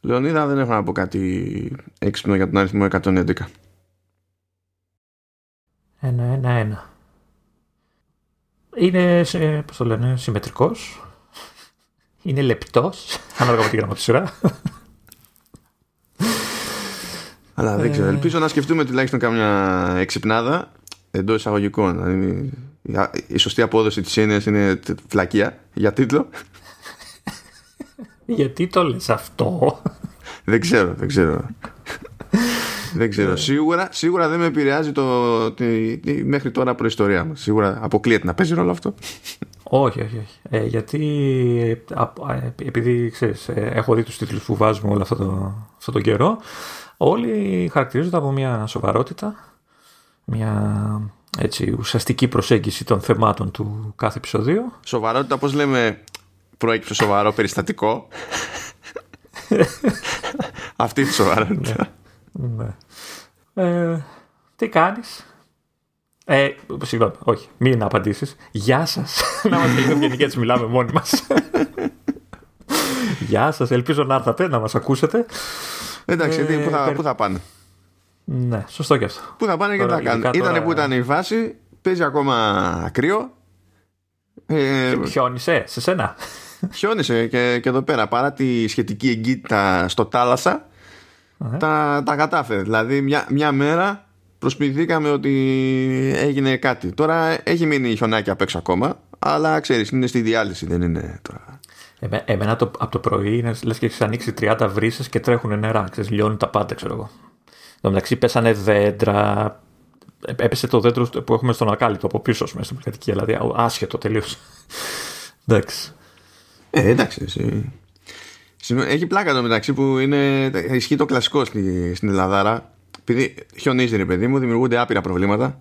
Λεωνίδα δεν έχω να πω κάτι έξυπνο για τον αριθμό 111. Ένα, ένα, ένα. Είναι, πώς το λένε, συμμετρικός. Είναι λεπτός, ανάλογα με τη γραμματοσυρά. Αλλά δεν ξέρω. Ε. Ελπίζω να σκεφτούμε τουλάχιστον καμιά εξυπνάδα εντός εισαγωγικών. Δηλαδή, η σωστή απόδοση της έννοιας είναι φλακία για τίτλο. Γιατί το λες αυτό; Δεν ξέρω, δεν ξέρω. Δεν ξέρω, σίγουρα, σίγουρα δεν με επηρεάζει το, τη, τη, μέχρι τώρα προϊστορία μας Σίγουρα αποκλείεται να παίζει ρόλο αυτό. Όχι, όχι, όχι. Ε, γιατί ε, επειδή ξέρεις, ε, έχω δει τους τίτλους που βάζουμε όλο αυτό, το, αυτό τον καιρό όλοι χαρακτηρίζονται από μια σοβαρότητα μια έτσι, ουσιαστική προσέγγιση των θεμάτων του κάθε επεισοδίου. Σοβαρότητα, πώς λέμε, προέκυψε σοβαρό περιστατικό. Αυτή τη σοβαρότητα. ναι. Ε, τι κάνεις; Ε, συγγνώμη, όχι, μην απαντήσεις. Γεια σας. να μας λίγο γενικά έτσι μιλάμε μόνοι μας. Γεια σας, ελπίζω να έρθατε να μας ακούσετε. Εντάξει, ε, πού, θα, πού θα πάνε; Ναι, σωστό και αυτό. Πού θα πάνε και τι θα κάνουν; Ήτανε που ήταν η φάση, παίζει ακόμα κρύο. Ε, χιόνισε σε σένα; Χιόνισε και, και εδώ πέρα παρά τη σχετική εγκύτητα στο θάλασσα τα, τα κατάφερε. Δηλαδή μια, μια μέρα προσποιηθήκαμε ότι έγινε κάτι. Τώρα έχει μείνει χιονάκι απ' έξω ακόμα, αλλά ξέρεις είναι στη διάλυση, δεν είναι τώρα. Εμέ, εμένα το, από το πρωί είναι λες και έχεις ανοίξει 30 βρύσες και τρέχουν νερά, ξέρεις, λιώνουν τα πάντα ξέρω εγώ. Εν μεταξύ πέσανε δέντρα, έπεσε το δέντρο που έχουμε στον ακάλυπτο από πίσω μέσα στην πληθυντική, δηλαδή άσχετο τελείως. εντάξει. Ε, εντάξει. Εσύ. Έχει πλάκα το μεταξύ που είναι, ισχύει το κλασικό στη, στην Ελλαδάρα. Επειδή χιονίζει, ρε παιδί μου, δημιουργούνται άπειρα προβλήματα.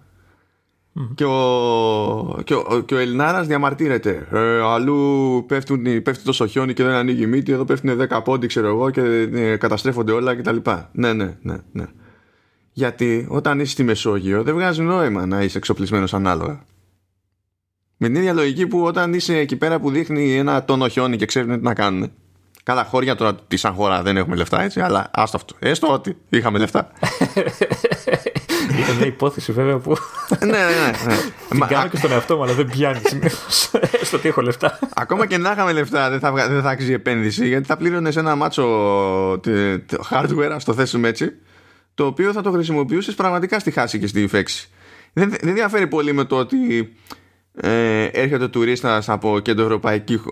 Και, ο, και, ο, και ο Ελληνάρας διαμαρτύρεται ε, Αλλού πέφτουν, πέφτει τόσο χιόνι και δεν ανοίγει η μύτη Εδώ πέφτουν 10 πόντι ξέρω εγώ Και ε, καταστρέφονται όλα κτλ Ναι ναι ναι ναι Γιατί όταν είσαι στη Μεσόγειο Δεν βγάζει νόημα να είσαι εξοπλισμένος ανάλογα Με την ίδια λογική που όταν είσαι εκεί πέρα Που δείχνει ένα τόνο χιόνι και ξέρουν τι να κάνουν Καλά χώρια τώρα τη σαν χώρα δεν έχουμε λεφτά έτσι Αλλά άστο αυτό Έστω ότι είχαμε λεφτά Είναι μια υπόθεση βέβαια που. ναι, ναι, ναι. Την κάνω και στον εαυτό μου, αλλά δεν πιάνει στο τι έχω λεφτά. Ακόμα και να είχαμε λεφτά δεν θα, δεν θα άξιζε επένδυση γιατί θα πλήρωνες ένα μάτσο hardware, ας το θέσουμε έτσι, το οποίο θα το χρησιμοποιούσες πραγματικά στη χάση και στη φέξη. Δεν, δεν διαφέρει πολύ με το ότι ε, έρχεται τουρίστας από,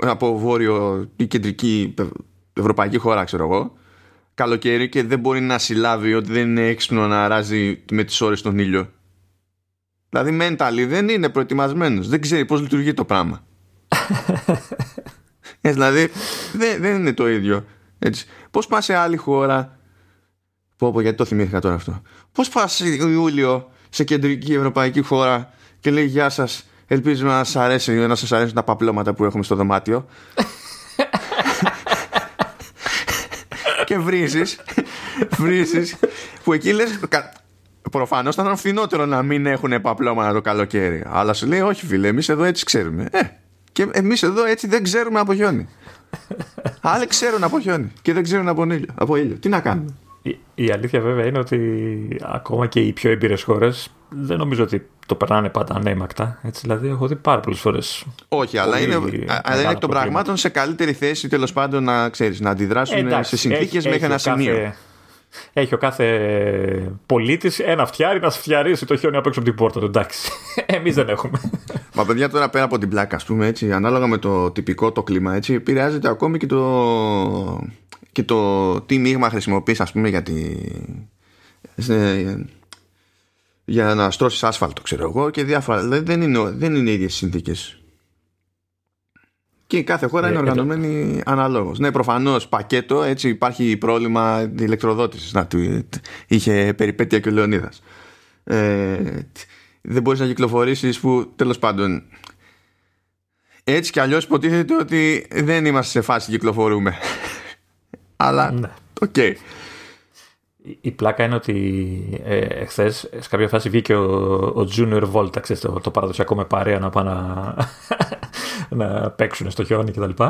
από βόρειο ή κεντρική ευρωπαϊκή χώρα, ξέρω εγώ, καλοκαίρι και δεν μπορεί να συλλάβει ότι δεν είναι έξυπνο να ράζει με τις ώρες τον ήλιο. Δηλαδή mentally δεν είναι προετοιμασμένος, δεν ξέρει πώς λειτουργεί το πράγμα. ε, δηλαδή δεν, δεν είναι το ίδιο. Έτσι. Πώς πας σε άλλη χώρα, πω πω γιατί το θυμήθηκα τώρα αυτό, πώς πας Ιούλιο σε κεντρική ευρωπαϊκή χώρα και λέει γεια σας, ελπίζουμε να σας αρέσει, να σας αρέσουν τα παπλώματα που έχουμε στο δωμάτιο. Και βρίζεις βρίζεις που εκεί λες προφανώς θα ήταν φθηνότερο να μην έχουν επαπλώματα το καλοκαίρι. Αλλά σου λέει όχι φίλε εμείς εδώ έτσι ξέρουμε. Ε, και εμείς εδώ έτσι δεν ξέρουμε από χιόνι. Άλλοι ξέρουν από χιόνι και δεν ξέρουν από ήλιο, από ήλιο. τι να κάνουμε; Η, αλήθεια βέβαια είναι ότι ακόμα και οι πιο εμπειρε χώρες δεν νομίζω ότι το περνάνε πάντα ανέμακτα. Έτσι, δηλαδή, έχω δει πάρα πολλές φορές. Όχι, αλλά είναι, αλλά είναι εκ των πραγμάτων σε καλύτερη θέση τέλος πάντων να, ξέρεις, να αντιδράσουν σε συνθήκες μέχρι ένα σημείο. Έχει ο κάθε πολίτης ένα φτιάρι να φτιαρίσει το χιόνι απ' έξω από την πόρτα του. Εντάξει. Εμείς δεν έχουμε. Μα παιδιά τώρα πέρα από την πλάκα, ας πούμε έτσι, ανάλογα με το τυπικό το κλίμα, έτσι, επηρεάζεται ακόμη και το, και το τι μείγμα χρησιμοποιείς ας πούμε για τη, για να στρώσεις άσφαλτο ξέρω εγώ και διάφορα δηλαδή δεν είναι, δεν είναι ίδιες συνθήκες και κάθε χώρα ε, είναι οργανωμένη αναλόγως ναι προφανώς πακέτο έτσι υπάρχει πρόβλημα ηλεκτροδότησης να του είχε περιπέτεια και ο Λεωνίδας ε, δεν μπορείς να κυκλοφορήσεις που τέλος πάντων έτσι κι αλλιώς υποτίθεται ότι δεν είμαστε σε φάση κυκλοφορούμε αλλά ναι. OK. Okay. Η πλάκα είναι ότι ε, εχθές σε κάποια φάση βγήκε ο, ο Junior βόλτα, ξέρεις, το, το παραδοσιακό με παρέα να πάνε να, να παίξουν στο χιόνι κτλ.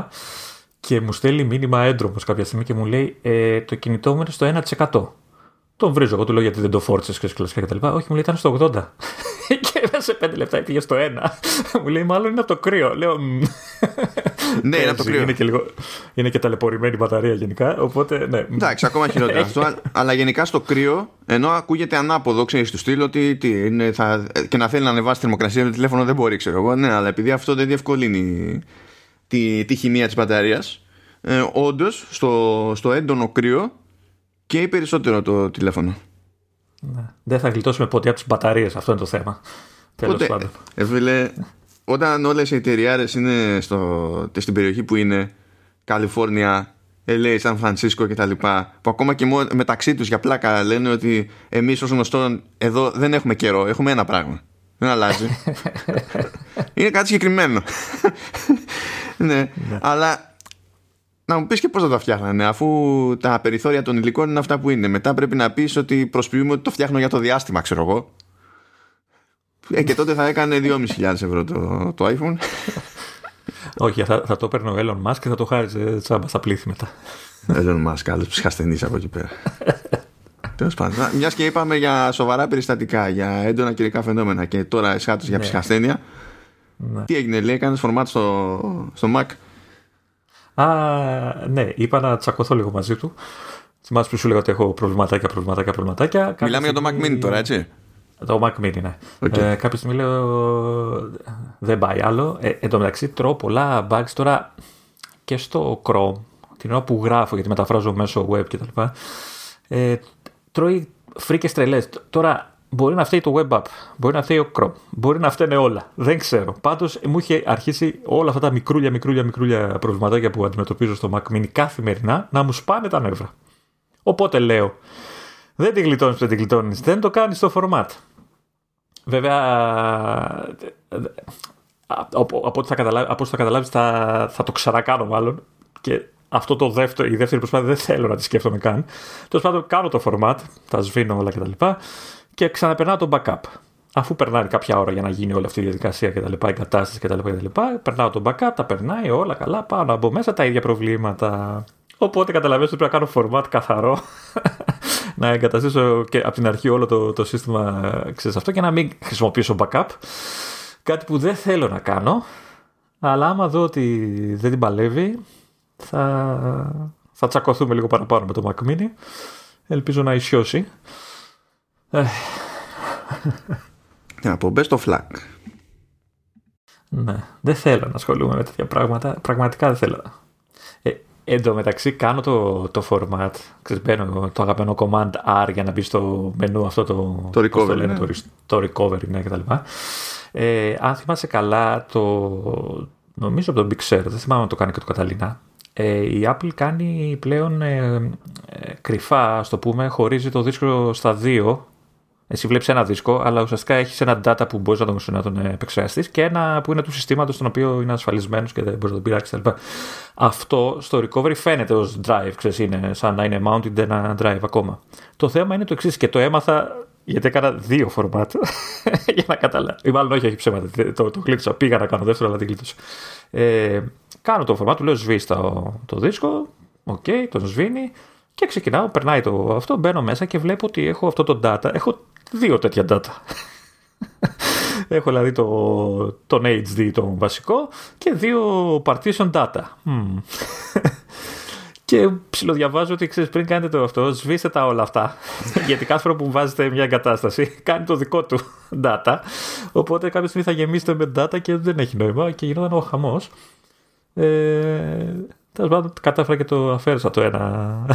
και μου στέλνει μήνυμα έντρομος κάποια στιγμή και μου λέει ε, το κινητό μου είναι στο 1%. Τον βρίζω. Εγώ του λέω γιατί δεν το φόρτισε και κλασικά κτλ. Όχι, μου λέει ήταν στο 80. Και μέσα σε 5 λεπτά πήγε στο 1. μου λέει μάλλον είναι από το κρύο. Λέω. ναι, είναι από το κρύο. Είναι και, λίγο... είναι και ταλαιπωρημένη μπαταρία γενικά. Οπότε, ναι. Εντάξει, ακόμα χειρότερα αυτό. αλλά γενικά στο κρύο, ενώ ακούγεται ανάποδο, ξέρεις του στυλ ότι τι, είναι, θα... και να θέλει να ανεβάσει θερμοκρασία με το τηλέφωνο δεν μπορεί, ξέρω εγώ. Ναι, αλλά επειδή αυτό δεν διευκολύνει τη, τη χημεία της μπαταρίας, ε, όντως στο, στο έντονο κρύο και περισσότερο το τηλέφωνο. Ναι. Δεν θα γλιτώσουμε ποτέ από τις μπαταρίες, αυτό είναι το θέμα. Τέλος πάντων. Ε, όταν όλες οι εταιριάρες είναι στο, στην περιοχή που είναι Καλιφόρνια, LA, Σαν Φρανσίσκο κτλ. Που ακόμα και μεταξύ τους για πλάκα λένε ότι εμείς ως γνωστό εδώ δεν έχουμε καιρό, έχουμε ένα πράγμα. Δεν αλλάζει. είναι κάτι συγκεκριμένο. ναι. ναι. Αλλά να μου πεις και πώς θα τα φτιάχνανε, αφού τα περιθώρια των υλικών είναι αυτά που είναι. Μετά πρέπει να πεις ότι προσποιούμε ότι το φτιάχνω για το διάστημα, ξέρω εγώ. Ε, και τότε θα έκανε 2.500 ευρώ το, το iPhone. Όχι, θα, θα το έπαιρνε ο Elon Musk και θα το χάριζε τσάμπα στα πλήθη μετά. Elon Musk, άλλος ψυχασθενή από εκεί πέρα. Τέλος πάντων, μιας και είπαμε για σοβαρά περιστατικά, για έντονα κυρικά φαινόμενα και τώρα εσχάτως για ναι. ψυχασθένεια. Ναι. Τι έγινε, λέει, έκανε φορμάτ στο, στο Mac; Α, ναι, είπα να τσακωθώ λίγο μαζί του. Θυμάσαι που σου λέγα ότι έχω προβληματάκια, προβληματάκια, προβληματάκια. Μιλάμε για το Mac Mini τώρα, έτσι; Το Mac Mini, ναι. Okay. Ε, κάποια στιγμή λέω δεν πάει άλλο. Ε, εν τω μεταξύ τρώω πολλά bugs τώρα και στο Chrome, την ώρα που γράφω γιατί μεταφράζω μέσω web κτλ. Ε, τρώει φρίκες τρελές. Τώρα Μπορεί να φταίει το web app, μπορεί να φταίει ο Chrome, μπορεί να φταίνε όλα. Δεν ξέρω. Πάντως μου είχε αρχίσει όλα αυτά τα μικρούλια, μικρούλια, μικρούλια προβληματάκια που αντιμετωπίζω στο Mac Mini καθημερινά να μου σπάνε τα νεύρα. Οπότε λέω, δεν την γλιτώνεις, δεν την γλιτώνεις, δεν το κάνεις στο format. Βέβαια, από, ό,τι θα καταλάβεις, θα, θα το ξανακάνω μάλλον. Και αυτό το δεύτερο, η δεύτερη προσπάθεια δεν θέλω να τη σκέφτομαι καν. Τέλος πάντων, κάνω το format, τα σβήνω όλα κτλ και ξαναπερνάω το backup. Αφού περνάει κάποια ώρα για να γίνει όλη αυτή η διαδικασία και τα λοιπά, η κατάσταση και τα λοιπά, και τα λοιπά περνάω το backup, τα περνάει όλα καλά, πάνω από μέσα τα ίδια προβλήματα. Οπότε καταλαβαίνω ότι πρέπει να κάνω format καθαρό, να εγκαταστήσω και από την αρχή όλο το, το σύστημα ξέρεις, αυτό και να μην χρησιμοποιήσω backup. Κάτι που δεν θέλω να κάνω, αλλά άμα δω ότι δεν την παλεύει, θα, θα τσακωθούμε λίγο παραπάνω με το Mac Mini. Ελπίζω να ισιώσει. Να πω, μπες στο φλακ. Ναι, δεν θέλω να ασχολούμαι με τέτοια πράγματα. Πραγματικά δεν θέλω. Ε, εν τω μεταξύ κάνω το, το format, ξέρεις, μπαίνω το αγαπημένο command R για να μπει στο μενού αυτό το, το recovery, το, λένε, ναι. το, το recovery ναι, κτλ. Ε, αν θυμάσαι καλά, το, νομίζω από τον Big Sur, δεν θυμάμαι αν το κάνει και το Καταλήνα, ε, η Apple κάνει πλέον ε, ε, κρυφά, στο το πούμε, χωρίζει το δίσκο στα δύο εσύ βλέπεις ένα δίσκο, αλλά ουσιαστικά έχεις ένα data που μπορείς να τον, να τον επεξεργαστείς και ένα που είναι του συστήματος, τον οποίο είναι ασφαλισμένος και δεν μπορείς να τον πειράξεις κτλ. Αυτό στο recovery φαίνεται ως drive, ξέρεις, είναι σαν να είναι mounted ένα drive ακόμα. Το θέμα είναι το εξής και το έμαθα γιατί έκανα δύο format για να καταλάβω. Ή μάλλον όχι, όχι ψέματα. Το, το γλίτωσα. Πήγα να κάνω δεύτερο, αλλά δεν γλίτωσα. Ε, κάνω το format, του λέω σβήσε το, το δίσκο. OK, okay, τον σβήνει. Και ξεκινάω, περνάει το αυτό, μπαίνω μέσα και βλέπω ότι έχω αυτό το data. Έχω δύο τέτοια data. Έχω δηλαδή το, τον HD, τον βασικό, και δύο partition data. και ψιλοδιαβάζω ότι ξέρεις πριν κάνετε το αυτό, σβήστε τα όλα αυτά. Γιατί κάθε φορά που βάζετε μια εγκατάσταση, κάνει το δικό του data. Οπότε κάποια στιγμή θα γεμίσετε με data και δεν έχει νόημα και γινόταν ο χαμός. Ε, Τέλος πάντων, κατάφερα και το αφαίρεσα το ένα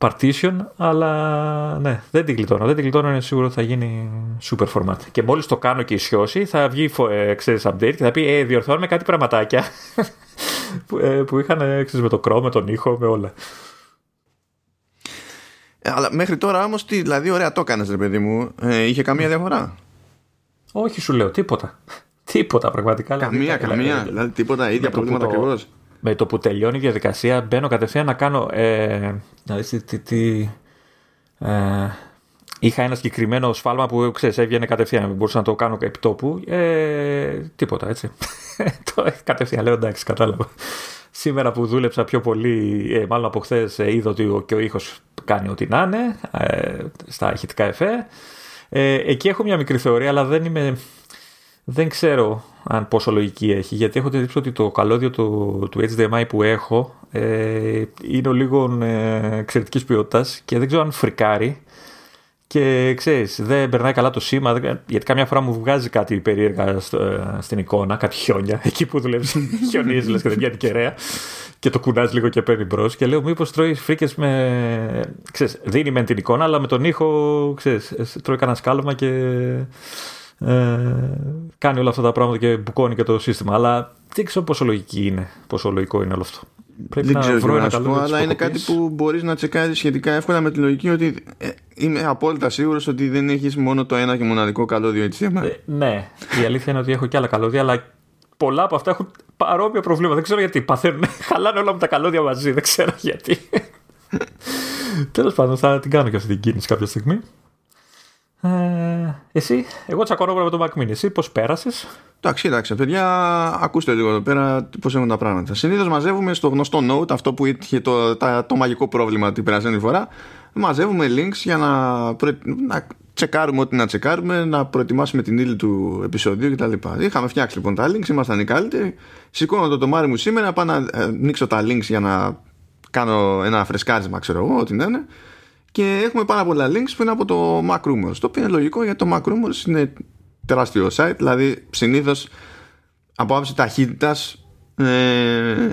partition, αλλά ναι, δεν την κλειτώνω. Δεν την κλειτώνω, είναι σίγουρο ότι θα γίνει super format. Και μόλις το κάνω και ισιώσει, θα βγει ε, ξέρεις, update και θα πει ε, διορθώνουμε κάτι πραγματάκια που, ε, που είχαν ε, ξέρεις, με το Chrome, με τον ήχο, με όλα. Ε, αλλά μέχρι τώρα όμως, δηλαδή, ωραία το έκανες, ρε παιδί μου. Ε, είχε καμία διαφορά. Όχι, σου λέω, τίποτα. τίποτα πραγματικά. Καμία, δηλαδή, καμία. Δηλαδή, δηλαδή, τίποτα, ίδια προβλήματα ακριβώς με το που τελειώνει η διαδικασία μπαίνω κατευθείαν να κάνω. Ε, δηλαδή, τι, τι, ε, είχα ένα συγκεκριμένο σφάλμα που ξέρεις, έβγαινε κατευθείαν. Μπορούσα να το κάνω επί τόπου. Ε, τίποτα έτσι. το κατευθείαν λέω εντάξει, κατάλαβα. Σήμερα που δούλεψα πιο πολύ, ε, μάλλον από χθες, ε, είδα ότι ο, και ο ήχος κάνει ό,τι να είναι ε, στα ηχητικά εφέ. Ε, εκεί έχω μια μικρή θεωρία, αλλά δεν είμαι... Δεν ξέρω αν πόσο λογική έχει, γιατί έχω την ότι το καλώδιο του, του HDMI που έχω ε, είναι λίγο ε, εξαιρετικής ποιότητας και δεν ξέρω αν φρικάρει και ξέρεις, δεν περνάει καλά το σήμα, γιατί καμιά φορά μου βγάζει κάτι περίεργα στο, ε, στην εικόνα, κάτι χιόνια, εκεί που δουλεύεις χιονίζει, λες και δεν πιάνει κεραία. Και το κουνάζει λίγο και παίρνει μπρος. Και λέω, μήπως τρώει φρίκες με. Ξέρεις, δίνει με την εικόνα, αλλά με τον ήχο, ξέρεις, τρώει κανένα σκάλωμα και. Ε, κάνει όλα αυτά τα πράγματα και μπουκώνει και το σύστημα. Αλλά δεν ξέρω πόσο λογική είναι, πόσο λογικό είναι όλο αυτό. Πρέπει δεν ξέρω βρω να σου πω, αλλά είναι κάτι που μπορείς να τσεκάρεις σχετικά εύκολα με τη λογική ότι ε, είμαι απόλυτα σίγουρος ότι δεν έχεις μόνο το ένα και μοναδικό καλώδιο HDMI. Ε, ναι, η αλήθεια είναι ότι έχω και άλλα καλώδια, αλλά πολλά από αυτά έχουν παρόμοια προβλήματα. Δεν ξέρω γιατί παθαίνουν. Χαλάνε όλα με τα καλώδια μαζί. Δεν ξέρω γιατί. Τέλος πάντων, θα την κάνω και αυτή την κίνηση κάποια στιγμή. Ε, εσύ, εγώ τσακώνομαι με το Mac Mini. Εσύ πώς πέρασες; Εντάξει, εντάξει, παιδιά, ακούστε λίγο εδώ πέρα πώς έχουν τα πράγματα. Συνήθως μαζεύουμε στο γνωστό Note, αυτό που είχε το, το μαγικό πρόβλημα την περασμένη φορά. Μαζεύουμε links για να, να τσεκάρουμε ό,τι να τσεκάρουμε, να προετοιμάσουμε την ύλη του επεισοδίου κτλ. Είχαμε φτιάξει λοιπόν τα links, ήμασταν οι καλύτεροι. Σηκώνω το τομάρι μου σήμερα, πάω να ε, ανοίξω τα links για να κάνω ένα φρεσκάρισμα, ξέρω εγώ, ό,τι να είναι και έχουμε πάρα πολλά links που είναι από το Mac Rumors το οποίο είναι λογικό γιατί το Mac Rumors είναι τεράστιο site δηλαδή συνήθως από άψη ταχύτητας ε,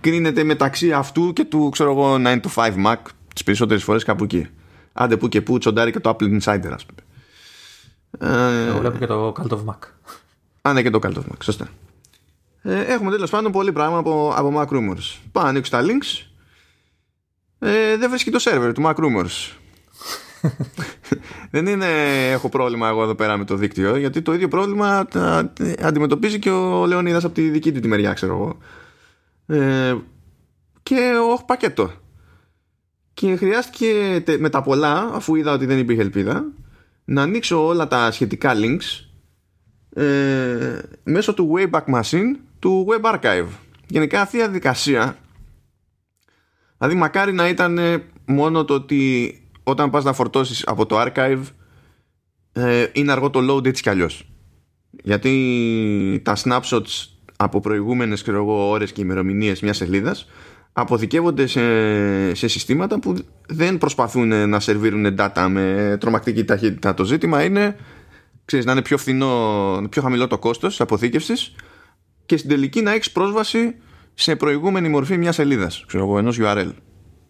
κρίνεται μεταξύ αυτού και του ξέρω εγώ 9 to 5 Mac τις περισσότερες φορές κάπου εκεί άντε που και που τσοντάρει και το Apple Insider ας πούμε ε, βλέπω και το Cult of Mac Α, ναι, και το Cult of Mac, σωστά. Ε, έχουμε τέλος πάντων πολύ πράγμα από, από Mac Rumors. Πάω να ανοίξω τα links ε, δεν βρίσκει το σερβερ του Rumors. Δεν είναι έχω πρόβλημα εγώ εδώ πέρα με το δίκτυο γιατί το ίδιο πρόβλημα αντιμετωπίζει και ο Λεωνίδας από τη δική του τη μεριά ξέρω εγώ. Ε, και όχι πακέτο. Και χρειάστηκε με τα πολλά αφού είδα ότι δεν υπήρχε ελπίδα να ανοίξω όλα τα σχετικά links ε, μέσω του Wayback Machine του Web Archive. Γενικά αυτή η διαδικασία Δηλαδή μακάρι να ήταν μόνο το ότι όταν πας να φορτώσεις από το archive ε, είναι αργό το load έτσι κι αλλιώς. Γιατί τα snapshots από προηγούμενες ξέρω εγώ, ώρες και ημερομηνίες μιας σελίδας αποθηκεύονται σε, σε συστήματα που δεν προσπαθούν να σερβίρουν data με τρομακτική ταχύτητα. Το ζήτημα είναι ξέρεις, να είναι πιο φθηνό, πιο χαμηλό το κόστος της αποθήκευσης και στην τελική να έχεις πρόσβαση σε προηγούμενη μορφή μιας σελίδας, ξέρω εγώ, ενός URL.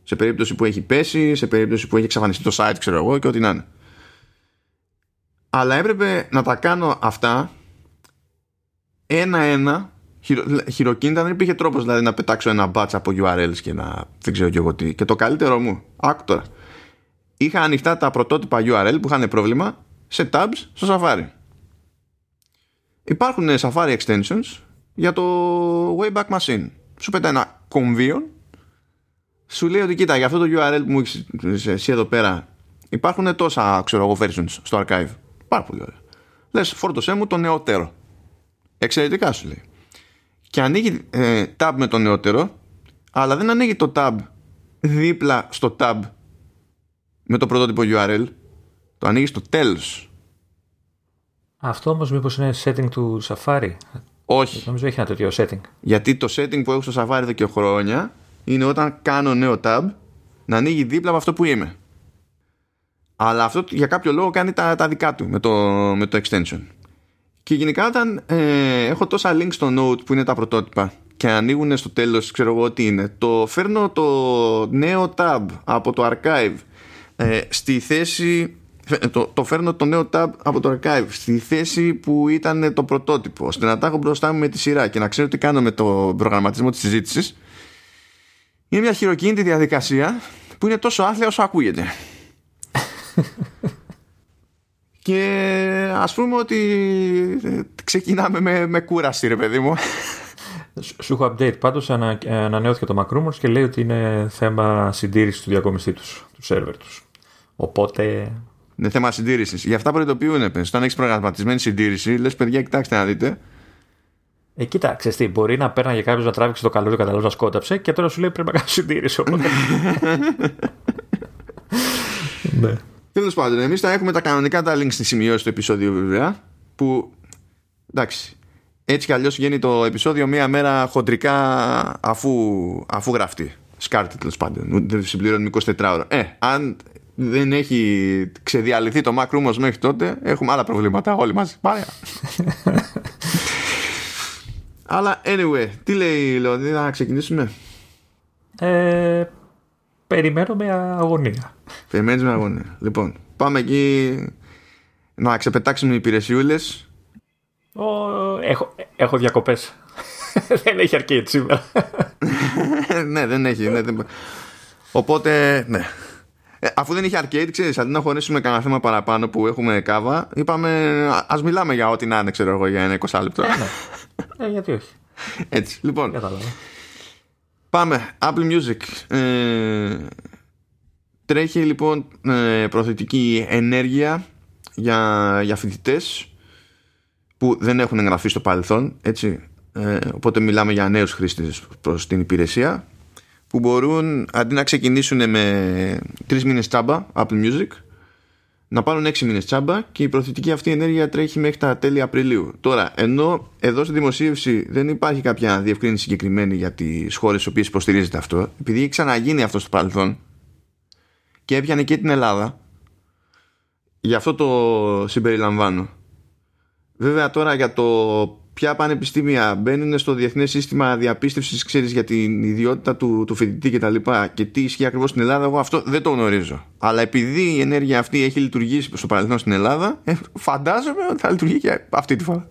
Σε περίπτωση που έχει πέσει, σε περίπτωση που έχει εξαφανιστεί το site, ξέρω εγώ, και ό,τι να είναι. Αλλά έπρεπε να τα κάνω αυτά ένα-ένα χειροκίνητα. Δεν υπήρχε τρόπος δηλαδή να πετάξω ένα batch από URLs και να δεν ξέρω και εγώ τι. Και το καλύτερο μου, άκου τώρα. Είχα ανοιχτά τα πρωτότυπα URL που είχαν πρόβλημα σε tabs στο Safari. Υπάρχουν Safari extensions για το Wayback Machine. Σου πετάει ένα κομβίον, σου λέει ότι κοίτα, για αυτό το URL που μου έχει εσύ εδώ πέρα υπάρχουν τόσα ξέρω εγώ versions στο archive. Πάρα πολύ ωραία. Λες, φόρτωσέ μου το νεότερο. Εξαιρετικά σου λέει. Και ανοίγει ε, tab με το νεότερο, αλλά δεν ανοίγει το tab δίπλα στο tab με το πρωτότυπο URL. Το ανοίγεις στο τέλος. Αυτό όμως μήπως είναι setting του Safari; Όχι. Νομίζω έχει ένα τέτοιο setting. Γιατί το setting που έχω στο Safari εδώ και χρόνια είναι όταν κάνω νέο tab να ανοίγει δίπλα από αυτό που είμαι. Αλλά αυτό για κάποιο λόγο κάνει τα, τα δικά του με το, με το extension. Και γενικά όταν ε, έχω τόσα links στο Node που είναι τα πρωτότυπα και ανοίγουν στο τέλος, ξέρω εγώ τι είναι, το φέρνω το νέο tab από το archive ε, στη θέση το, το φέρνω το νέο tab από το archive στη θέση που ήταν το πρωτότυπο ώστε να τα έχω μπροστά μου με τη σειρά και να ξέρω τι κάνω με το προγραμματισμό της συζήτησης. είναι μια χειροκίνητη διαδικασία που είναι τόσο άθλια όσο ακούγεται. Και ας πούμε ότι ε, ξεκινάμε με, με κούραση ρε παιδί μου. Σου έχω update. Πάντως ανα, ανανεώθηκε το Macrumors και λέει ότι είναι θέμα συντήρησης του διακομιστή τους, του σερβερ τους. Οπότε είναι θέμα συντήρησης. Γι' αυτά προειδοποιούν. Πες. Όταν έχεις προγραμματισμένη συντήρηση, λες παιδιά, κοιτάξτε να δείτε. Ε, κοίτα, ξέρεις τι, μπορεί να παίρνει για κάποιος να τράβηξε το καλό του καταλόγου να σκόταψε και τώρα σου λέει πρέπει να κάνει συντήρηση. Οπότε. ναι. Τέλος πάντων, εμείς θα έχουμε τα κανονικά τα links στη σημειώση του επεισόδιου βέβαια. Που εντάξει, έτσι κι αλλιώς βγαίνει το επεισόδιο μία μέρα χοντρικά αφού, αφού γραφτεί. Σκάρτη τέλος πάντων. Δεν συμπληρώνει 24 ώρα. Ε, αν δεν έχει ξεδιαλυθεί το Mac Rumors μέχρι τότε, έχουμε άλλα προβλήματα όλοι μαζί. Πάρε. Αλλά anyway, τι λέει η Λεωνίδα, να ξεκινήσουμε; Ε, περιμένω με αγωνία. Περιμένεις με αγωνία. Λοιπόν, πάμε εκεί να ξεπετάξουμε υπηρεσιούλες. έχω, έχω διακοπές. δεν έχει arcade σήμερα. ναι, δεν έχει. Ναι, δεν... Οπότε, ναι. Ε, αφού δεν είχε arcade, ξέρεις, αντί να χωρίσουμε κανένα θέμα παραπάνω που έχουμε κάβα, είπαμε ας μιλάμε για ό,τι να είναι, ξέρω εγώ, για ένα 20 λεπτό. Ε, ναι. ε, γιατί όχι. Έτσι, λοιπόν. Πάμε. Apple Music. Ε, τρέχει λοιπόν ε, προθετική ενέργεια για, για φοιτητές που δεν έχουν εγγραφεί στο παρελθόν. Έτσι. Ε, οπότε μιλάμε για νέους χρήστες προς την υπηρεσία που μπορούν αντί να ξεκινήσουν με τρεις μήνες τσάμπα Apple Music να πάρουν 6 μήνες τσάμπα και η προθετική αυτή ενέργεια τρέχει μέχρι τα τέλη Απριλίου. Τώρα, ενώ εδώ στη δημοσίευση δεν υπάρχει κάποια διευκρίνηση συγκεκριμένη για τις χώρες στις οποίες υποστηρίζεται αυτό, επειδή έχει ξαναγίνει αυτό στο παρελθόν και έπιανε και την Ελλάδα, γι' αυτό το συμπεριλαμβάνω. Βέβαια τώρα για το ποια πανεπιστήμια μπαίνουν στο διεθνές σύστημα διαπίστευσης, ξέρεις για την ιδιότητα του, του φοιτητή κτλ. Και, και τι ισχύει ακριβώς στην Ελλάδα, εγώ αυτό δεν το γνωρίζω. Αλλά επειδή η ενέργεια αυτή έχει λειτουργήσει στο παρελθόν στην Ελλάδα, ε, φαντάζομαι ότι θα λειτουργεί και αυτή τη φορά.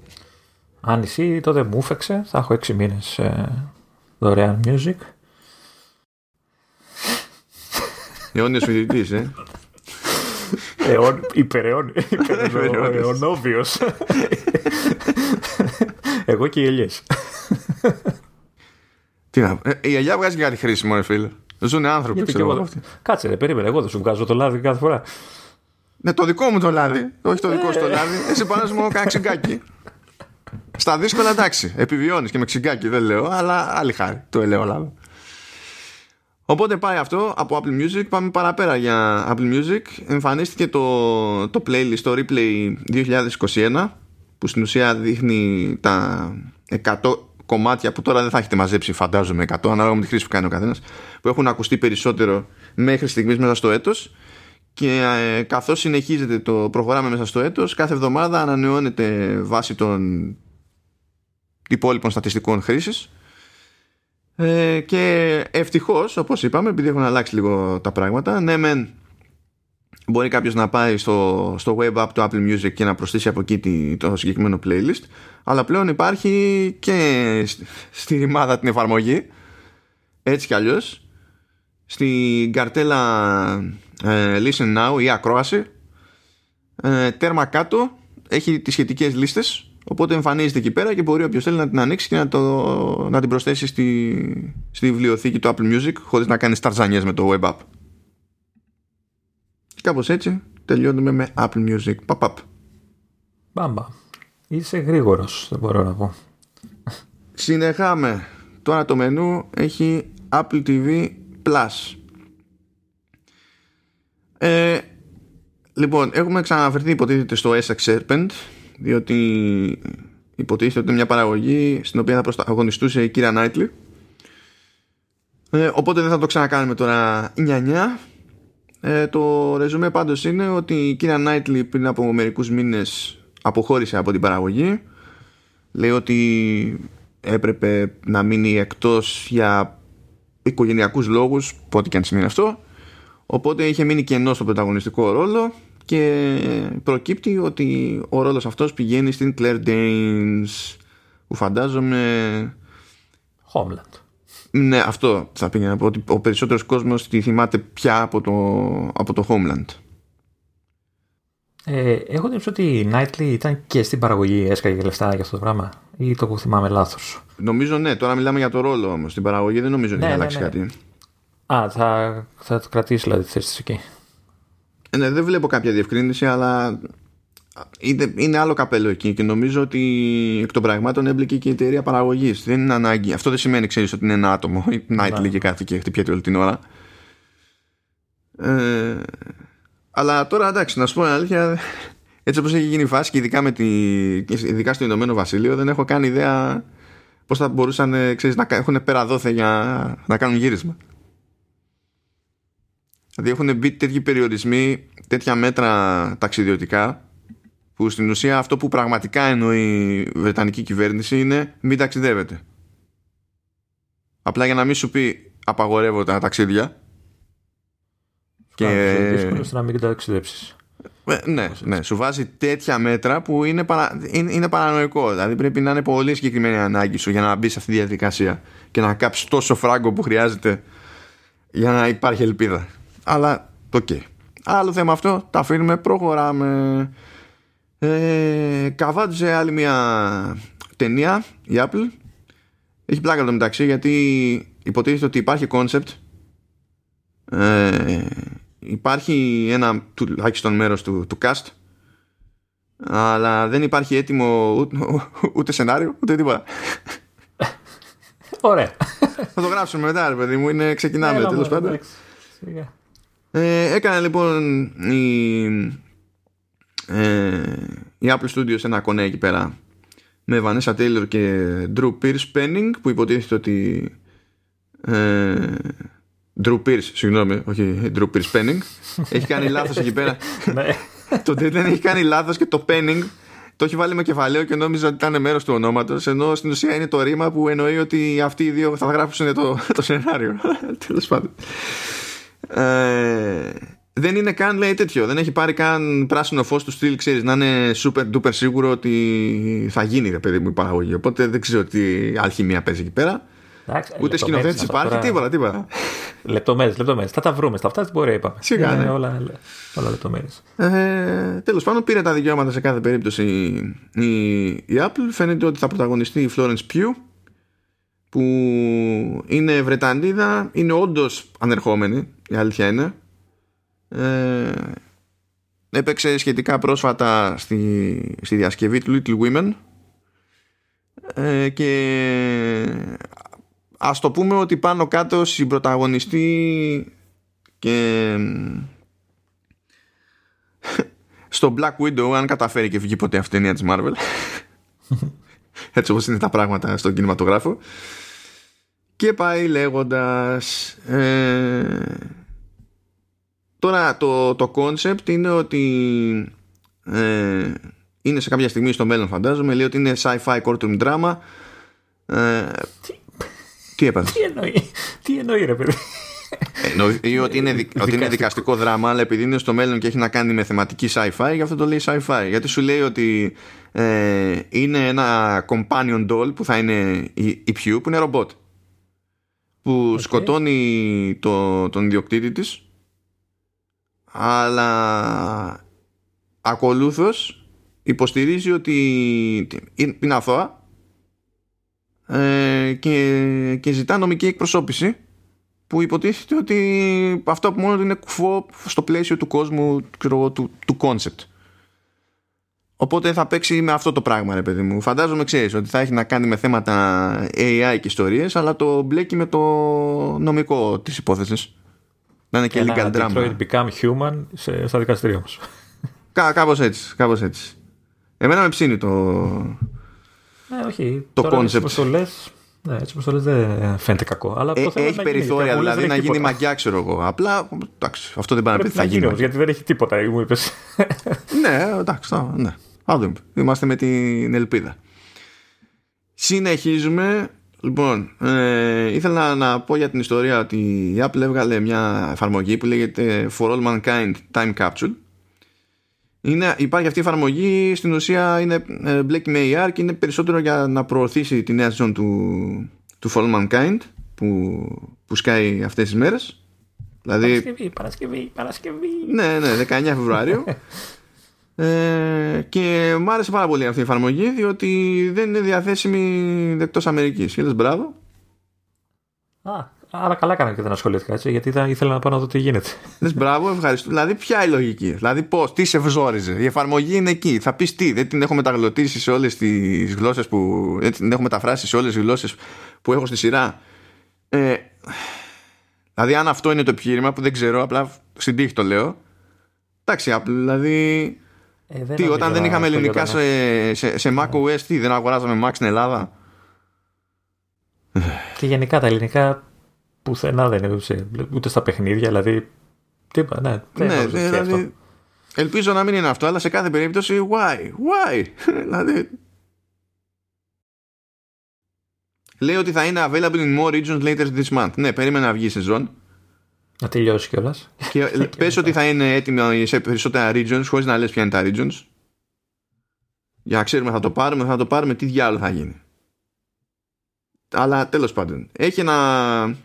Αν εσύ τότε μου έφεξε, θα έχω 6 μήνες ε, δωρεάν music. Αιώνιος φοιτητής, ε. Αιών, υπεραιώνιος. Εγώ και οι ελιές. Τι να ε, Η ελιά βγάζει κάτι χρήσιμο, ρε φίλε. Ζουν άνθρωποι, Γιατί ξέρω εγώ. Κάτσε, ρε, περίμενε. Εγώ δεν σου βγάζω το λάδι κάθε φορά. Ναι, το δικό μου το λάδι. Όχι το δικό σου το ε. λάδι. Εσύ πάνω μου κάνα ξυγκάκι. Στα δύσκολα εντάξει. Επιβιώνεις και με ξυγκάκι, δεν λέω, αλλά άλλη χάρη. Το ελαιόλαδο. Οπότε πάει αυτό από Apple Music. Πάμε παραπέρα για Apple Music. Εμφανίστηκε το, το playlist, το replay 2021 που στην ουσία δείχνει τα 100 κομμάτια που τώρα δεν θα έχετε μαζέψει φαντάζομαι 100 ανάλογα με τη χρήση που κάνει ο καθένας που έχουν ακουστεί περισσότερο μέχρι στιγμής μέσα στο έτος. Και ε, καθώς συνεχίζεται το προχωράμε μέσα στο έτος κάθε εβδομάδα ανανεώνεται βάσει των υπόλοιπων στατιστικών χρήσης. Ε, και ευτυχώς όπως είπαμε επειδή έχουν αλλάξει λίγο τα πράγματα ναι μεν μπορεί κάποιος να πάει στο, στο web app του Apple Music και να προσθέσει από εκεί το συγκεκριμένο playlist αλλά πλέον υπάρχει και στη ρημάδα την εφαρμογή έτσι κι αλλιώς στην καρτέλα ε, Listen Now ή ακρόαση ε, τέρμα κάτω έχει τις σχετικές λίστες οπότε εμφανίζεται εκεί πέρα και μπορεί όποιος θέλει να την ανοίξει και να, το, να την προσθέσει στη, στη βιβλιοθήκη του Apple Music χωρίς να κάνει σταρζανιές με το web app κάπως έτσι τελειώνουμε με Apple Music. Παπαπ. Μπάμπα. Είσαι γρήγορος, δεν μπορώ να πω. Συνεχάμε. Τώρα το μενού έχει Apple TV Plus. Ε, λοιπόν, έχουμε ξαναφερθεί υποτίθεται στο Essex Serpent διότι υποτίθεται ότι είναι μια παραγωγή στην οποία θα πρωταγωνιστούσε η κυρία Νάιτλι ε, οπότε δεν θα το ξανακάνουμε τώρα 9-9 ε, το ρεζουμέ πάντως είναι ότι η κυρία Νάιτλι πριν από μερικούς μήνες αποχώρησε από την παραγωγή. Λέει ότι έπρεπε να μείνει εκτός για οικογενειακούς λόγους, πότε και αν σημαίνει αυτό. Οπότε είχε μείνει κενό στο πρωταγωνιστικό ρόλο και προκύπτει ότι ο ρόλος αυτός πηγαίνει στην Claire Danes που φαντάζομαι... Homeland. Ναι, αυτό θα πήγαινα να πω. Ότι ο περισσότερος κόσμος τη θυμάται πια από το, από το Homeland. Ε, έχω την ότι η Nightly ήταν και στην παραγωγή, έσκαγε λεφτά για αυτό το πράγμα, ή το που θυμάμαι λάθος; Νομίζω ναι, τώρα μιλάμε για το ρόλο όμως. Στην παραγωγή δεν νομίζω ότι ναι, έχει ναι, αλλάξει ναι. κάτι. Α, θα, θα κρατήσει δηλαδή τη θέση της εκεί. Ε, ναι, δεν βλέπω κάποια διευκρίνηση, αλλά είναι, είναι άλλο καπέλο εκεί και νομίζω ότι εκ των πραγμάτων έμπλεκε και η εταιρεία παραγωγής. Δεν είναι ανάγκη. Αυτό δεν σημαίνει, ξέρεις, ότι είναι ένα άτομο. Η Nightly ναι. και κάθε και χτυπιέται όλη την ώρα. Ε, αλλά τώρα εντάξει, να σου πω την αλήθεια, έτσι όπως έχει γίνει η φάση και ειδικά, με τη, ειδικά στο Ηνωμένο Βασίλειο, δεν έχω καν ιδέα πώς θα μπορούσαν ε, ξέρεις, να έχουν πέρα δόθε για να κάνουν γύρισμα. Δηλαδή έχουν μπει τέτοιοι περιορισμοί, τέτοια μέτρα ταξιδιωτικά που στην ουσία αυτό που πραγματικά εννοεί η Βρετανική κυβέρνηση είναι μην ταξιδεύετε. Απλά για να μην σου πει απαγορεύω τα ταξίδια. Και... Είναι δύσκολο να μην ταξιδέψεις. Ε, ναι, ναι, σου βάζει τέτοια μέτρα που είναι, παρα... είναι, είναι παρανοϊκό. Δηλαδή πρέπει να είναι πολύ συγκεκριμένη ανάγκη σου για να μπεις σε αυτή τη διαδικασία και να κάψεις τόσο φράγκο που χρειάζεται για να υπάρχει ελπίδα. Αλλά το okay. Άλλο θέμα αυτό, τα αφήνουμε, προχωράμε. Ε, καβάτζε άλλη μια ταινία, η Apple. Έχει πλάκα το μεταξύ γιατί υποτίθεται ότι υπάρχει concept. Ε, υπάρχει ένα τουλάχιστον μέρος του, του cast αλλά δεν υπάρχει έτοιμο ούτε, ούτε σενάριο ούτε τίποτα. Ωραία. Θα το γράψουμε μετά, ρε παιδί μου. Είναι, ξεκινάμε τέλος πάντων. Ε, έκανε λοιπόν η, ε, η Apple Studios ένα κονέ εκεί πέρα με Vanessa Taylor και Drew Pierce Penning που υποτίθεται ότι ε, Drew Pierce, συγγνώμη, όχι Drew Pierce Penning έχει κάνει λάθος εκεί πέρα. Ναι. το δεν έχει κάνει λάθος και το Penning το έχει βάλει με κεφαλαίο και νόμιζα ότι ήταν μέρος του ονόματος ενώ στην ουσία είναι το ρήμα που εννοεί ότι αυτοί οι δύο θα γράψουν το, το σενάριο. Τέλος πάντων. Ε, δεν είναι καν λέει τέτοιο δεν έχει πάρει καν πράσινο φως του στυλ ξέρεις να είναι super duper σίγουρο ότι θα γίνει ρε παιδί μου η παραγωγή οπότε δεν ξέρω τι αλχημία παίζει εκεί πέρα Εντάξει, Ούτε σκηνοθέτης υπάρχει, τώρα... τίποτα, τίποτα. Λεπτομέρειες, λεπτομέρειες. Θα τα βρούμε στα αυτά, τι μπορεί, είπαμε. Σιγά, ναι. όλα, όλα λεπτομέρειες. Ε, Τέλος πάντων, πήρε τα δικαιώματα σε κάθε περίπτωση η, η Apple. Φαίνεται ότι θα πρωταγωνιστεί η Florence Pugh, που είναι Βρετανίδα, είναι όντως ανερχόμενη, η αλήθεια είναι. Ε, έπαιξε σχετικά πρόσφατα στη, στη διασκευή του Little Women. Ε, και ας το πούμε ότι πάνω κάτω συμπροταγωνιστεί και στο Black Widow αν καταφέρει και βγει ποτέ αυτή η ταινία της Marvel. Έτσι όπως είναι τα πράγματα στον κινηματογράφο. Και πάει λέγοντας ε, τώρα το, το concept είναι ότι ε, είναι σε κάποια στιγμή στο μέλλον φαντάζομαι λέει ότι είναι sci-fi courtroom drama ε, τι; έπαθες; Τι εννοεί, τι εννοεί ρε παιδί; Εννοεί ότι είναι, ότι είναι δικαστικό δράμα, αλλά επειδή είναι στο μέλλον και έχει να κάνει με θεματική sci-fi, γι' αυτό το λέει sci-fi. Γιατί σου λέει ότι ε, είναι ένα companion doll που θα είναι η, η Pew, που είναι ρομπότ. Που σκοτώνει το, τον ιδιοκτήτη της, αλλά ακολούθως υποστηρίζει ότι είναι αθώα ε, και, και ζητά νομική εκπροσώπηση που υποτίθεται ότι αυτό που μόνο είναι κουφό στο πλαίσιο του κόσμου ξέρω, του, του concept. Οπότε θα παίξει με αυτό το πράγμα, ρε παιδί μου. Φαντάζομαι, ξέρεις, ότι θα έχει να κάνει με θέματα AI και ιστορίες, αλλά το μπλέκει με το νομικό της υπόθεσης. Να είναι και, και legal drama. Detroit Become Human σε, στα δικαστήρια μας. Κά, κάπως έτσι, κάπως έτσι. Εμένα με ψήνει το, ε, όχι. το Τώρα, concept. Έτσι λες, ναι, έτσι όπως το λες δεν φαίνεται κακό. Αλλά ε, έχει περιθώρια γίνει, δηλαδή να γίνει μαγιά, ξέρω εγώ. Απλά εντάξει, αυτό δεν πάει να πει θα γίνει. γιατί δεν έχει τίποτα, μου είπες. ναι, εντάξει, ναι. δούμε. Είμαστε με την ελπίδα. Συνεχίζουμε. Λοιπόν, ε, ήθελα να πω για την ιστορία ότι η Apple έβγαλε μια εφαρμογή που λέγεται For All Mankind Time Capsule. Είναι, υπάρχει αυτή η εφαρμογή στην ουσία είναι ε, μπλέκει με AR και είναι περισσότερο για να προωθήσει τη νέα σεζόν του, του Fall Mankind που, που σκάει αυτές τις μέρες. Δηλαδή, Παρασκευή, Παρασκευή, Παρασκευή. Ναι, ναι, 19 Φεβρουάριο ε, και μου άρεσε πάρα πολύ αυτή η εφαρμογή διότι δεν είναι διαθέσιμη εκτός Αμερικής και λες μπράβο Α, Αλλά καλά έκανα και δεν ασχολήθηκα έτσι, γιατί ήθελα να πάω να δω τι γίνεται. Λες, μπράβο, ευχαριστώ. Δηλαδή, ποια η λογική; Δηλαδή, πώς, τι σε βζόριζε; Η εφαρμογή είναι εκεί. Θα πεις τι, δεν την έχω μεταγλωτήσει σε όλες τις γλώσσες που. Δεν την έχω μεταφράσει σε όλες τις γλώσσες που έχω στη σειρά. Ε, δηλαδή, αν αυτό είναι το επιχείρημα που δεν ξέρω, απλά στην τύχη το λέω. Εντάξει, δηλαδή. Ε, τι, όταν δεν είχαμε ελληνικά σε, σε, σε macOS, τι, δεν αγοράζαμε Mac στην Ελλάδα; Και γενικά τα ελληνικά πουθενά δεν είναι ούτε, ούτε στα παιχνίδια, δηλαδή. Τίποτα, ναι. Δεν ναι, δηλαδή, αυτό. Ελπίζω να μην είναι αυτό, αλλά σε κάθε περίπτωση, why, why, δηλαδή. Λέει ότι θα είναι available in more regions later this month. Ναι, περίμενα να βγει η σεζόν. Να τελειώσει κιόλας. Και πες ότι θα είναι έτοιμο σε περισσότερα regions, χωρίς να λες ποια είναι τα regions. Για να ξέρουμε θα το πάρουμε, θα το πάρουμε, τι διάλογο θα γίνει. Αλλά τέλος πάντων, έχει ένα...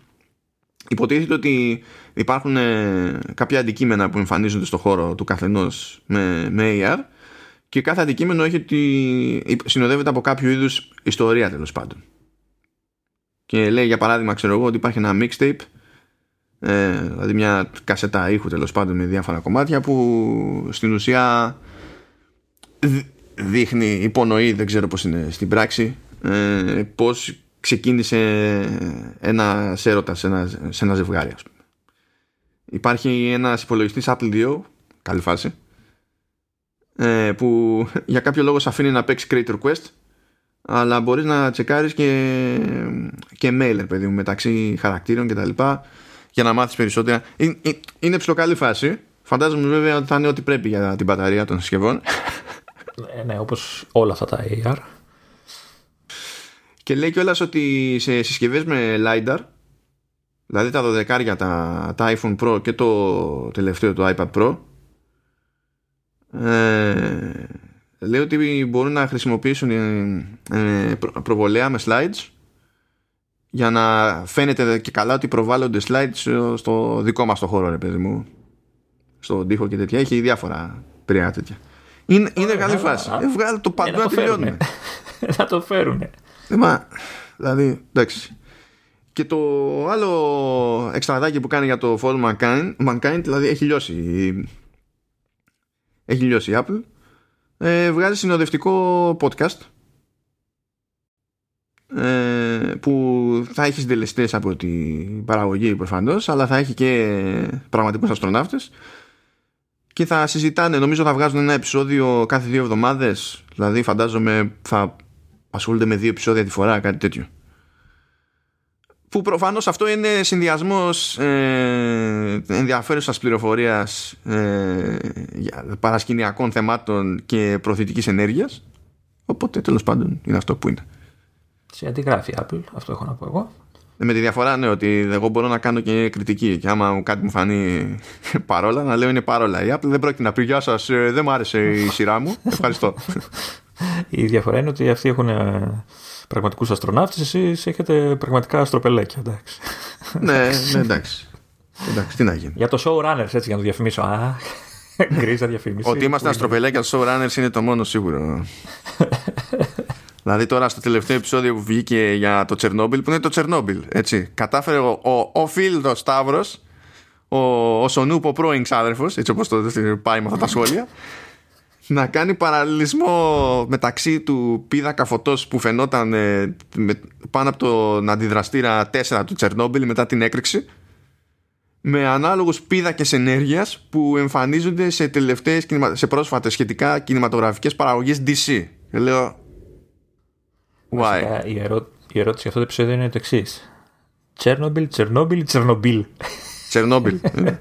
Υποτίθεται ότι υπάρχουν ε, κάποια αντικείμενα που εμφανίζονται στο χώρο του καθενός με, με AR και κάθε αντικείμενο έχει ότι συνοδεύεται από κάποιο είδους ιστορία τέλος πάντων. Και λέει για παράδειγμα ξέρω εγώ ότι υπάρχει ένα mixtape ε, δηλαδή μια κασέτα ήχου τέλος πάντων με διάφορα κομμάτια που στην ουσία δείχνει, υπονοεί δεν ξέρω πώς είναι στην πράξη ε, πώς ξεκίνησε ένα έρωτας σε ένα, σε ένα ζευγάρι ας πούμε. Υπάρχει ένας υπολογιστής Apple 2 καλή φάση ε, που για κάποιο λόγο σε αφήνει να παίξει Creator Quest αλλά μπορείς να τσεκάρεις και, και mail παιδί μου, μεταξύ χαρακτήρων και τα λοιπά για να μάθεις περισσότερα. Είναι, είναι ψηλοκαλή φάση. Φαντάζομαι βέβαια ότι θα είναι ό,τι πρέπει για την μπαταρία των συσκευών. Ναι, ναι όπως όλα αυτά τα AR και λέει κιόλας ότι σε συσκευές με LiDAR, δηλαδή τα 12 τα, τα iPhone Pro και το τελευταίο το iPad Pro, ε, λέει ότι μπορούν να χρησιμοποιήσουν ε, προβολέα με slides για να φαίνεται και καλά ότι προβάλλονται slides στο δικό μας το χώρο ρε παιδί μου. Στον τοίχο και τέτοια. Έχει διάφορα περίεργα τέτοια. Είναι, είναι καλή φάση. ε, το παντού να τελειώνουμε. να το φέρουνε. Ε, μα, δηλαδή, εντάξει. Και το άλλο εξτραδάκι που κάνει για το For Mankind, Mankind δηλαδή έχει λιώσει. Έχει λιώσει η Apple. Ε, βγάζει συνοδευτικό podcast. ε, που θα έχεις συντελεστέ από την παραγωγή προφανώς, αλλά θα έχει και πραγματικούς αστροναύτες και θα συζητάνε, νομίζω θα βγάζουν ένα επεισόδιο κάθε δύο εβδομάδες δηλαδή φαντάζομαι θα ασχολούνται με δύο επεισόδια τη φορά, κάτι τέτοιο. Που προφανώς αυτό είναι συνδυασμός ε, ενδιαφέρουσας πληροφορίας ε, παρασκηνιακών θεμάτων και προθετικής ενέργειας. Οπότε τέλος πάντων είναι αυτό που είναι. Σε αντιγράφει Apple, αυτό έχω να πω εγώ. Ε, με τη διαφορά ναι ότι εγώ μπορώ να κάνω και κριτική και άμα κάτι μου φανεί παρόλα να λέω είναι παρόλα. Η Apple δεν πρόκειται να πει γεια σας, ε, δεν μου άρεσε η σειρά μου, ευχαριστώ. Η διαφορά είναι ότι αυτοί έχουν ε, πραγματικούς αστροναύτες, εσείς έχετε πραγματικά αστροπελέκια. Εντάξει. ναι, ναι, εντάξει. εντάξει. Τι να γίνει. Για το showrunners, έτσι για να το διαφημίσω. Α, γκρίζα διαφήμιση. Ότι είμαστε αστροπελέκια, το showrunners είναι το μόνο σίγουρο. δηλαδή τώρα στο τελευταίο επεισόδιο που βγήκε για το Τσερνόμπιλ, που είναι το Τσερνόμπιλ, έτσι. Κατάφερε ο, ο, ο Φίλδο Σταύρος, ο, ο Σονούπο πρώην ξάδερφος, έτσι όπως το πάει με αυτά τα σχόλια, να κάνει παραλληλισμό μεταξύ του πίδακα φωτός που φαινόταν ε, με, πάνω από τον αντιδραστήρα 4 του Τσερνόμπιλ μετά την έκρηξη με ανάλογους πίδακες ενέργειας που εμφανίζονται σε τελευταίες σε πρόσφατες σχετικά κινηματογραφικές παραγωγές DC. Και λέω Why? η, ερώ... η ερώτηση για αυτό το επεισόδιο είναι το εξής. Τσέρνομπιλ, Τσερνόμπιλ, Τσερνομπίλ. Τσερνόμπιλ. Ε.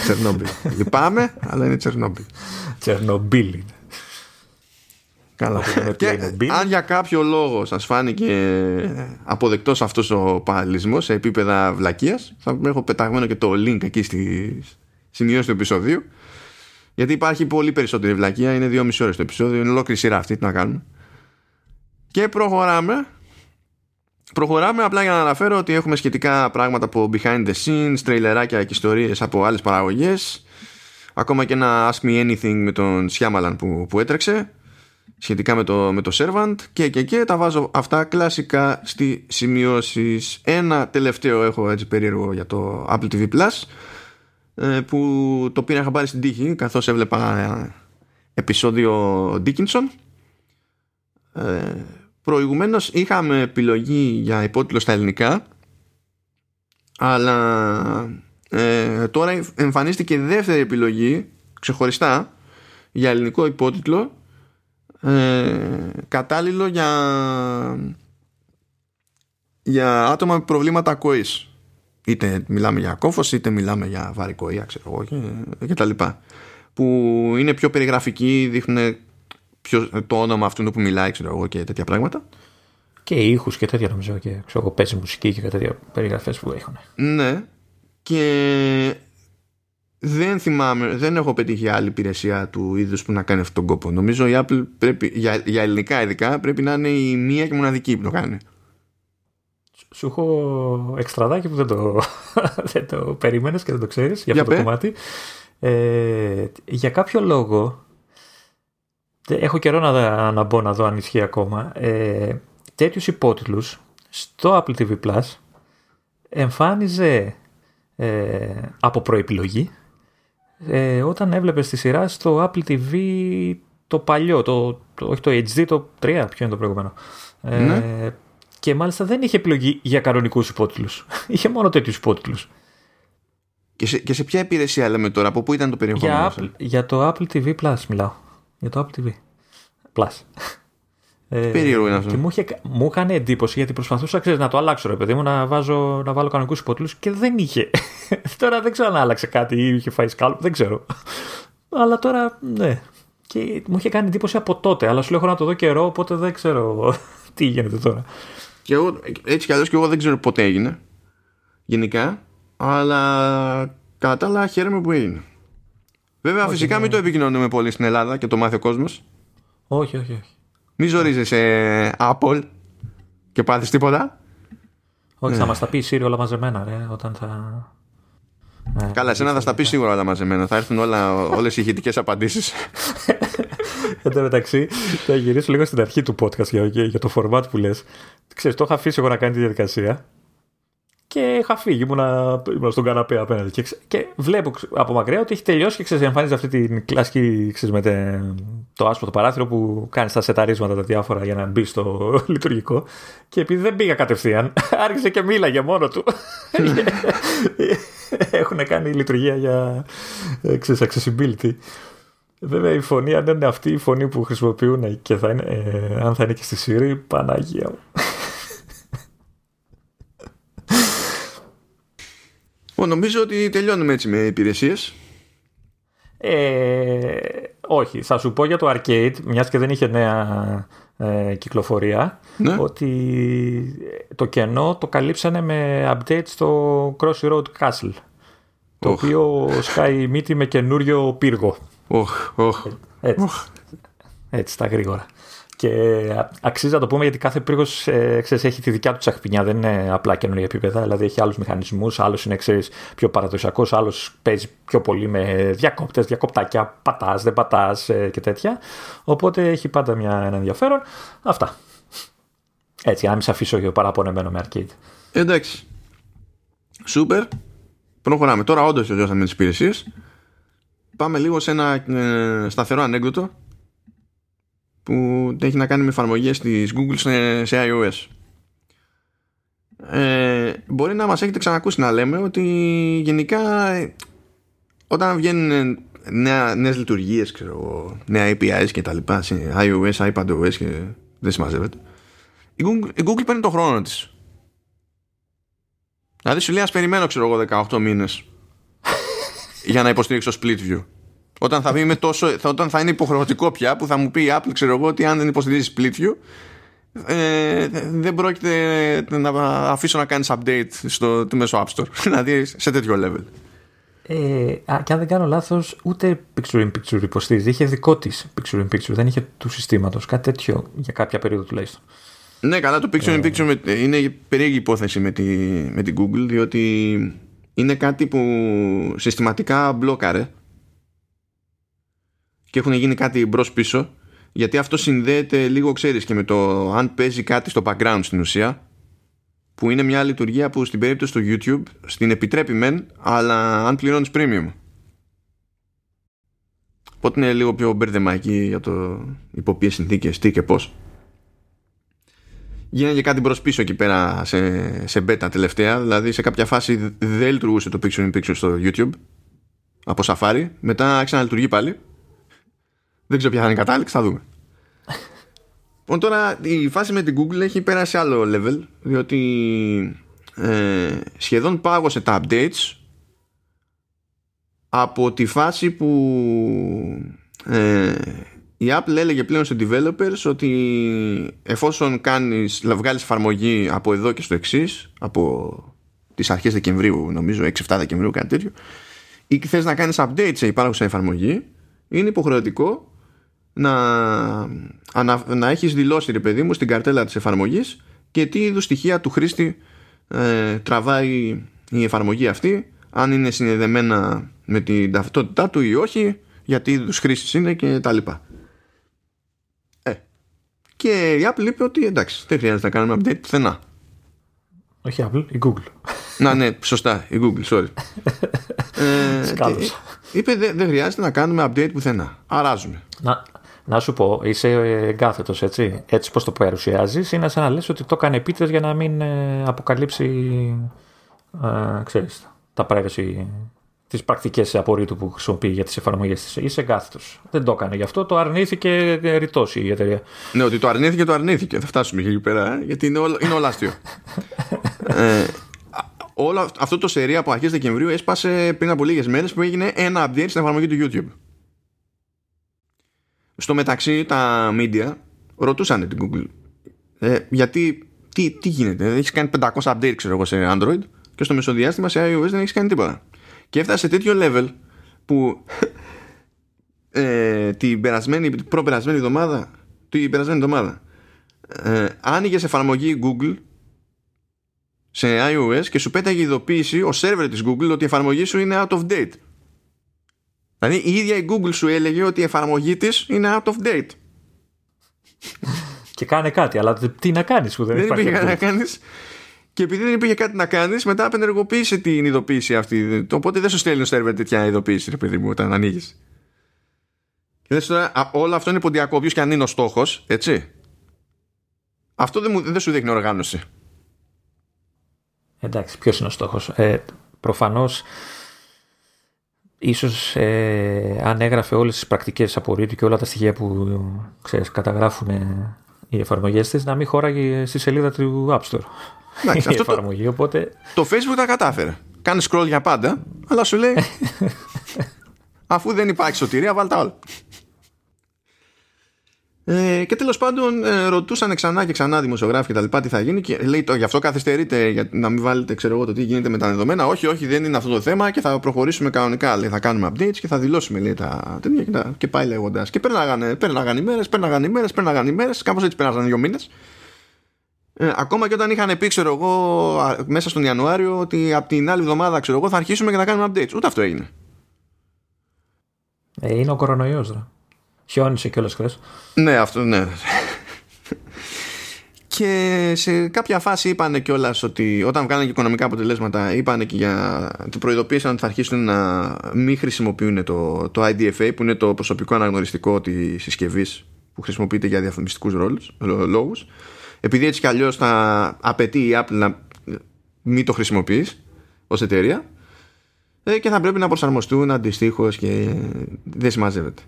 Τσερνόμπιλ. Λυπάμαι, αλλά είναι Τσερνόμπιλ. Τσερνομπίλ Καλά. και αν για κάποιο λόγο σας φάνηκε αποδεκτός αυτός ο παραλληλισμός σε επίπεδα βλακείας θα έχω πεταγμένο και το link εκεί στη σημειώση του επεισοδίου γιατί υπάρχει πολύ περισσότερη βλακεία είναι δύο μισή ώρες το επεισόδιο είναι ολόκληρη σειρά αυτή τι να κάνουμε και προχωράμε. Προχωράμε απλά για να αναφέρω ότι έχουμε σχετικά πράγματα από behind the scenes, τρέιλεράκια και ιστορίες από άλλες παραγωγές. Ακόμα και ένα Ask Me Anything με τον Shyamalan που, που έτρεξε σχετικά με το, με το servant. Και, και και τα βάζω αυτά κλασικά στη σημειώσεις. Ένα τελευταίο έχω έτσι περίεργο για το Apple TV Plus ε, που το πήρα πάρει στην τύχη καθώς έβλεπα ε, επεισόδιο Dickinson. Ε, προηγουμένως είχαμε επιλογή για υπότιτλο στα ελληνικά αλλά ε, τώρα εμφανίστηκε δεύτερη επιλογή ξεχωριστά για ελληνικό υπότιτλο ε, κατάλληλο για για άτομα με προβλήματα ακοής. Είτε μιλάμε για κόφωση είτε μιλάμε για βαρικοία ξέρω εγώ και, και τα λοιπά που είναι πιο περιγραφική δείχνουν πιο, το όνομα αυτού που μιλάει ξέρω εγώ και τέτοια πράγματα και ήχους και τέτοια νομίζω και ξέρω εγώ παίζει μουσική και τέτοια περιγραφές που έχουν ναι και δεν θυμάμαι, δεν έχω πετύχει άλλη υπηρεσία του είδους που να κάνει αυτόν τον κόπο. Νομίζω η Apple πρέπει, για, για ελληνικά ειδικά πρέπει να είναι η μία και μοναδική που το κάνει. Σου έχω εξτραδάκι που δεν το, δεν το περίμενες και δεν το ξέρεις για, αυτό το κομμάτι. Ε, για κάποιο λόγο, έχω καιρό να, να μπω να δω αν ισχύει ακόμα, ε, τέτοιους υπότιτλους στο Apple TV Plus εμφάνιζε ε, από προεπιλογή ε, όταν έβλεπες τη σειρά στο Apple TV το παλιό, το, το, όχι το HD, το 3, ποιο είναι το προηγούμενο. Ε, ναι. Και μάλιστα δεν είχε επιλογή για κανονικούς υπότιτλους. είχε μόνο τέτοιους υπότιτλους. Και σε, και σε ποια υπηρεσία λέμε τώρα, από πού ήταν το περιεχόμενο. Για, Apple, για το Apple TV Plus μιλάω. Για το Apple TV Plus. Ε, Περίεργο είναι αυτό. Και μου, είχε, μου έκανε εντύπωση γιατί προσπαθούσα ξέρεις, να το αλλάξω, ρε παιδί μου, να, βάζω, να βάλω κανονικούς υπότιτλου και δεν είχε. τώρα δεν ξέρω αν άλλαξε κάτι ή είχε φάει σκάλπ, δεν ξέρω. αλλά τώρα, ναι. Και μου είχε κάνει εντύπωση από τότε, αλλά σου λέω έχω να το δω καιρό, οπότε δεν ξέρω τι γίνεται τώρα. Και εγώ, έτσι κι αλλιώς και εγώ δεν ξέρω πότε έγινε. Γενικά. Αλλά κατά τα άλλα χαίρομαι που έγινε. Βέβαια, όχι, φυσικά ναι. μην το επικοινωνούμε πολύ στην Ελλάδα και το μάθει ο κόσμος. Όχι, όχι, όχι. Μη ζορίζεσαι Apple και πάθεις τίποτα. Όχι, θα ναι. μας τα πει Siri όλα μαζεμένα, ρε, όταν θα... Ναι, Καλά, εσένα θα στα πει σίγουρα όλα μαζεμένα. Θα έρθουν όλα, όλες οι ηχητικές απαντήσεις. Εν τω μεταξύ, θα γυρίσω λίγο στην αρχή του podcast για, για το format που λες. Ξέρεις, το είχα αφήσει εγώ να κάνει τη διαδικασία και είχα φύγει, ήμουνα, ήμουνα στον καναπέ απέναντι. Και, και βλέπω από μακριά ότι έχει τελειώσει και ξέρεις, εμφανίζει αυτή την κλασική ξέρεις, με το άσπρο το παράθυρο που κάνει τα σεταρίσματα τα διάφορα για να μπει στο λειτουργικό. Και επειδή δεν πήγα κατευθείαν, άρχισε και μίλαγε μόνο του. Έχουν κάνει λειτουργία για ξέρεις, accessibility. Βέβαια η φωνή, αν είναι αυτή η φωνή που χρησιμοποιούν και θα είναι, ε, αν θα είναι και στη Siri, Παναγία μου. Νομίζω ότι τελειώνουμε έτσι με υπηρεσίες. Ε, όχι, θα σου πω για το arcade, μιας και δεν είχε νέα ε, κυκλοφορία, ναι. ότι το κενό το καλύψανε με update στο Crossy Road Castle, το οποίο σκάει μύτη με καινούριο πύργο. Oh, oh. Έτσι, έτσι, στα γρήγορα. Και αξίζει να το πούμε γιατί κάθε πύργος ε, έχει τη δικιά του τσαχπινιά. Δεν είναι απλά καινούργια επίπεδα. Δηλαδή έχει άλλους μηχανισμούς. Άλλος είναι ξέρεις, πιο παραδοσιακός. Άλλος παίζει πιο πολύ με διακόπτες, διακοπτάκια. Πατάς, δεν πατάς ε, και τέτοια. Οπότε έχει πάντα μια, ένα ενδιαφέρον. Αυτά. Έτσι, για να μην σε αφήσω παραπονεμένο με arcade. Εντάξει. Σούπερ. Προχωράμε. Τώρα όντως τελειώσαμε τις υπηρεσίες. Πάμε λίγο σε ένα ε, σταθερό ανέκδοτο που έχει να κάνει με εφαρμογές της Google σε, iOS. Ε, μπορεί να μας έχετε ξανακούσει να λέμε ότι γενικά όταν βγαίνουν νέα, νέες λειτουργίες ξέρω, νέα APIs και τα λοιπά σε iOS, iPadOS και δεν συμμαζεύεται η Google, η Google παίρνει το χρόνο της δηλαδή σου λέει ας περιμένω ξέρω εγώ 18 μήνες για να υποστηρίξω split view όταν θα, είμαι τόσο, θα, όταν θα είναι υποχρεωτικό πια που θα μου πει η Apple, ξέρω εγώ, ότι αν δεν υποστηρίζεις split view, ε, δεν πρόκειται να αφήσω να κάνεις update στο μέσο App Store. δηλαδή σε τέτοιο level. Ε, α, και αν δεν κάνω λάθος, ούτε picture in picture υποστηρίζει. Είχε δικό της picture in picture, δεν είχε του συστήματος. Κάτι τέτοιο για κάποια περίοδο τουλάχιστον. Ναι, καλά, το picture in ε. picture είναι περίεργη υπόθεση με, τη, με την Google, διότι είναι κάτι που συστηματικά μπλόκαρε και έχουν γίνει κάτι μπρος πίσω γιατί αυτό συνδέεται λίγο ξέρεις και με το αν παίζει κάτι στο background στην ουσία που είναι μια λειτουργία που στην περίπτωση του YouTube στην επιτρέπει μεν αλλά αν πληρώνεις premium. Οπότε είναι λίγο πιο μπερδεμάκι για το υπό ποιες συνθήκες τι και πώς. Γίνανε και κάτι μπρος πίσω εκεί πέρα σε, σε beta τελευταία δηλαδή σε κάποια φάση δεν λειτουργούσε το picture in picture στο YouTube από Safari μετά ξαναλειτουργεί πάλι δεν ξέρω ποια θα είναι η κατάληξη θα δούμε. Λοιπόν τώρα η φάση με την Google έχει πέρασει σε άλλο level διότι ε, σχεδόν πάγωσε τα updates από τη φάση που ε, η Apple έλεγε πλέον σε developers ότι εφόσον κάνεις, βγάλεις εφαρμογή από εδώ και στο εξής, από τις αρχές Δεκεμβρίου νομίζω 6-7 Δεκεμβρίου κάτι τέτοιο ή θες να κάνεις update σε υπάρχουσα εφαρμογή είναι υποχρεωτικό να, να έχεις δηλώσει ρε παιδί μου στην καρτέλα της εφαρμογής και τι είδους στοιχεία του χρήστη ε, τραβάει η εφαρμογή αυτή αν είναι συνδεδεμένα με την ταυτότητά του ή όχι γιατί είδους χρήση είναι και τα λοιπά. Ε. και η Apple είπε ότι εντάξει δεν χρειάζεται να κάνουμε update πουθενά. Όχι Apple, η Google. Να ναι, σωστά, η Google, sorry. Ε, είπε δεν χρειάζεται να κάνουμε update πουθενά. Αράζουμε. Να, να σου πω, είσαι εγκάθετος έτσι. Έτσι πώ το παρουσιάζεις, είναι σαν να λες ότι το έκανε επίτηδε για να μην ε, αποκαλύψει ε, ξέρεις, τα privacy, τις πρακτικές απορρίτου που χρησιμοποιεί για τις εφαρμογές της. Είσαι εγκάθετος. Δεν το έκανε γι' αυτό, το αρνήθηκε ρητός η εταιρεία. Ναι, ότι το αρνήθηκε, το αρνήθηκε. Θα φτάσουμε εκεί πέρα, ε, γιατί είναι, όλα, είναι όλα αστείο. ε, όλο αυτό το σερί από αρχές Δεκεμβρίου έσπασε πριν από λίγες μέρες που έγινε ένα update στην εφαρμογή του YouTube. Στο μεταξύ τα media ρωτούσαν την Google ε, γιατί τι, τι γίνεται, έχεις κάνει 500 update ξέρω εγώ σε Android και στο μεσοδιάστημα σε iOS δεν έχεις κάνει τίποτα. Και έφτασε σε τέτοιο level που ε, την περασμένη, την προπερασμένη εβδομάδα, την περασμένη εβδομάδα, ε, άνοιγες εφαρμογή Google σε iOS και σου πέταγε ειδοποίηση ο σερβερ της Google ότι η εφαρμογή σου είναι out of date. Δηλαδή η ίδια η Google σου έλεγε ότι η εφαρμογή της είναι out of date. Και κάνε κάτι, αλλά τι να κάνεις που δεν, δεν υπήρχε κάτι να κάνεις. Και επειδή δεν υπήρχε κάτι να κάνεις, μετά απενεργοποίησε την ειδοποίηση αυτή. Οπότε δεν σου στέλνει ο σερβερ τέτοια ειδοποίηση, ρε παιδί μου, όταν ανοίγεις. Και λες τώρα, όλο αυτό είναι ποντιακό, όποιο και αν είναι ο στόχος, έτσι. Αυτό δεν, μου, δεν σου δείχνει οργάνωση. Εντάξει, ποιος είναι ο στόχος; Ε, Προφανώς ίσως ε, αν έγραφε όλες τις πρακτικές απορρίτου και όλα τα στοιχεία που ξέρεις, καταγράφουν ε, οι εφαρμογές της να μην χώραγε στη σελίδα του App Store. Εντάξει, αυτό εφαρμογή, το, οπότε... το Facebook τα κατάφερε. Κάνεις scroll για πάντα αλλά σου λέει αφού δεν υπάρχει σωτηρία βάλτε όλα ε, και τέλος πάντων ε, ρωτούσαν ξανά και ξανά δημοσιογράφοι και τα λοιπά τι θα γίνει και λέει το, γι' αυτό καθυστερείτε για να μην βάλετε ξέρω εγώ το τι γίνεται με τα δεδομένα όχι όχι δεν είναι αυτό το θέμα και θα προχωρήσουμε κανονικά λέει, θα κάνουμε updates και θα δηλώσουμε λέει, τα τέτοια και, τα, και πάει λέγοντας. και πέρναγαν, πέρναγαν ημέρες πέρναγαν ημέρες πέρναγαν ημέρες κάπως έτσι πέρναγαν δύο μήνες. Ε, ακόμα και όταν είχαν πει ξέρω εγώ μέσα στον Ιανουάριο ότι από την άλλη εβδομάδα ξέρω εγώ θα αρχίσουμε και θα κάνουμε updates. Ούτε αυτό έγινε. Ε, είναι ο κορονοϊός Χιόνισε κιόλας χθες. Ναι, αυτό ναι. και σε κάποια φάση είπαν κιόλας ότι όταν βγάλανε και οικονομικά αποτελέσματα, είπαν και για. την προειδοποίησαν ότι θα αρχίσουν να μην χρησιμοποιούν το, το IDFA, που είναι το προσωπικό αναγνωριστικό της συσκευής που χρησιμοποιείται για διαφημιστικούς λόγους. Επειδή έτσι κι αλλιώς θα απαιτεί η Apple να μην το χρησιμοποιείς ως εταιρεία ε, και θα πρέπει να προσαρμοστούν αντιστοίχως και δεν συμμαζεύεται.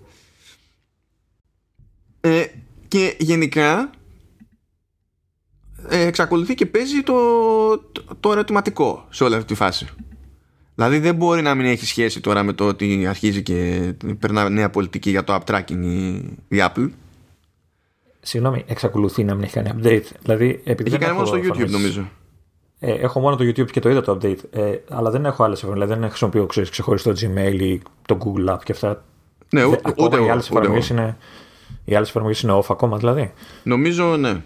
Ε, και γενικά ε, εξακολουθεί και παίζει το, το, ερωτηματικό σε όλη αυτή τη φάση. Δηλαδή δεν μπορεί να μην έχει σχέση τώρα με το ότι αρχίζει και περνά νέα πολιτική για το app tracking η, Apple. Συγγνώμη, εξακολουθεί να μην έχει κάνει update. Δηλαδή, επειδή έχει κάνει μόνο στο YouTube νομίζω. Ε, έχω μόνο το YouTube και το είδα το update. Ε, αλλά δεν έχω άλλες εφαρμογές. Δηλαδή δεν χρησιμοποιώ ξεχωριστό Gmail ή το Google App και αυτά. Ναι, ούτε, ούτε, οι άλλες εφαρμογές είναι οι άλλες εφαρμογές είναι off ακόμα δηλαδή. Νομίζω ναι.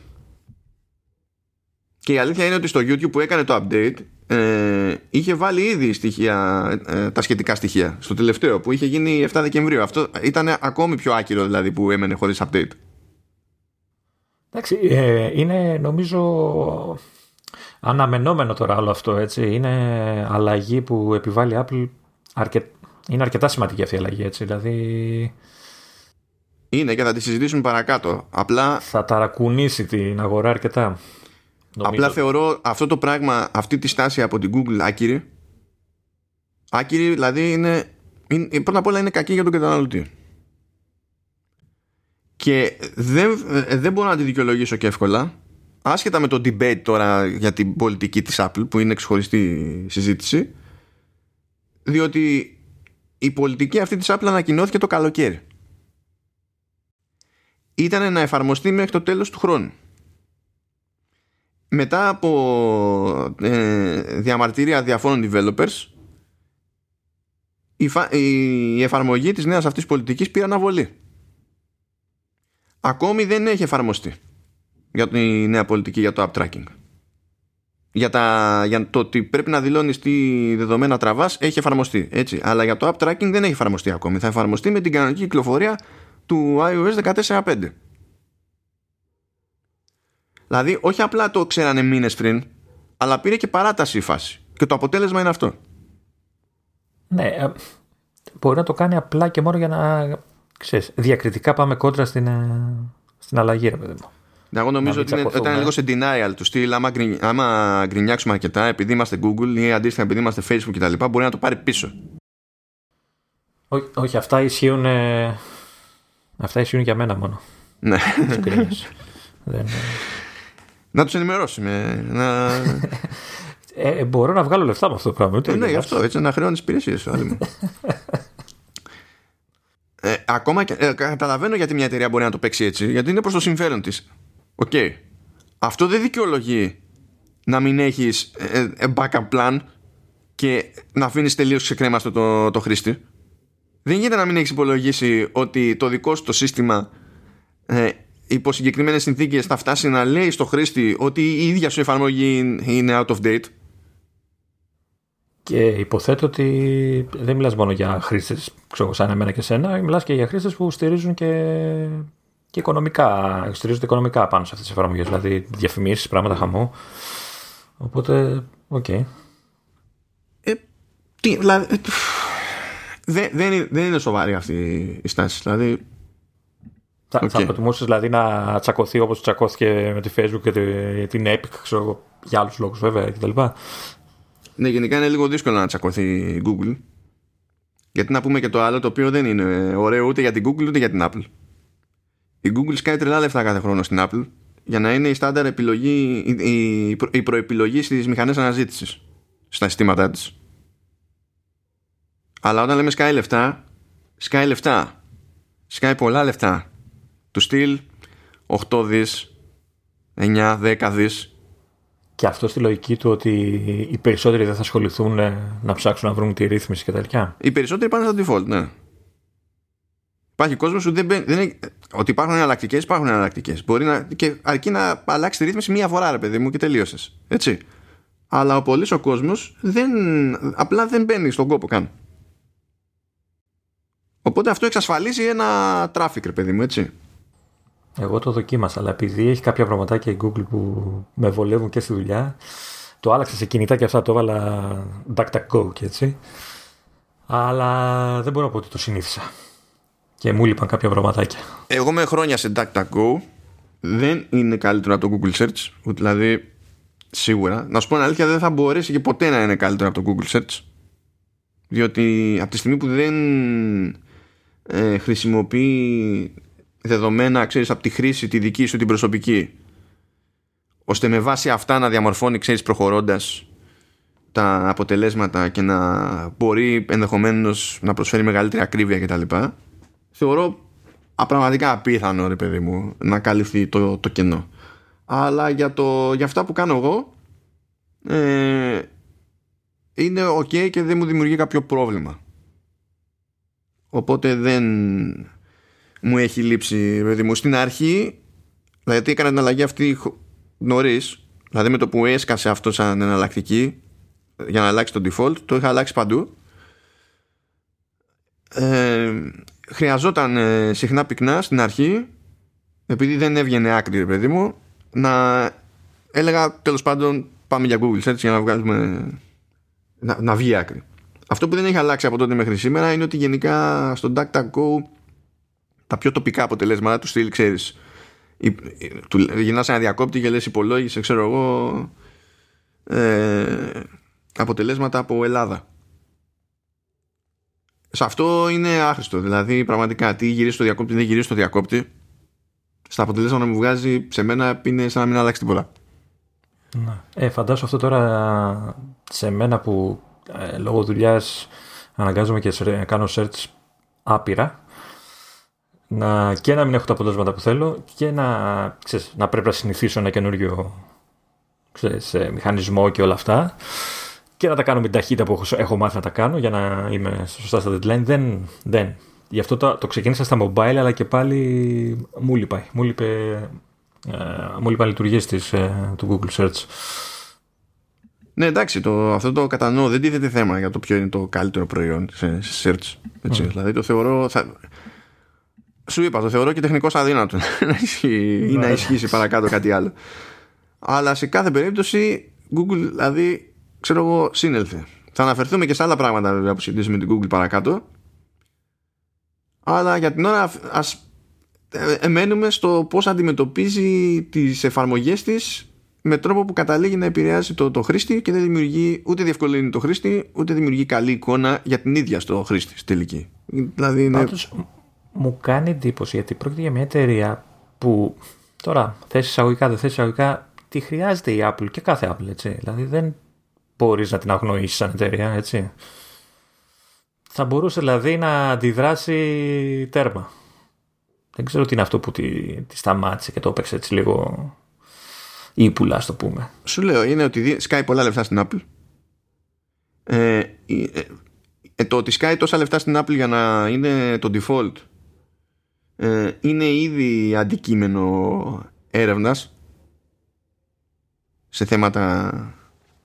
Και η αλήθεια είναι ότι στο YouTube που έκανε το update ε, είχε βάλει ήδη στοιχεία, ε, τα σχετικά στοιχεία στο τελευταίο που είχε γίνει 7 Δεκεμβρίου. Αυτό ήταν ακόμη πιο άκυρο δηλαδή που έμενε χωρίς update. Εντάξει, ε, είναι νομίζω αναμενόμενο τώρα όλο αυτό, έτσι. Είναι αλλαγή που επιβάλλει η Apple, αρκε... είναι αρκετά σημαντική αυτή η αλλαγή, έτσι. Δηλαδή... Είναι και θα τη συζητήσουμε παρακάτω. Απλά... Θα ταρακουνήσει την αγορά αρκετά. Απλά θεωρώ αυτό το πράγμα, αυτή τη στάση από την Google άκυρη. Άκυρη δηλαδή είναι, είναι πρώτα απ' όλα είναι κακή για τον καταναλωτή. Και δεν, δεν μπορώ να τη δικαιολογήσω και εύκολα άσχετα με το debate τώρα για την πολιτική της Apple που είναι ξεχωριστή συζήτηση διότι η πολιτική αυτή της Apple ανακοινώθηκε το καλοκαίρι ήταν να εφαρμοστεί μέχρι το τέλος του χρόνου μετά από ε, διαμαρτύρια διαφόρων developers η, η εφαρμογή της νέας αυτής πολιτικής πήρε αναβολή ακόμη δεν έχει εφαρμοστεί για τη νέα πολιτική για το app tracking. Για, τα, για το ότι πρέπει να δηλώνεις τι δεδομένα τραβάς έχει εφαρμοστεί. Έτσι. Αλλά για το app tracking δεν έχει εφαρμοστεί ακόμη. Θα εφαρμοστεί με την κανονική κυκλοφορία του iOS 14.5. Δηλαδή, όχι απλά το ξέρανε μήνες πριν, αλλά πήρε και παράταση η φάση. Και το αποτέλεσμα είναι αυτό. Ναι, ε, μπορεί να το κάνει απλά και μόνο για να ξέρεις, διακριτικά πάμε κόντρα στην, ε, στην αλλαγή, ρε παιδί μου. Εγώ νομίζω ότι είναι, ήταν λίγο σε denial του στυλ. Άμα, γκριν, άμα γκρινιάξουμε αρκετά, επειδή είμαστε Google ή αντίστοιχα επειδή είμαστε Facebook κτλ., μπορεί να το πάρει πίσω. Ό, όχι, αυτά ισχύουν. Ε, αυτά ισχύουν για μένα μόνο. Ναι. Δεν, να τους ενημερώσουμε. Να... ε, μπορώ να βγάλω λεφτά με αυτό το πράγμα. Ε, ναι, γι' αυτό έτσι να χρεώνεις υπηρεσίες. ε, ακόμα και. Ε, καταλαβαίνω γιατί μια εταιρεία μπορεί να το παίξει έτσι, γιατί είναι προς το συμφέρον της. OK. Okay. Αυτό δεν δικαιολογεί να μην έχεις ε, ε, backup plan και να αφήνεις τελείως ξεκρέμαστο το, το χρήστη. Δεν γίνεται να μην έχεις υπολογίσει ότι το δικό σου το σύστημα ε, υπό συγκεκριμένες συνθήκες θα φτάσει να λέει στο χρήστη ότι η ίδια σου εφαρμογή είναι out of date; Και υποθέτω ότι δεν μιλάς μόνο για χρήστες ξέρω, σαν εμένα και σένα, μιλάς και για χρήστες που στηρίζουν και και οικονομικά, στηρίζονται οικονομικά πάνω σε αυτές τις εφαρμογές, δηλαδή διαφημίσεις, πράγματα χαμό. Οπότε, OK. Okay. Ε, τι, δηλαδή, ε, δεν, δεν, είναι, δεν είναι σοβαρή αυτή η στάση. Δηλαδή, θα, okay. θα προτιμούσες δηλαδή να τσακωθεί όπως τσακώθηκε με τη Facebook και την Epic, ξέρω, για άλλους λόγους βέβαια κτλ. Ναι, γενικά είναι λίγο δύσκολο να τσακωθεί η Google. Γιατί να πούμε και το άλλο το οποίο δεν είναι ωραίο ούτε για την Google ούτε για την Apple η Google σκάει τρελά λεφτά κάθε χρόνο στην Apple για να είναι η στάνταρ επιλογή, η, η προεπιλογή στις μηχανές αναζήτησης στα συστήματά της. Αλλά όταν λέμε σκάει λεφτά, σκάει λεφτά. Σκάει πολλά λεφτά. Του στυλ 8 δις, 9, 10 δις. Και αυτό στη λογική του ότι οι περισσότεροι δεν θα ασχοληθούν να ψάξουν να βρουν τη ρύθμιση και τα τέτοια. Οι περισσότεροι πάνε στα default, ναι. Υπάρχει κόσμος που δεν, δεν είναι, ότι υπάρχουν εναλλακτικές, υπάρχουν εναλλακτικές. Μπορεί να. και αρκεί να αλλάξει τη ρύθμιση μία φορά, ρε παιδί μου, και τελείωσες. Έτσι. Αλλά ο πολύς ο κόσμος δεν. απλά δεν μπαίνει στον κόπο καν. Οπότε αυτό εξασφαλίζει ένα traffic, ρε παιδί μου, έτσι. Εγώ το δοκίμασα, αλλά επειδή έχει κάποια πραγματάκια η Google που με βολεύουν και στη δουλειά, το άλλαξα σε κινητά και αυτά το έβαλα DuckDuckGo και έτσι. Αλλά δεν μπορώ να πω ότι το συνήθισα και μου λείπαν κάποια πραγματάκια. Εγώ με χρόνια σε DuckDuckGo δεν είναι καλύτερο από το Google Search. Δηλαδή, σίγουρα. Να σου πω αλήθεια, δεν θα μπορέσει και ποτέ να είναι καλύτερο από το Google Search. Διότι από τη στιγμή που δεν ε, χρησιμοποιεί δεδομένα, ξέρεις, από τη χρήση τη δική σου την προσωπική, ώστε με βάση αυτά να διαμορφώνει, ξέρεις, προχωρώντας τα αποτελέσματα και να μπορεί ενδεχομένως να προσφέρει μεγαλύτερη ακρίβεια κτλ θεωρώ απραγματικά απίθανο ρε παιδί μου να καλυφθεί το, το κενό. Αλλά για, το, για αυτά που κάνω εγώ ε, είναι ok και δεν μου δημιουργεί κάποιο πρόβλημα οπότε δεν μου έχει λείψει παιδί μου. Στην αρχή δηλαδή έκανα την αλλαγή αυτή νωρίς, δηλαδή με το που έσκασε αυτό σαν εναλλακτική για να αλλάξει το default το είχα αλλάξει παντού. Ε, χρειαζόταν ε, συχνά πυκνά στην αρχή επειδή δεν έβγαινε άκρη ρε παιδί μου να έλεγα τέλος πάντων πάμε για Google Search για να βγάλουμε να, να βγει άκρη αυτό που δεν έχει αλλάξει από τότε μέχρι σήμερα είναι ότι γενικά στο DuckDuckGo τα πιο τοπικά αποτελέσματα του στυλ ξέρεις γυρνάς ένα διακόπτη και λες υπολόγισε ξέρω εγώ ε, αποτελέσματα από Ελλάδα σε αυτό είναι άχρηστο δηλαδή πραγματικά τι γυρίσει στο διακόπτη δεν γυρίσει στο διακόπτη στα αποτελέσματα μου βγάζει σε μένα είναι σαν να μην αλλάξει τίποτα ναι. Ε, φαντάσου αυτό τώρα σε μένα που ε, λόγω δουλειάς αναγκάζομαι και σε, κάνω search άπειρα να, και να μην έχω τα αποτελέσματα που θέλω και να, ξέρεις, να πρέπει να συνηθίσω ένα καινούριο ξέρεις, ε, μηχανισμό και όλα αυτά και να τα κάνω με την ταχύτητα που έχω, μάθει να τα κάνω για να είμαι σωστά στα deadline. Δεν, δεν. Γι' αυτό το, το ξεκίνησα στα mobile αλλά και πάλι μου λείπει. Μου λείπει, ε, μου λείπει λειτουργίες της, ε, του Google Search. Ναι, εντάξει, το, αυτό το κατανοώ. Δεν τίθεται θέμα για το ποιο είναι το καλύτερο προϊόν σε, σε search. Έτσι. Mm. Δηλαδή το θεωρώ. Θα... Σου είπα, το θεωρώ και τεχνικώ αδύνατο να ισχύει, ή να ναι. ισχύσει παρακάτω κάτι άλλο. Αλλά σε κάθε περίπτωση, Google, δηλαδή, ξέρω εγώ, σύνελθε. Θα αναφερθούμε και σε άλλα πράγματα βέβαια που σχετίζονται με την Google παρακάτω. Αλλά για την ώρα ας ε, εμένουμε στο πώς αντιμετωπίζει τις εφαρμογές της με τρόπο που καταλήγει να επηρεάζει το, το χρήστη και δεν δημιουργεί ούτε διευκολύνει το χρήστη ούτε δημιουργεί καλή εικόνα για την ίδια στο χρήστη στη τελική. Δηλαδή είναι... Πάντως, μου κάνει εντύπωση γιατί πρόκειται για μια εταιρεία που τώρα θέσει εισαγωγικά δεν θέσει εισαγωγικά τη χρειάζεται η Apple και κάθε Apple έτσι. Δηλαδή δεν μπορείς να την αγνοήσεις σαν εταιρεία έτσι. Θα μπορούσε δηλαδή να αντιδράσει τέρμα. Δεν ξέρω τι είναι αυτό που τη, τη σταμάτησε και το έπαιξε έτσι λίγο ύπουλα, ας το πούμε. Σου λέω, είναι ότι σκάει πολλά λεφτά στην Apple. Ε, ε, ε, το ότι σκάει τόσα λεφτά στην Apple για να είναι το default ε, είναι ήδη αντικείμενο έρευνας σε θέματα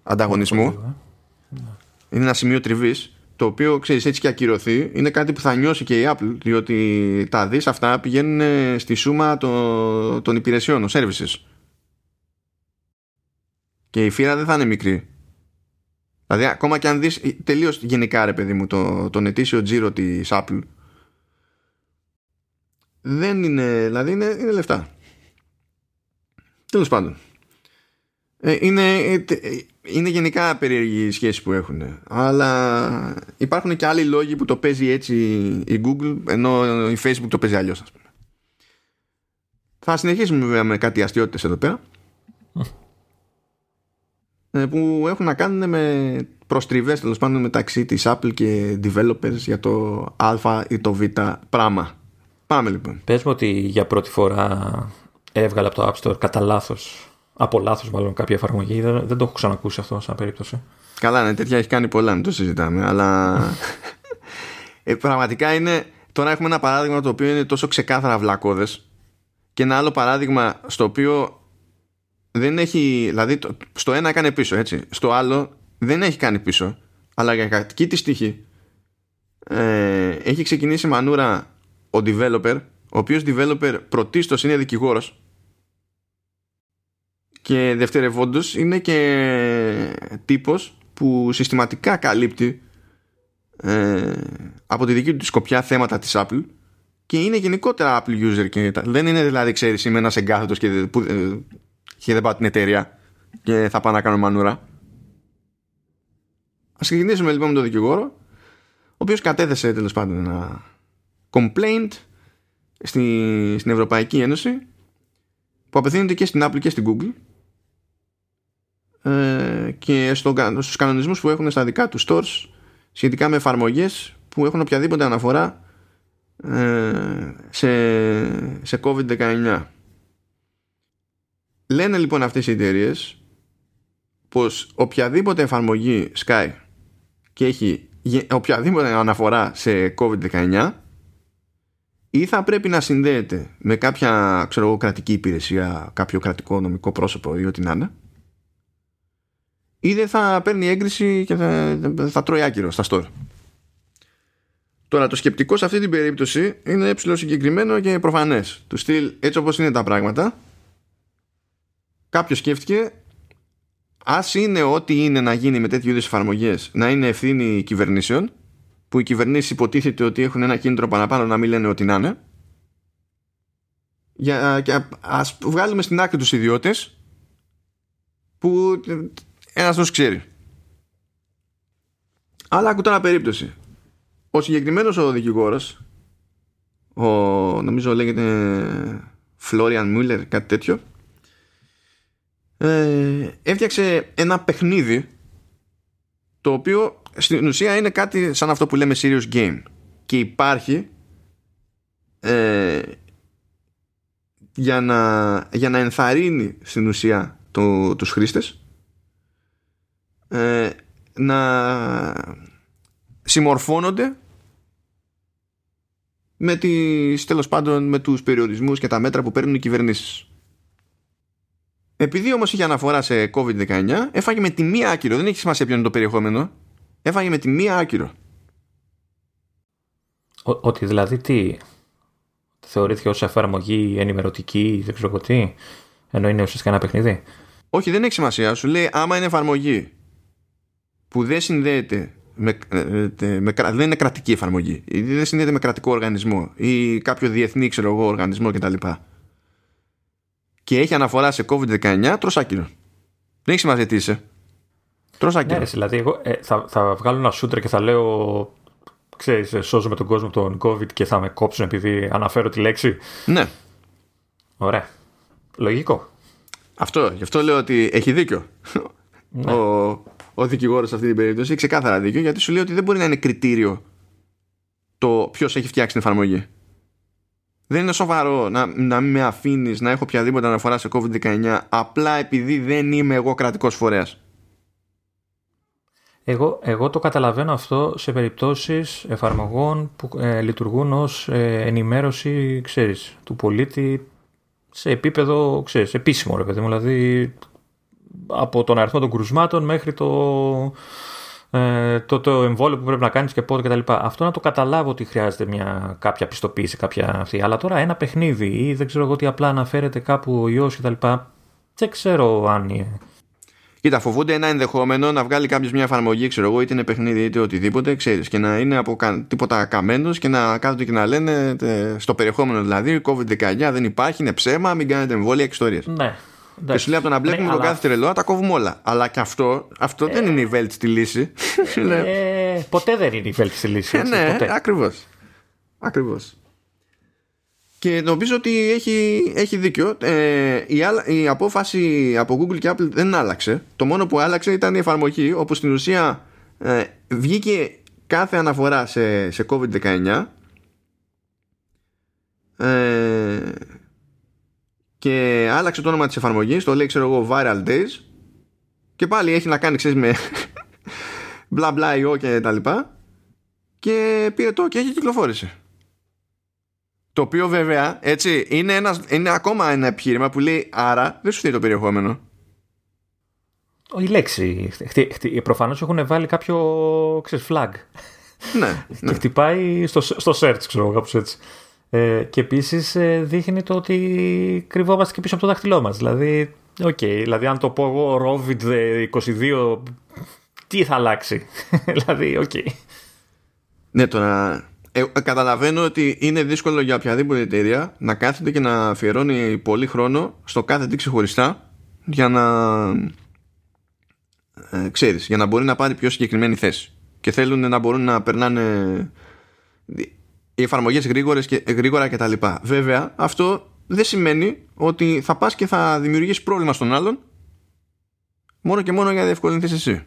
ανταγωνισμού. Ε. Είναι ένα σημείο τριβής το οποίο ξέρεις έτσι και ακυρωθεί είναι κάτι που θα νιώσει και η Apple διότι τα δις αυτά πηγαίνουν στη σούμα των, των υπηρεσιών, των services και η φύρα δεν θα είναι μικρή. Δηλαδή, ακόμα και αν δεις τελείως γενικά, ρε παιδί μου, το, τον ετήσιο τζίρο της Apple, δεν είναι, δηλαδή είναι, είναι λεφτά. Τέλος πάντων. Ε, είναι, ε, είναι γενικά περίεργη η σχέση που έχουν. Αλλά υπάρχουν και άλλοι λόγοι που το παίζει έτσι η Google, ενώ η Facebook το παίζει αλλιώς, ας πούμε. Θα συνεχίσουμε βέβαια με κάτι αστείωτες εδώ πέρα. Ε, που έχουν να κάνουν με προστριβές τέλος πάντων μεταξύ της Apple και developers για το α ή το β πράγμα. Πάμε λοιπόν. Πες μου ότι για πρώτη φορά έβγαλε από το App Store κατά λάθος, από λάθος μάλλον κάποια εφαρμογή. Δεν, δεν το έχω ξανακούσει αυτό σαν περίπτωση. Καλά, ναι, τέτοια έχει κάνει πολλά, μην το συζητάμε. Αλλά ε, πραγματικά είναι. Τώρα έχουμε ένα παράδειγμα το οποίο είναι τόσο ξεκάθαρα βλακώδες. Και ένα άλλο παράδειγμα στο οποίο δεν έχει, δηλαδή στο ένα έκανε πίσω έτσι, στο άλλο δεν έχει κάνει πίσω. Αλλά για κακή τη τύχη ε, έχει ξεκινήσει μανούρα ο developer ο οποίος developer πρωτίστως είναι δικηγόρος. Και δευτερευόντως είναι και τύπος που συστηματικά καλύπτει ε, από τη δική του σκοπιά θέματα της Apple και είναι γενικότερα Apple user και δεν είναι δηλαδή ξέρεις είμαι ένας εγκάθετος και που, ε, και δεν πάω την εταιρεία και θα πάω να κάνω μανούρα. Α ξεκινήσουμε λοιπόν με τον δικηγόρο, ο οποίος κατέθεσε τέλος πάντων ένα complaint στη, στην Ευρωπαϊκή Ένωση που απευθύνεται και στην Apple και στην Google ε, και στο, στους κανονισμούς που έχουν στα δικά τους stores σχετικά με εφαρμογές που έχουν οποιαδήποτε αναφορά ε, σε, σε COVID-19. Λένε λοιπόν αυτές οι εταιρείες πως οποιαδήποτε εφαρμογή Sky και έχει οποιαδήποτε αναφορά σε COVID-19 ή θα πρέπει να συνδέεται με κάποια ξέρω, κρατική υπηρεσία, κάποιο κρατικό νομικό πρόσωπο ή ό,τι να είναι ή δεν θα παίρνει έγκριση και θα, θα τρώει άκυρο στα store. Τώρα το σκεπτικό σε αυτή την περίπτωση είναι έψιλο συγκεκριμένο και προφανές. Του στυλ έτσι όπως είναι τα πράγματα κάποιος σκέφτηκε ας είναι ό,τι είναι να γίνει με τέτοιου είδους εφαρμογές να είναι ευθύνη κυβερνήσεων που οι κυβερνήσεις υποτίθεται ότι έχουν ένα κίνητρο παραπάνω να μην λένε ότι να είναι. Για, και ας βγάλουμε στην άκρη τους ιδιώτες που ένας τους ξέρει. Αλλά άκου τώρα περίπτωση. Ο συγκεκριμένος ο δικηγόρος ο, νομίζω λέγεται Φλόριαν Μούλερ κάτι τέτοιο ε, έφτιαξε ένα παιχνίδι το οποίο στην ουσία είναι κάτι σαν αυτό που λέμε serious game και υπάρχει ε, για, να, για να ενθαρρύνει στην ουσία το, τους χρήστες ε, να συμμορφώνονται με τις τέλος πάντων με τους περιορισμούς και τα μέτρα που παίρνουν οι κυβερνήσεις. Επειδή όμως είχε αναφορά σε COVID-19 έφαγε με τη μία άκυρο, δεν έχει σημασία ποιο είναι το περιεχόμενο έφαγε με τη μία άκυρο. ότι δηλαδή τι θεωρήθηκε ως εφαρμογή ενημερωτική δεν ξέρω τι ενώ είναι ουσιαστικά ένα παιχνίδι; Όχι δεν έχει σημασία σου λέει άμα είναι εφαρμογή που δεν συνδέεται με, ε, ε, με, δεν είναι κρατική εφαρμογή ή δεν συνδέεται με κρατικό οργανισμό ή κάποιο διεθνή ξέρω εγώ, οργανισμό κτλ. Και έχει αναφορά σε COVID-19, τρως άκυρο. Δεν έχει σημασία τι είσαι. Τρως άκυρο. Ναι, δηλαδή εγώ ε, θα, θα βγάλω ένα σούτρε και θα λέω ξέρεις, σώζουμε τον κόσμο τον COVID και θα με κόψουν επειδή αναφέρω τη λέξη. Ναι. Ωραία. Λογικό. Αυτό, γι' αυτό λέω ότι έχει δίκιο. Ναι. Ο, ο δικηγόρος σε αυτή την περίπτωση. Έχει ξεκάθαρα δίκιο γιατί σου λέει ότι δεν μπορεί να είναι κριτήριο το ποιος έχει φτιάξει την εφαρμογή. Δεν είναι σοβαρό να, να μην με αφήνεις να έχω οποιαδήποτε αναφορά σε COVID-19 απλά επειδή δεν είμαι εγώ κρατικός φορέας. Εγώ, εγώ το καταλαβαίνω αυτό σε περιπτώσεις εφαρμογών που ε, λειτουργούν ως ε, ενημέρωση, ξέρεις, του πολίτη σε επίπεδο, ξέρεις, επίσημο ρε παιδί μου, δηλαδή από τον αριθμό των κρουσμάτων μέχρι το, ε, το, το εμβόλιο που πρέπει να κάνεις και πότε κτλ. Αυτό να το καταλάβω ότι χρειάζεται μια, κάποια πιστοποίηση, κάποια αυτή. Αλλά τώρα ένα παιχνίδι ή δεν ξέρω εγώ τι απλά αναφέρεται κάπου ο ιός κτλ. Δεν ξέρω αν είναι. Κοίτα, φοβούνται ένα ενδεχόμενο να βγάλει κάποιος μια εφαρμογή, ξέρω εγώ, είτε είναι παιχνίδι είτε οτιδήποτε, ξέρεις, και να είναι από τίποτα καμένος και να κάθονται και να λένε στο περιεχόμενο δηλαδή, COVID-19 δεν υπάρχει, είναι ψέμα, μην κάνετε εμβόλια και ιστορίε. Ναι, και σου λέει από το να μπλέκουμε ναι, τον αλλά... κάθε τρελό, τα κόβουμε όλα. Αλλά και αυτό, αυτό δεν είναι η βέλτιστη λύση. Ε, ποτέ δεν είναι η βέλτιστη λύση. Έτσι, ναι, ακριβώς. Ακριβώς. Και νομίζω ότι έχει, έχει δίκιο. Ε, η, η απόφαση από Google και Apple δεν άλλαξε. Το μόνο που άλλαξε ήταν η εφαρμογή, όπου στην ουσία ε, βγήκε κάθε αναφορά σε, σε COVID-19 ε, και άλλαξε το όνομα της εφαρμογής το λέει ξέρω εγώ Viral Days και πάλι έχει να κάνει ξέρεις με μπλα μπλα ιό και τα λοιπά και πήρε το και έχει κυκλοφόρησε το οποίο βέβαια έτσι είναι, ένας, είναι ακόμα ένα επιχείρημα που λέει άρα δεν σου θέλει το περιεχόμενο η λέξη. Προφανώς έχουν βάλει κάποιο ξέρεις, flag. Ναι, ναι. και χτυπάει στο, στο search, ξέρω κάπως έτσι. Ε, και επίσης ε, δείχνει το ότι κρυβόμαστε και πίσω από το δάχτυλό μας. Δηλαδή, okay, δηλαδή, αν το πω εγώ Rovid 22, τι θα αλλάξει; δηλαδή, OK. Okay. Ναι, τώρα. Ε, καταλαβαίνω ότι είναι δύσκολο για οποιαδήποτε εταιρεία να κάθεται και να αφιερώνει πολύ χρόνο στο κάθε τι ξεχωριστά για να ε, ξέρεις, για να μπορεί να πάρει πιο συγκεκριμένη θέση και θέλουν να μπορούν να περνάνε οι εφαρμογές γρήγορες και, γρήγορα κτλ. Βέβαια, αυτό δεν σημαίνει ότι θα πας και θα δημιουργήσεις πρόβλημα στον άλλον μόνο και μόνο για να διευκολυνθείς εσύ.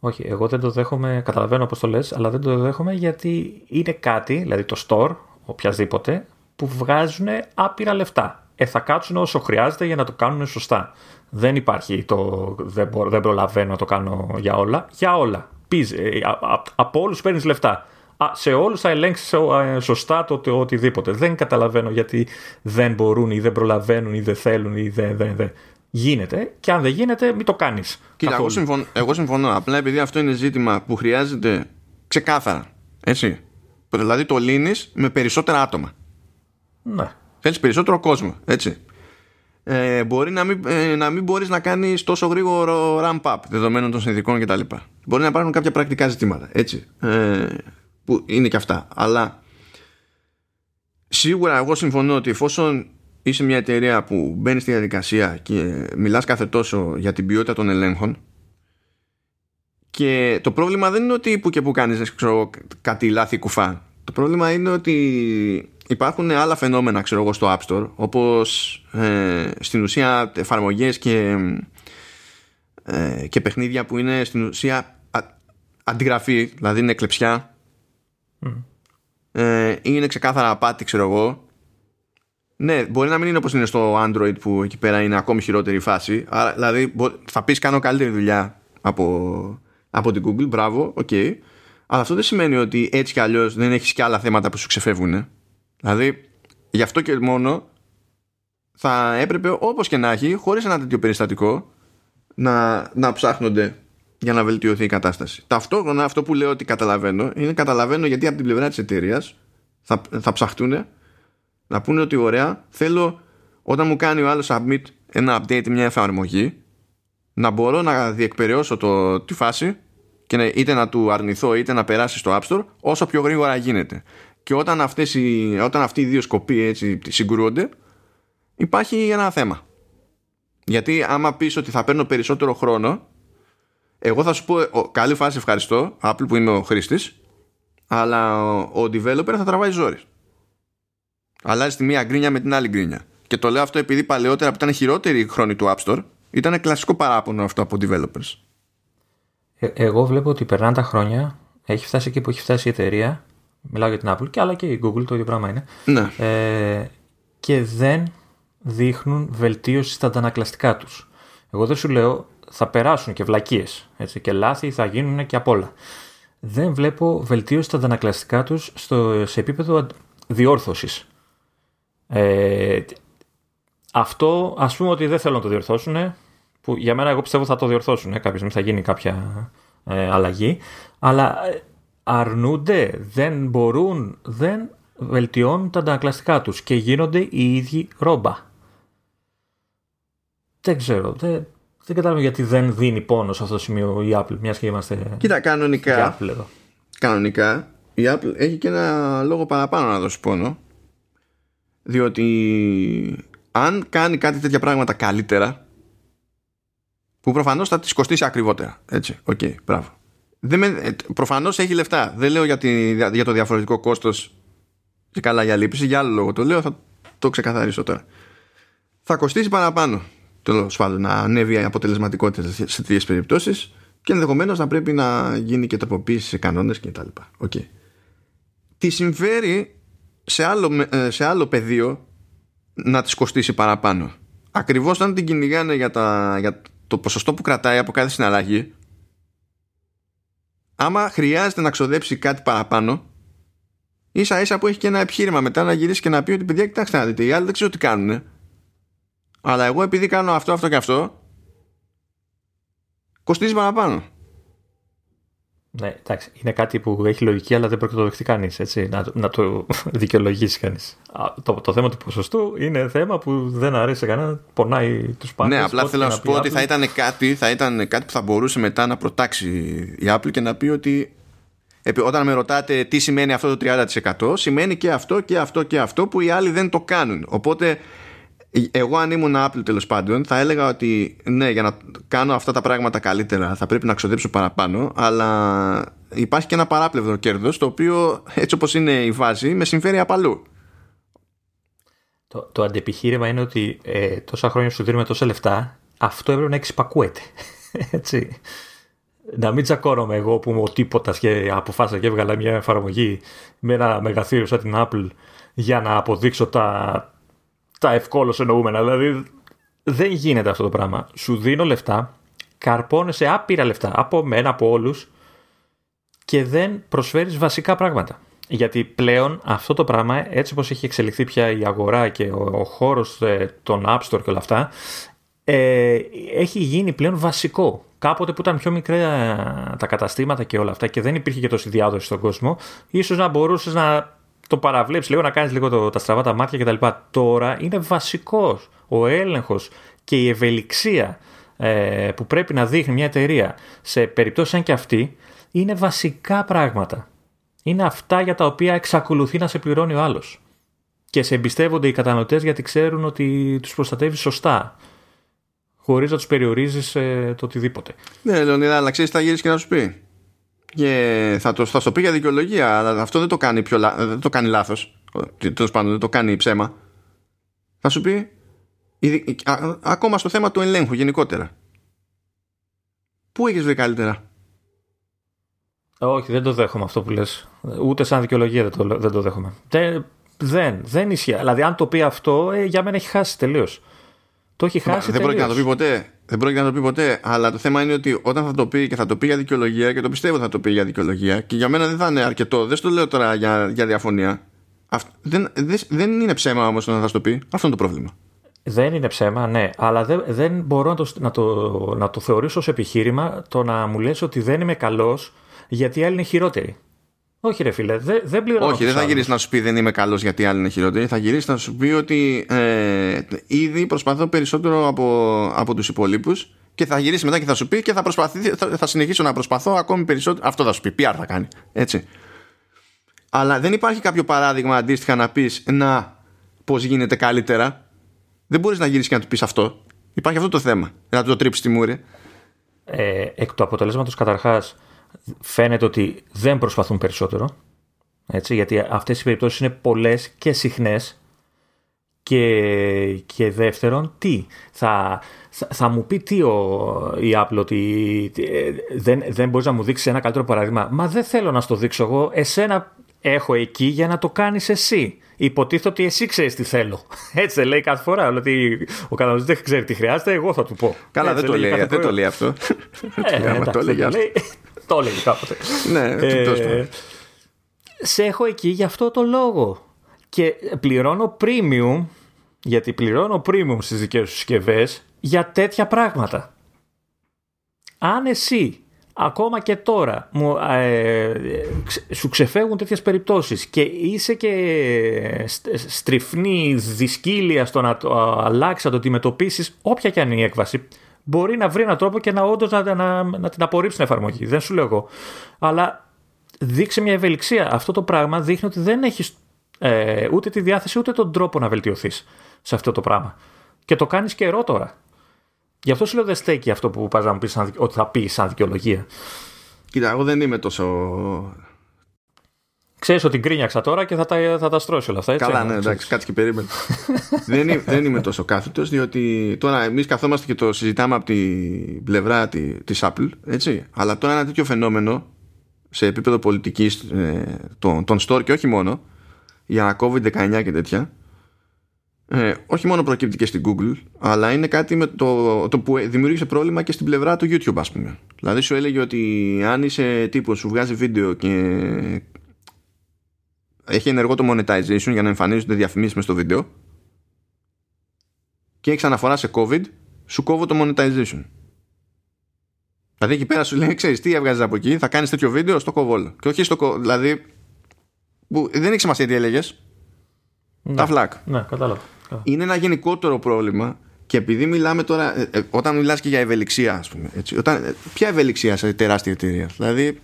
Όχι, εγώ δεν το δέχομαι, καταλαβαίνω πώς το λες, αλλά δεν το δέχομαι γιατί είναι κάτι, δηλαδή το store, οποιασδήποτε, που βγάζουν άπειρα λεφτά. Ε, θα κάτσουν όσο χρειάζεται για να το κάνουν σωστά. Δεν υπάρχει το δεν, δεν προλαβαίνω να το κάνω για όλα. Για όλα. Πίζε, ε, από όλους παίρνεις λεφτά σε όλους θα ελέγξεις ε, σωστά το, το οτιδήποτε. Δεν καταλαβαίνω γιατί δεν μπορούν ή δεν προλαβαίνουν ή δεν θέλουν ή δεν. δεν, δεν. Γίνεται και αν δεν γίνεται, μην το κάνεις. Κοίτα, εγώ συμφωνώ, εγώ συμφωνώ. Απλά επειδή αυτό είναι ζήτημα που χρειάζεται ξεκάθαρα. Έτσι. Δηλαδή το λύνεις με περισσότερα άτομα. Ναι. Θέλεις περισσότερο κόσμο, έτσι. Ε, μπορεί να μην, ε, να μην μπορείς να κάνεις τόσο γρήγορο ramp up δεδομένων των συνδικών κτλ. Μπορεί να υπάρχουν κάποια πρακτικά ζητήματα, έτσι. Ε, που είναι και αυτά. Αλλά σίγουρα εγώ συμφωνώ ότι εφόσον είσαι μια εταιρεία που μπαίνει στη διαδικασία και μιλάς κάθε τόσο για την ποιότητα των ελέγχων και το πρόβλημα δεν είναι ότι που και που κάνεις ξέρω, κάτι λάθη κουφά. Το πρόβλημα είναι ότι υπάρχουν άλλα φαινόμενα ξέρω εγώ στο App Store όπως ε, στην ουσία εφαρμογές και, ε, και παιχνίδια που είναι στην ουσία α, αντιγραφή, δηλαδή είναι κλεψιά ε, είναι ξεκάθαρα απάτη ξέρω εγώ ναι, μπορεί να μην είναι όπως είναι στο Android που εκεί πέρα είναι ακόμη χειρότερη φάση. Άρα, δηλαδή θα πεις κάνω καλύτερη δουλειά από, από την Google, μπράβο, OK. Okay. Αλλά αυτό δεν σημαίνει ότι έτσι κι αλλιώς δεν έχεις και άλλα θέματα που σου ξεφεύγουν. Δηλαδή, γι' αυτό και μόνο θα έπρεπε όπως και να έχει, χωρίς ένα τέτοιο περιστατικό, να, να ψάχνονται για να βελτιωθεί η κατάσταση. Ταυτόχρονα αυτό που λέω ότι καταλαβαίνω είναι καταλαβαίνω γιατί από την πλευρά της εταιρείας θα, θα ψαχτούν να πούνε ότι ωραία θέλω όταν μου κάνει ο άλλος submit ένα update μια εφαρμογή να μπορώ να διεκπαιρεώσω το, τη φάση και είτε να του αρνηθώ είτε να περάσει στο App Store όσο πιο γρήγορα γίνεται. Και όταν, αυτές οι, όταν αυτοί οι δύο σκοποί έτσι συγκρούονται υπάρχει ένα θέμα. Γιατί άμα πεις ότι θα παίρνω περισσότερο χρόνο εγώ θα σου πω καλή φάση ευχαριστώ Apple που είμαι ο χρήστης αλλά ο developer θα τραβάει ζόρις. Αλλάζει τη μία γκρίνια με την άλλη γκρίνια. Και το λέω αυτό επειδή παλαιότερα που ήταν χειρότερη η χρόνη του App Store, ήταν κλασικό παράπονο αυτό από developers. Ε, εγώ βλέπω ότι περνάνε τα χρόνια, έχει φτάσει εκεί που έχει φτάσει η εταιρεία, μιλάω για την Apple και αλλά και η Google, το ίδιο πράγμα είναι. Ναι. Ε, και δεν δείχνουν βελτίωση στα αντανακλαστικά τους. Εγώ δεν σου λέω θα περάσουν και βλακίες έτσι, και λάθη θα γίνουν και απ' όλα. Δεν βλέπω βελτίωση στα αντανακλαστικά τους στο, σε επίπεδο διόρθωσης. Ε, αυτό ας πούμε ότι δεν θέλουν να το διορθώσουν που για μένα εγώ πιστεύω θα το διορθώσουν κάποια στιγμή θα γίνει κάποια ε, αλλαγή αλλά ε, αρνούνται, δεν μπορούν, δεν βελτιώνουν τα αντανακλαστικά τους και γίνονται οι ίδιοι ρόμπα. Δεν ξέρω, δεν, δεν κατάλαβα γιατί δεν δίνει πόνο σε αυτό το σημείο η Apple, μιας και είμαστε. Κοίτα, κανονικά. Apple εδώ. Κανονικά η Apple έχει και ένα λόγο παραπάνω να δώσει πόνο διότι αν κάνει κάτι τέτοια πράγματα καλύτερα που προφανώς θα της κοστίσει ακριβότερα έτσι, OK, okay, μπράβο δεν με, ε, προφανώς έχει λεφτά δεν λέω για, τη, για το διαφορετικό κόστος και καλά για λύπηση για άλλο λόγο το λέω θα το ξεκαθαρίσω τώρα θα κοστίσει παραπάνω τέλος πάντων να ανέβει η αποτελεσματικότητα σε τέτοιες περιπτώσεις και ενδεχομένως να πρέπει να γίνει και τροποποίηση σε κανόνες κτλ. Okay. Τι συμφέρει σε άλλο, ε, σε άλλο πεδίο να της κοστίσει παραπάνω; Ακριβώς αν την κυνηγάνε για, τα, για το ποσοστό που κρατάει από κάθε συναλλαγή άμα χρειάζεται να ξοδέψει κάτι παραπάνω ίσα ίσα που έχει και ένα επιχείρημα μετά να γυρίσει και να πει ότι παιδιά κοιτάξτε να δείτε οι άλλοι δεν ξέρω τι κάνουν αλλά εγώ επειδή κάνω αυτό αυτό και αυτό κοστίζει παραπάνω ναι, εντάξει, είναι κάτι που έχει λογική, αλλά δεν πρόκειται να το δεχτεί κανείς. Να, να το δικαιολογήσει κανείς. Το, το θέμα του ποσοστού είναι θέμα που δεν αρέσει σε κανένα, πονάει τους πάντες. Ναι, απλά θέλω να σου πω ότι θα ήταν, κάτι, θα ήταν κάτι που θα μπορούσε μετά να προτάξει η Apple και να πει ότι όταν με ρωτάτε τι σημαίνει αυτό το 30% σημαίνει και αυτό και αυτό και αυτό που οι άλλοι δεν το κάνουν. Οπότε εγώ αν ήμουν Apple τέλος πάντων θα έλεγα ότι ναι για να κάνω αυτά τα πράγματα καλύτερα θα πρέπει να ξοδέψω παραπάνω αλλά υπάρχει και ένα παράπλευρο κέρδος το οποίο έτσι όπως είναι η βάση με συμφέρει απαλού. Το, το αντεπιχείρημα είναι ότι ε, τόσα χρόνια σου δίνουμε τόσα λεφτά αυτό έπρεπε να εξυπακούεται. έτσι. Να μην τσακώνομαι εγώ που είμαι ο τίποτα και αποφάσισα και έβγαλα μια εφαρμογή με ένα μεγαθύριο σαν την Apple για να αποδείξω τα, τα ευκόλω εννοούμενα. Δηλαδή δεν γίνεται αυτό το πράγμα. Σου δίνω λεφτά, καρπώνεσαι άπειρα λεφτά από μένα, από όλους και δεν προσφέρεις βασικά πράγματα. Γιατί πλέον αυτό το πράγμα, έτσι όπως έχει εξελιχθεί πια η αγορά και ο, ο χώρος ε, των App Store και όλα αυτά, ε, έχει γίνει πλέον βασικό. Κάποτε που ήταν πιο μικρά τα καταστήματα και όλα αυτά και δεν υπήρχε και τόση διάδοση στον κόσμο, ίσως να μπορούσες να το παραβλέψεις λίγο, να κάνεις λίγο το, τα στραβά τα μάτια κτλ. Τώρα είναι βασικός ο έλεγχος και η ευελιξία ε, που πρέπει να δείχνει μια εταιρεία σε περιπτώσεις σαν και αυτή είναι βασικά πράγματα. Είναι αυτά για τα οποία εξακολουθεί να σε πληρώνει ο άλλος. Και σε εμπιστεύονται οι καταναλωτές γιατί ξέρουν ότι τους προστατεύεις σωστά. Χωρίς να τους περιορίζεις ε, το οτιδήποτε. Ναι, Λεωνίδα, αλλά ξέρεις, θα γυρίσεις και να σου πει; Και θα το, θα πει για δικαιολογία, αλλά αυτό δεν το κάνει, πιο, δεν το κάνει λάθος. Τέλος πάντων, δεν το κάνει ψέμα. Θα σου πει ακόμα στο θέμα του ελέγχου γενικότερα. Πού έχεις βρει καλύτερα; Όχι, δεν το δέχομαι αυτό που λες. Ούτε σαν δικαιολογία δεν το, δεν το δέχομαι. Δεν, δεν, δεν ισχύει. Δηλαδή, αν το πει αυτό, ε, για μένα έχει χάσει τελείως. Το έχει χάσει. Δεν πρόκειται να το πει ποτέ. Δεν πρόκειται να το πει ποτέ. Αλλά το θέμα είναι ότι όταν θα το πει και θα το πει για δικαιολογία και το πιστεύω θα το πει για δικαιολογία και για μένα δεν θα είναι αρκετό. Δεν στο λέω τώρα για, για διαφωνία. δεν, δεν, δεν είναι ψέμα όμως όταν θα το πει. Αυτό είναι το πρόβλημα. Δεν είναι ψέμα, ναι, αλλά δεν, δεν μπορώ να το, να, το, να το θεωρήσω ως επιχείρημα το να μου λες ότι δεν είμαι καλός γιατί οι άλλοι είναι χειρότεροι. Όχι, ρε φίλε, δεν, δεν πληρώνω. Όχι, δεν θα γυρίσεις να σου πει δεν είμαι καλός γιατί οι άλλοι είναι χειρότεροι. Θα γυρίσεις να σου πει ότι ε, ήδη προσπαθώ περισσότερο από, από τους υπολείπους και θα γυρίσει μετά και θα σου πει και θα, θα, θα συνεχίσω να προσπαθώ ακόμη περισσότερο. Αυτό θα σου πει. PR θα κάνει. Έτσι. Αλλά δεν υπάρχει κάποιο παράδειγμα αντίστοιχα να πεις να πώς γίνεται καλύτερα δεν μπορείς να γυρίσεις και να του πεις αυτό. Υπάρχει αυτό το θέμα. Να του το τρίψεις τη μούρη. Ε, εκ του αποτελέσματος, καταρχάς, φαίνεται ότι δεν προσπαθούν περισσότερο. Έτσι, γιατί αυτές οι περιπτώσεις είναι πολλές και συχνές. Και, και δεύτερον, τι, θα, θα, μου πει τι ο, η Apple ότι ε, δεν, δεν μπορείς να μου δείξεις ένα καλύτερο παράδειγμα. Μα δεν θέλω να στο δείξω εγώ. Εσένα έχω εκεί για να το κάνεις εσύ. Υποτίθεται ότι εσύ ξέρεις τι θέλω. Έτσι δεν λέει κάθε φορά. Ότι ο καταναλωτή δεν ξέρει τι χρειάζεται, εγώ θα του πω. Καλά, δεν, το λέει, δεν το λέει αυτό. Ε, το λέει αυτό. Το λέει κάποτε. Ναι, ε, σε έχω εκεί για αυτό το λόγο. Και πληρώνω premium, γιατί πληρώνω premium στις δικές σου συσκευές για τέτοια πράγματα. Αν εσύ ακόμα και τώρα μου, ε, σου ξεφεύγουν τέτοιες περιπτώσεις και είσαι και στριφνή δυσκύλια στο να το αλλάξει, να το αντιμετωπίσεις, όποια και αν είναι η έκβαση, μπορεί να βρει έναν τρόπο και να όντως να, να, να, την απορρίψει την εφαρμογή. Δεν σου λέω εγώ. Αλλά δείξε μια ευελιξία. Αυτό το πράγμα δείχνει ότι δεν έχεις ε, ούτε τη διάθεση ούτε τον τρόπο να βελτιωθείς σε αυτό το πράγμα. Και το κάνεις καιρό τώρα. Γι' αυτό σου λέω δεν στέκει αυτό που πας να μου πεις ότι θα πει σαν δικαιολογία. Κοίτα, εγώ δεν είμαι τόσο. Ξέρεις ότι γκρίνιαξα τώρα και θα τα, θα τα στρώσει όλα αυτά. Έτσι, Καλά, ναι, εντάξει, κάτσε και περίμενε. δεν, είμαι, δεν είμαι τόσο κάθετος, διότι τώρα εμείς καθόμαστε και το συζητάμε από την πλευρά τη Apple, έτσι. Αλλά τώρα ένα τέτοιο φαινόμενο σε επίπεδο πολιτικής ε, των, των store και όχι μόνο για COVID-19 και τέτοια ε, όχι μόνο προκύπτει και στην Google, αλλά είναι κάτι με το, το που δημιούργησε πρόβλημα και στην πλευρά του YouTube, ας πούμε. Δηλαδή σου έλεγε ότι αν είσαι τύπος σου βγάζει βίντεο και έχει ενεργό το monetization για να εμφανίζονται διαφημίσεις μες στο βίντεο και έχει αναφορά σε COVID, σου κόβω το monetization. Δηλαδή εκεί πέρα σου λέει, ξέρεις τι έβγαζες από εκεί, θα κάνεις τέτοιο βίντεο στο κοβόλο. Και όχι στο κοβόλο. Δηλαδή. Που δεν έχει σημασία τι έλεγες. Ναι, τα φλακ. Ναι, κατάλαβα είναι ένα γενικότερο πρόβλημα και επειδή μιλάμε τώρα, ε, ε, όταν μιλάς και για ευελιξία, ας πούμε, έτσι, όταν, ε, ποια ευελιξία σε τεράστια εταιρεία. Δηλαδή,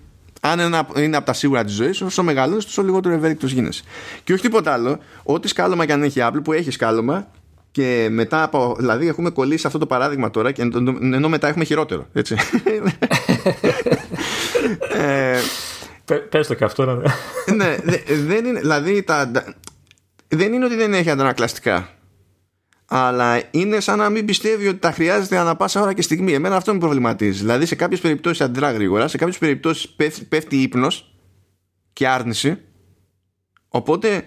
αν ένα, είναι από τα σίγουρα της ζωής, όσο μεγαλώνεις, τόσο λιγότερο ευέλικτος γίνεσαι. Και όχι τίποτα άλλο, ό,τι σκάλωμα και αν έχει Apple, που έχει σκάλωμα, και μετά από. Δηλαδή, έχουμε κολλήσει αυτό το παράδειγμα τώρα, και ενώ μετά έχουμε χειρότερο. Έτσι. ε, Πες το και αυτό, ναι. ναι, δεν είναι. Δηλαδή, τα, δεν είναι ότι δεν έχει αντανακλαστικά. Αλλά είναι σαν να μην πιστεύει ότι τα χρειάζεται ανά πάσα ώρα και στιγμή. Εμένα αυτό με προβληματίζει. Δηλαδή σε κάποιες περιπτώσεις αντιδρά γρήγορα, σε κάποιες περιπτώσεις πέφτει, πέφτει ύπνος και άρνηση. Οπότε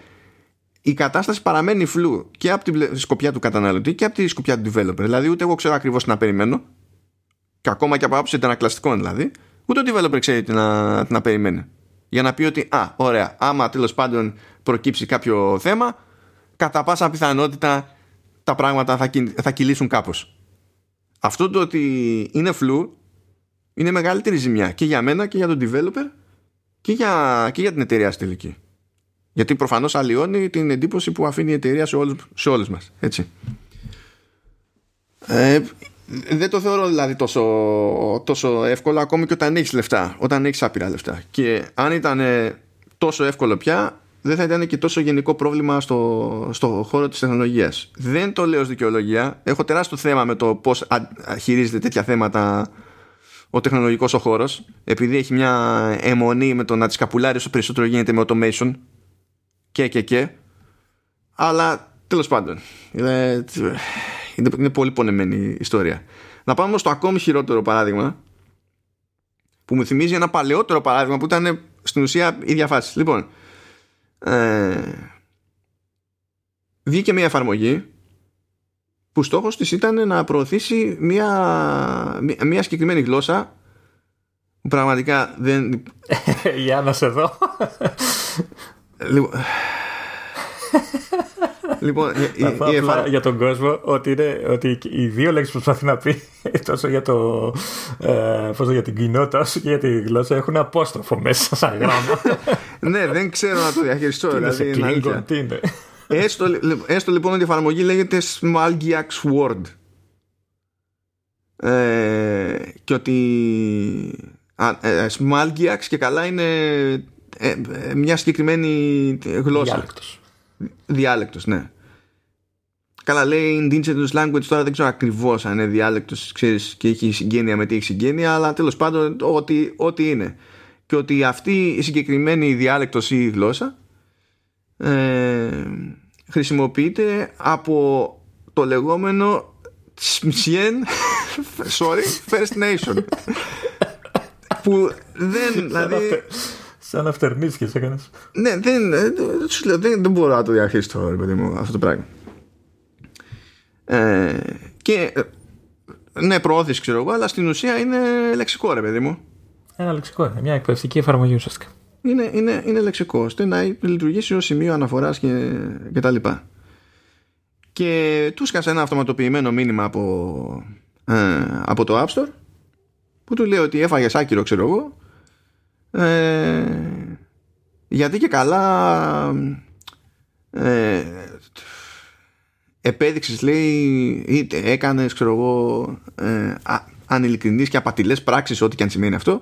η κατάσταση παραμένει φλού και από τη σκοπιά του καταναλωτή και από τη σκοπιά του developer. Δηλαδή ούτε εγώ ξέρω ακριβώς τι να περιμένω. Και ακόμα και από άποψη αντανακλαστικών δηλαδή. Ούτε ο developer ξέρει τι να, τι να περιμένει. Για να πει ότι, α, ωραία, άμα τέλος πάντων προκύψει κάποιο θέμα, κατά πάσα πιθανότητα τα πράγματα θα, θα κυλήσουν κάπως. αυτό το ότι είναι φλου είναι μεγαλύτερη ζημιά και για μένα και για τον developer και για, και για την εταιρεία στη τελική. Γιατί προφανώς αλλοιώνει την εντύπωση που αφήνει η εταιρεία σε όλους, σε όλους μας. Έτσι. Ε, δεν το θεωρώ δηλαδή τόσο, τόσο εύκολο ακόμη και όταν έχεις λεφτά, όταν έχεις άπειρα λεφτά. Και αν ήταν τόσο εύκολο πια, δεν θα ήταν και τόσο γενικό πρόβλημα στο, στο χώρο της τεχνολογίας. Δεν το λέω ως δικαιολογία. Έχω τεράστιο θέμα με το πώς χειρίζεται τέτοια θέματα ο τεχνολογικός ο χώρος επειδή έχει μια αιμονή με το να τις καπουλάρεις όσο περισσότερο γίνεται με automation και και και αλλά τέλος πάντων είναι, είναι, πολύ πονεμένη η ιστορία να πάμε στο ακόμη χειρότερο παράδειγμα που μου θυμίζει ένα παλαιότερο παράδειγμα που ήταν στην ουσία η διαφάση λοιπόν ε, βγήκε μια εφαρμογή που στόχος της ήταν να προωθήσει μια, μια συγκεκριμένη γλώσσα που πραγματικά δεν... Για να σε δω. Λοιπόν, λοιπόν η, η, για τον κόσμο ότι, είναι, ότι οι δύο λέξεις που προσπαθεί να πει τόσο για, το, ε, πώς για την κοινότητα όσο και για τη γλώσσα έχουν απόστροφο μέσα σαν γράμμα. ναι, δεν ξέρω να το διαχειριστώ. δηλαδή, τι είναι; Έστω, έστω λοιπόν ότι η εφαρμογή λέγεται Smallgiax Word. Ε, και ότι α, ε, Smallgiax και καλά είναι ε, ε, μια συγκεκριμένη γλώσσα. Διάλεκτος. Διάλεκτος, ναι. Καλά λέει indigenous language τώρα δεν ξέρω ακριβώς αν είναι διάλεκτος ξέρεις, και έχει συγγένεια με τι έχει συγγένεια αλλά τέλος πάντων ό,τι, ό,τι είναι. Και ότι αυτή η συγκεκριμένη διάλεκτος ή γλώσσα ε, χρησιμοποιείται από το λεγόμενο Smsien sorry, First Nation. Που δεν δηλαδή Σαν αυτερνίσκες έκανες. Ναι, δεν, ε, δεν, δεν μπορώ να το διαχειριστώ παιδί μου, αυτό το πράγμα. Ε, και ε, ναι, προώθηση ξέρω εγώ, αλλά στην ουσία είναι λεξικό ρε παιδί μου. Ένα λεξικό είναι, μια εκπαιδευτική εφαρμογή ουσιαστικά. Είναι, είναι, είναι λεξικό ώστε να λειτουργήσει ως σημείο αναφοράς και, και τα λοιπά. Και του σκάσε ένα αυτοματοποιημένο μήνυμα από, ε, από το App Store που του λέει ότι έφαγες άκυρο ξέρω εγώ. Ε, γιατί και καλά ε, επέδειξες λέει είτε έκανες ξέρω εγώ ε, ανηλικρινείς και απατηλές πράξεις ό,τι και αν σημαίνει αυτό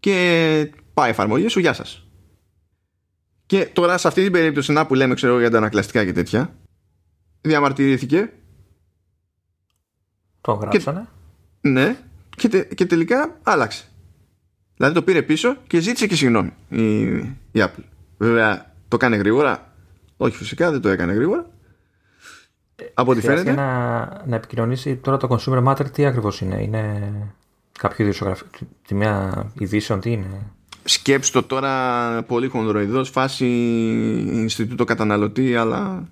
και πάει η εφαρμογή σου, γεια σας. Και τώρα σε αυτή την περίπτωση να που λέμε ξέρω για τα ανακλαστικά και τέτοια διαμαρτυρήθηκε. Το γράψανε. Και, ναι. Και, τε, και τελικά άλλαξε. Δηλαδή το πήρε πίσω και ζήτησε και συγγνώμη η, η Apple. Βέβαια το κάνει γρήγορα. Όχι φυσικά δεν το έκανε γρήγορα. Από ό,τι φαίνεται. να, να επικοινωνήσει. Τώρα το Consumer Matter τι ακριβώς είναι; Είναι κάποιο τη μια ειδήσεων τι είναι; Σκέψτε το τώρα πολύ χονδροειδός φάση Ινστιτούτο καταναλωτή αλλά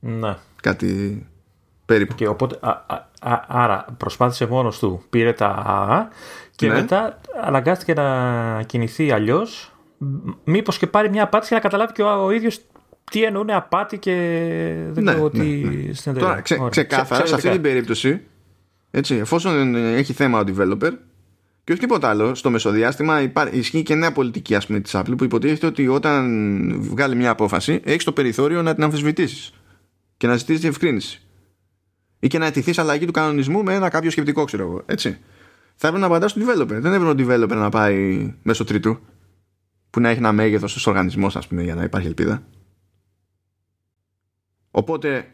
ναι. κάτι περίπου και οπότε, α, α, άρα προσπάθησε μόνος του πήρε τα Α και ναι. μετά αναγκάστηκε να κινηθεί αλλιώς. μήπως και πάρει μια απάντηση για να καταλάβει και ο, ο ίδιος τι εννοούν απάτη και δεν ναι, ξέρω τι ναι, στην εταιρεία. Τώρα, ξε, ξεκάθαρα, σε αυτή την περίπτωση, έτσι, εφόσον έχει θέμα ο developer, και όχι τίποτα άλλο, στο μεσοδιάστημα ισχύει και νέα πολιτική ας πούμε, της Apple που υποτίθεται ότι όταν βγάλει μια απόφαση έχεις το περιθώριο να την αμφισβητήσεις και να ζητήσεις διευκρίνηση. Ή και να αιτηθείς αλλαγή του κανονισμού με ένα κάποιο σκεπτικό, ξέρω εγώ. Έτσι. Θα έπρεπε να απαντάς στον developer. Δεν έπρεπε ο developer να πάει μέσω τρίτου που να έχει ένα μέγεθος ω οργανισμό, ας πούμε, για να υπάρχει ελπίδα. Οπότε,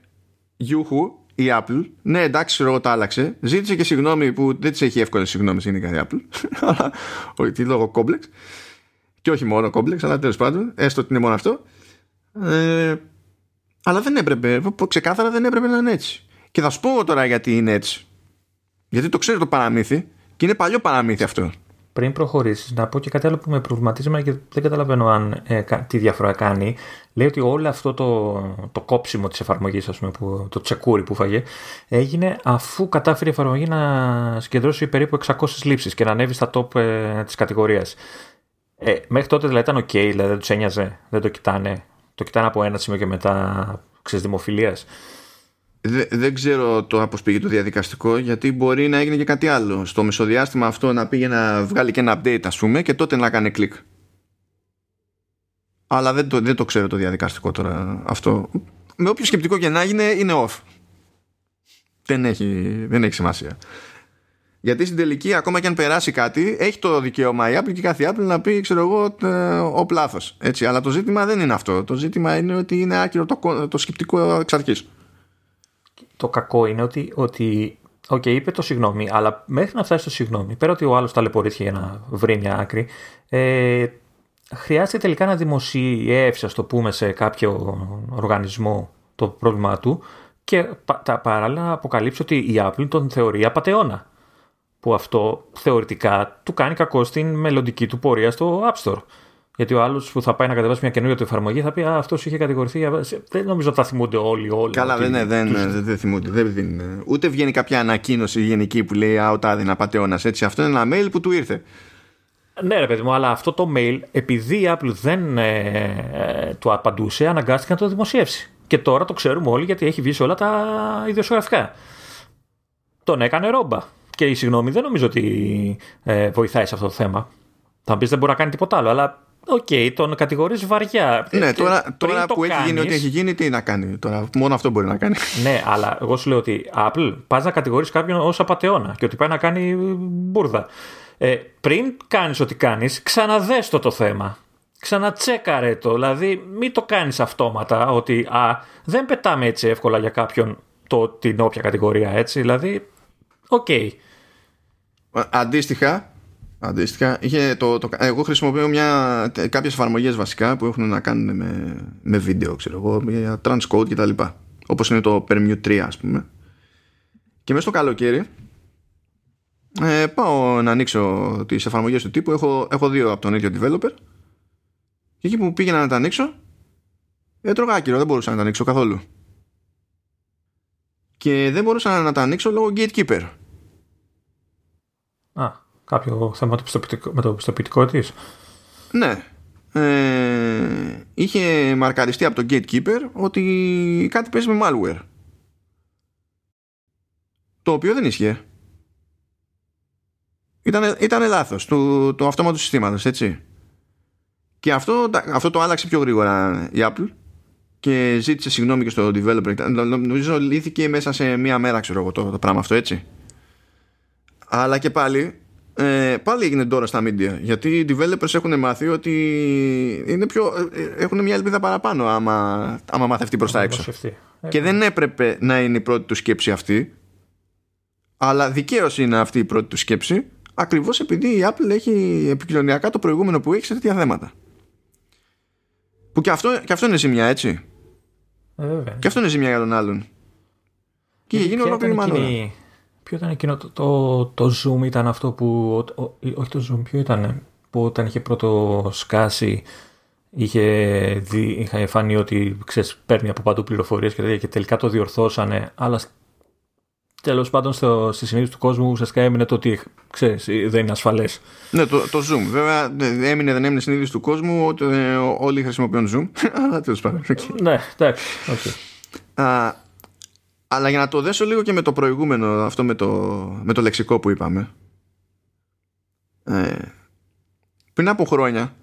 γιούχου, η Apple, ναι εντάξει εγώ το άλλαξε, ζήτησε και συγγνώμη που δεν της έχει εύκολες συγγνώμη γενικά η Apple, αλλά όχι λόγω κόμπλεξ. Και όχι μόνο κόμπλεξ, αλλά τέλος πάντων, έστω ότι είναι μόνο αυτό. Ε, αλλά δεν έπρεπε, ξεκάθαρα δεν έπρεπε να είναι έτσι. Και θα σου πω τώρα γιατί είναι έτσι. Γιατί το ξέρω το παραμύθι και είναι παλιό παραμύθι αυτό πριν προχωρήσεις, να πω και κάτι άλλο που με προβληματίζει και δεν καταλαβαίνω αν, ε, τι διαφορά κάνει. Λέει ότι όλο αυτό το, το κόψιμο της εφαρμογής, που, το τσεκούρι που φάγε, έγινε αφού κατάφερε η εφαρμογή να συγκεντρώσει περίπου 600 λήψεις και να ανέβει στα top ε, της κατηγορίας. Ε, μέχρι τότε δηλαδή ήταν OK, δηλαδή δεν τους ένοιαζε, δεν το κοιτάνε. Το κοιτάνε από ένα σημείο και μετά ξέρεις δημοφιλίας. Δεν ξέρω το πώς πήγε το διαδικαστικό γιατί μπορεί να έγινε και κάτι άλλο στο μεσοδιάστημα αυτό να πήγε να βγάλει και ένα update ας πούμε και τότε να κάνει κλικ αλλά δεν το, δεν το ξέρω το διαδικαστικό τώρα αυτό με όποιο σκεπτικό και να γίνει είναι off δεν έχει, δεν έχει σημασία γιατί στην τελική, ακόμα και αν περάσει κάτι, έχει το δικαίωμα η Apple και κάθε Apple να πει, ξέρω εγώ, ε, ουπς, λάθος. Αλλά το ζήτημα δεν είναι αυτό. Το ζήτημα είναι ότι είναι άκυρο το, το σκεπτικό εξ αρχής. Το κακό είναι ότι, ότι OK, okay, είπε το συγγνώμη, αλλά μέχρι να φτάσει το συγγνώμη, πέρα ότι ο άλλος ταλαιπωρήθηκε για να βρει μια άκρη, ε, χρειάζεται τελικά να δημοσιεύσει, ας το πούμε, σε κάποιο οργανισμό το πρόβλημά του και τα παράλληλα να αποκαλύψει ότι η Apple τον θεωρεί απαταιώνα που αυτό θεωρητικά του κάνει κακό στην μελλοντική του πορεία στο App Store. Γιατί ο άλλος που θα πάει να κατεβάσει μια καινούργια του εφαρμογή θα πει Α, αυτός είχε κατηγορηθεί. Δεν νομίζω ότι θα θυμούνται όλοι. όλοι Καλά, δεν, δεν, δεν, δεν θυμούνται. Δεν, ούτε βγαίνει κάποια ανακοίνωση γενική που λέει Α, ο Τάδε να πατεώνα. Έτσι, αυτό είναι ένα mail που του ήρθε. Ναι, ρε παιδί μου, αλλά αυτό το mail, επειδή η Apple δεν ε, ε, του απαντούσε, αναγκάστηκε να το δημοσιεύσει. Και τώρα το ξέρουμε όλοι γιατί έχει βγει σε όλα τα ειδησεογραφικά. Τον έκανε ρόμπα και η συγγνώμη δεν νομίζω ότι ε, βοηθάει σε αυτό το θέμα. Θα πεις δεν μπορεί να κάνει τίποτα άλλο, αλλά OK, okay, τον κατηγορείς βαριά. Ναι, ε, τώρα, τώρα που έχει γίνει ό,τι έχει γίνει, τι να κάνει. Τώρα, μόνο αυτό μπορεί να κάνει. Ναι, αλλά εγώ σου λέω ότι Apple πας να κατηγορείς κάποιον ως απατεώνα και ότι πάει να κάνει μπούρδα. Ε, πριν κάνεις ό,τι κάνεις, ξαναδές το το θέμα. Ξανατσέκαρε το. Δηλαδή, μην το κάνεις αυτόματα ότι α, δεν πετάμε έτσι εύκολα για κάποιον το, την όποια κατηγορία έτσι. Δηλαδή, OK. Okay. Αντίστοιχα, Αντίστοιχα, είχε το, το, εγώ χρησιμοποιώ μια, κάποιες εφαρμογές βασικά που έχουν να κάνουν με, με βίντεο, ξέρω εγώ, με transcode και τα λοιπά. Όπως είναι το Permute 3 ας πούμε. Και μέσα στο καλοκαίρι ε, πάω να ανοίξω τις εφαρμογές του τύπου. Έχω, έχω δύο από τον ίδιο developer. Και εκεί που πήγαινα να τα ανοίξω, έτρωγα άκυρο, δεν μπορούσα να τα ανοίξω καθόλου. Και δεν μπορούσα να τα ανοίξω λόγω gatekeeper. Α κάποιο θέμα με το πιστοποιητικό της. Ναι. Ε, είχε μαρκαριστεί από το Gatekeeper ότι κάτι παίζει με malware. Το οποίο δεν ίσχυε. Ήταν, ήταν λάθος του, του αυτόματου συστήματος, έτσι. Και αυτό, αυτό το άλλαξε πιο γρήγορα η Apple και ζήτησε συγγνώμη και στο developer. Νομίζω λύθηκε μέσα σε μία μέρα, ξέρω εγώ, το, το πράγμα αυτό, έτσι. Αλλά και πάλι ε, πάλι έγινε τώρα στα media γιατί οι developers έχουν μάθει ότι είναι πιο, ε, έχουν μια ελπίδα παραπάνω άμα, άμα μάθει προς τα έξω. και δεν έπρεπε να είναι η πρώτη του σκέψη αυτή αλλά δικαίως είναι αυτή η πρώτη του σκέψη ακριβώς επειδή η Apple έχει επικοινωνιακά το προηγούμενο που έχει σε τέτοια θέματα. Που και αυτό, και αυτό είναι ζημιά έτσι. Ε, και αυτό είναι ζημιά για τον άλλον. Και γίνει ολόκληρη μανούρα Ποιο ήταν εκείνο το, το, το Zoom ήταν αυτό που, όχι το Zoom, ποιο ήταν, που όταν είχε πρώτο σκάσει είχε, δει, είχε φανεί ότι ξέρεις, παίρνει από παντού πληροφορίες και, και τελικά το διορθώσανε, αλλά τέλος πάντων στο, στη συνείδηση του κόσμου ουσιαστικά έμεινε το ότι ξέρεις, δεν είναι ασφαλές. Ναι, το, το Zoom. Βέβαια έμεινε, δεν έμεινε στη συνείδηση του κόσμου ότι ε, όλοι χρησιμοποιούν Zoom, αλλά τέλος πάντων. Ναι, εντάξει. Okay. Αλλά για να το δέσω λίγο και με το προηγούμενο, αυτό με το, με το λεξικό που είπαμε. Ε, πριν από χρόνια,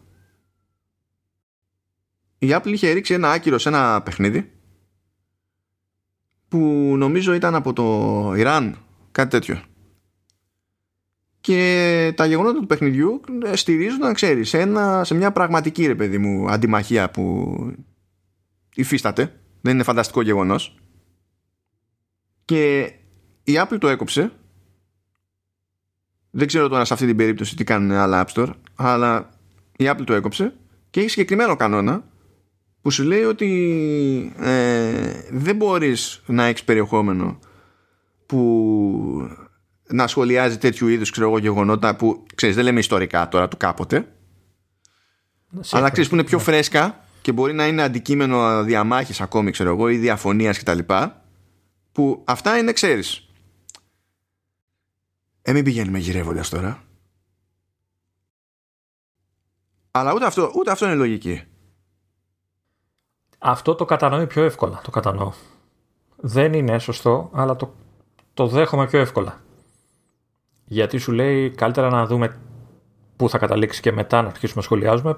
η Apple είχε ρίξει ένα άκυρο σε ένα παιχνίδι που νομίζω ήταν από το Ιράν, κάτι τέτοιο. Και τα γεγονότα του παιχνιδιού στηρίζονταν, ξέρεις, σε, σε μια πραγματική ρε παιδί μου αντιμαχία που υφίσταται. Δεν είναι φανταστικό γεγονός. Και η Apple το έκοψε. Δεν ξέρω τώρα σε αυτή την περίπτωση τι κάνουν άλλα App Store, αλλά η Apple το έκοψε και έχει συγκεκριμένο κανόνα που σου λέει ότι ε, δεν μπορείς να έχεις περιεχόμενο που να σχολιάζει τέτοιου είδους ξέρω εγώ, γεγονότα που ξέρεις δεν λέμε ιστορικά τώρα του κάποτε αλλά ξέρεις που είναι πιο ναι. φρέσκα και μπορεί να είναι αντικείμενο διαμάχης ακόμη ξέρω εγώ ή διαφωνίας κτλ που αυτά είναι ξέρεις. Ε μην πηγαίνουμε γυρεύοντας τώρα. Αλλά ούτε αυτό, ούτε αυτό είναι λογική. Αυτό το κατανοεί πιο εύκολα το κατανοώ. Δεν είναι σωστό, αλλά το, το δέχομαι πιο εύκολα. Γιατί σου λέει καλύτερα να δούμε πού θα καταλήξει και μετά να αρχίσουμε να σχολιάζουμε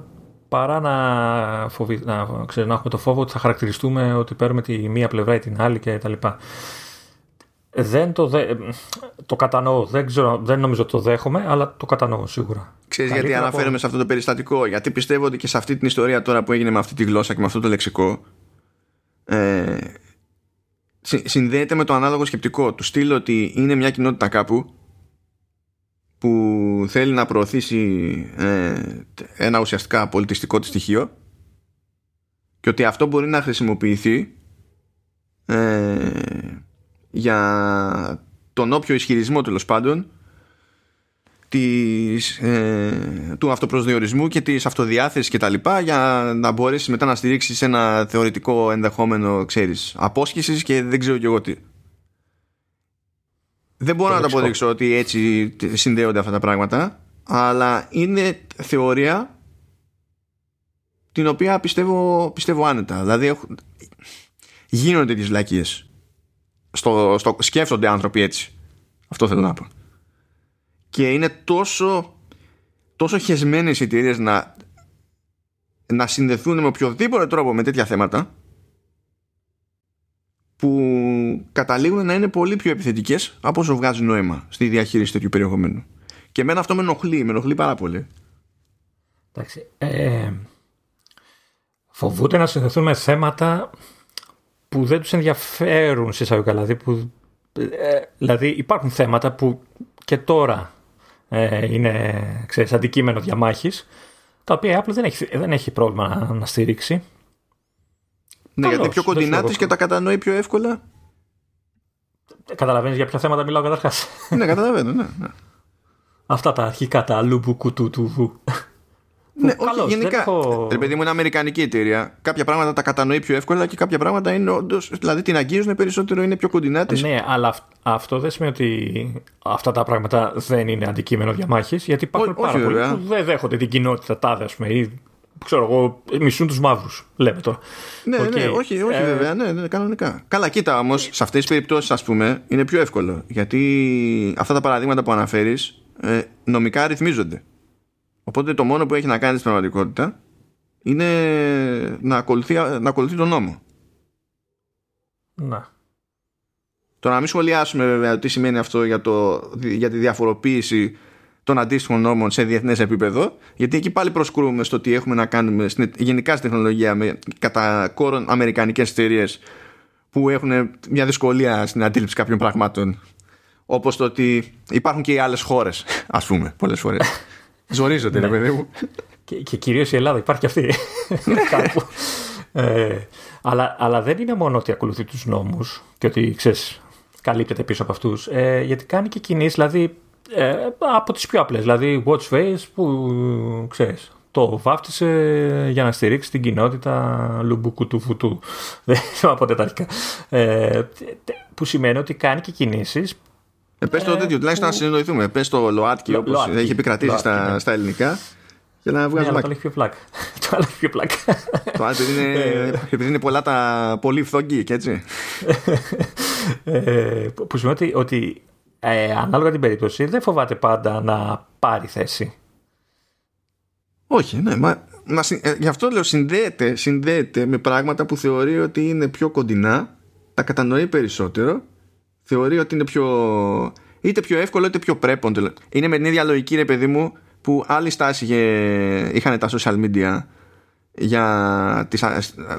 παρά να, φοβη, να, ξέρω, να έχουμε το φόβο ότι θα χαρακτηριστούμε ότι παίρνουμε τη μία πλευρά ή την άλλη και τα λοιπά. Δεν το, δε, το κατανοώ. Δεν, ξέρω, δεν νομίζω ότι το δέχομαι, αλλά το κατανοώ σίγουρα. Ξέρεις γιατί αναφέρομαι σε αυτό το περιστατικό; Γιατί πιστεύω ότι και σε αυτή την ιστορία τώρα που έγινε με αυτή τη γλώσσα και με αυτό το λεξικό ε, συνδέεται με το ανάλογο σκεπτικό. Του στείλω ότι είναι μια κοινότητα κάπου που θέλει να προωθήσει ε, ένα ουσιαστικά πολιτιστικό της στοιχείο και ότι αυτό μπορεί να χρησιμοποιηθεί ε, για τον όποιο ισχυρισμό τέλος πάντων της, ε, του αυτοπροσδιορισμού και της αυτοδιάθεσης και τα λοιπά για να μπορέσεις μετά να στηρίξεις ένα θεωρητικό ενδεχόμενο ξέρεις απόσχησης και δεν ξέρω και εγώ τι δεν μπορώ να το αποδείξω ότι έτσι συνδέονται αυτά τα πράγματα, αλλά είναι θεωρία την οποία πιστεύω, πιστεύω άνετα. Δηλαδή έχω, γίνονται τις λακίες. Στο, στο, σκέφτονται άνθρωποι έτσι. Αυτό θέλω να πω. Και είναι τόσο, τόσο χεσμένες οι εταιρείες να, να συνδεθούν με οποιοδήποτε τρόπο με τέτοια θέματα που καταλήγουν να είναι πολύ πιο επιθετικές από όσο βγάζει νόημα στη διαχείριση τέτοιου περιεχομένου. Και εμένα αυτό με ενοχλεί, με ενοχλεί πάρα πολύ. Εντάξει. Ε, φοβούνται να συνδεθούν με θέματα που δεν τους ενδιαφέρουν σε εισαγωγικά. Δηλαδή, που, ε, δηλαδή υπάρχουν θέματα που και τώρα ε, είναι ξέρεις, αντικείμενο διαμάχης τα οποία η Apple δεν έχει, δεν έχει πρόβλημα να, να στηρίξει ναι, γιατί είναι πιο κοντινά της και τα κατανοεί πιο εύκολα. Καταλαβαίνεις για ποια θέματα μιλάω καταρχάς. ναι, καταλαβαίνω, ναι, ναι. Αυτά τα αρχικά, τα λούμπου του του ναι, όχι, γενικά. Έχω... παιδί μου είναι αμερικανική εταιρεία. Κάποια πράγματα τα κατανοεί πιο εύκολα και κάποια πράγματα είναι όντω. Δηλαδή την αγγίζουν περισσότερο, είναι πιο κοντινά της. Ναι, αλλά αυτό δεν σημαίνει ότι αυτά τα πράγματα δεν είναι αντικείμενο διαμάχης. Γιατί υπάρχουν Ό, πάρα πολλοί που δεν δέχονται την κοινότητα τάδε, ας πούμε, ή ξέρω εγώ, μισούν τους μαύρους. Λέμε τώρα. Ναι, okay. ναι, όχι, όχι ε... βέβαια, ναι, ναι, κανονικά. Καλά, κοίτα όμως, σε αυτές τις περιπτώσεις, ας πούμε, είναι πιο εύκολο. Γιατί αυτά τα παραδείγματα που αναφέρεις ε, νομικά ρυθμίζονται. Οπότε το μόνο που έχει να κάνει στην πραγματικότητα είναι να ακολουθεί, να ακολουθεί τον νόμο. Να. Τώρα να μην σχολιάσουμε βέβαια τι σημαίνει αυτό για, το, για τη διαφοροποίηση των αντίστοιχων νόμων σε διεθνές επίπεδο, γιατί εκεί πάλι προσκρούμε στο ότι έχουμε να κάνουμε στην, γενικά στην τεχνολογία με κατά κόρον αμερικανικές εταιρείες που έχουν μια δυσκολία στην αντίληψη κάποιων πραγμάτων. Όπως το ότι υπάρχουν και οι άλλες χώρες, ας πούμε, πολλές φορές. Ζορίζονται, ναι. παιδί μου. Και, και κυρίως η Ελλάδα υπάρχει αυτή. Ναι. Κάπου. Ε, αλλά, αλλά δεν είναι μόνο ότι ακολουθεί τους νόμους και ότι ξέρεις, καλύπτεται πίσω από αυτούς. Ε, γιατί κάνει και κινήσεις, δηλαδή ε, από τις πιο απλές, δηλαδή watch face που ξέρεις, το βάφτισε για να στηρίξει την κοινότητα Λουμπουκού του Φουτού. Δεν ξέρω από τεταρικά. Ε, που σημαίνει ότι κάνει και κινήσεις ε, πες το ε, τέτοιο, τουλάχιστον να συνεννοηθούμε. Πες το ΛΟΑΤΚΙ όπως έχει επικρατήσει στα, ναι. στα ελληνικά για να βγάζουμε ναι, το άλλο έχει πιο πλάκα. το άλλο έχει πιο πλάκα. το άλλο επειδή είναι, ε. επειδή είναι πολλά τα πολύ φθόγγι και έτσι. ε, που σημαίνει ότι, ότι ε, ανάλογα την περίπτωση δεν φοβάται πάντα να πάρει θέση. Όχι, ναι, μα, μα, ε, γι' αυτό λέω συνδέεται, συνδέεται με πράγματα που θεωρεί ότι είναι πιο κοντινά, τα κατανοεί περισσότερο, θεωρεί ότι είναι πιο είτε πιο εύκολο είτε πιο πρέπον. Είναι με την ίδια λογική ρε παιδί μου που άλλη στάση είχαν τα social media για τις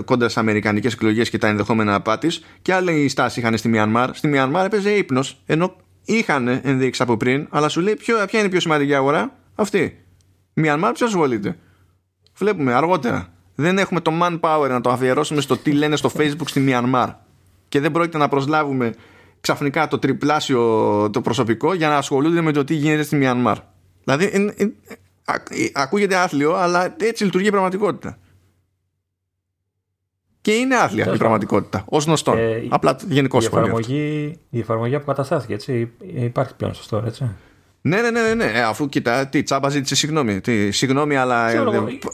κόντρα στις αμερικανικές εκλογές και τα ενδεχόμενα απάτης και άλλη στάση είχαν στη Μιανμάρ. Στη Μιανμάρ έπαιζε ύπνος ενώ είχαν ενδείξεις από πριν, αλλά σου λέει ποιο, ποια είναι η πιο σημαντική αγορά; Αυτή. Μιανμάρ, ποιος ασχολείται. Βλέπουμε αργότερα. Δεν έχουμε το manpower να το αφιερώσουμε στο τι λένε στο Facebook στη Μιανμάρ. Και δεν πρόκειται να προσλάβουμε ξαφνικά το τριπλάσιο το προσωπικό για να ασχολούνται με το τι γίνεται στη Μιανμάρ. Δηλαδή, ε, ακούγεται άθλιο, αλλά έτσι λειτουργεί η πραγματικότητα. Και είναι άθλια η πραγματικότητα, ως γνωστό. Ε, Απλά γενικώ η, εφαρμογή, η εφαρμογή αποκαταστάθηκε, έτσι. Υπάρχει πλέον στο store, έτσι. Ναι, ναι, ναι, ναι, ναι. Ε, αφού κοιτά, τι τσάμπα ζήτησε συγγνώμη. Τι, συγγνώμη, αλλά ε,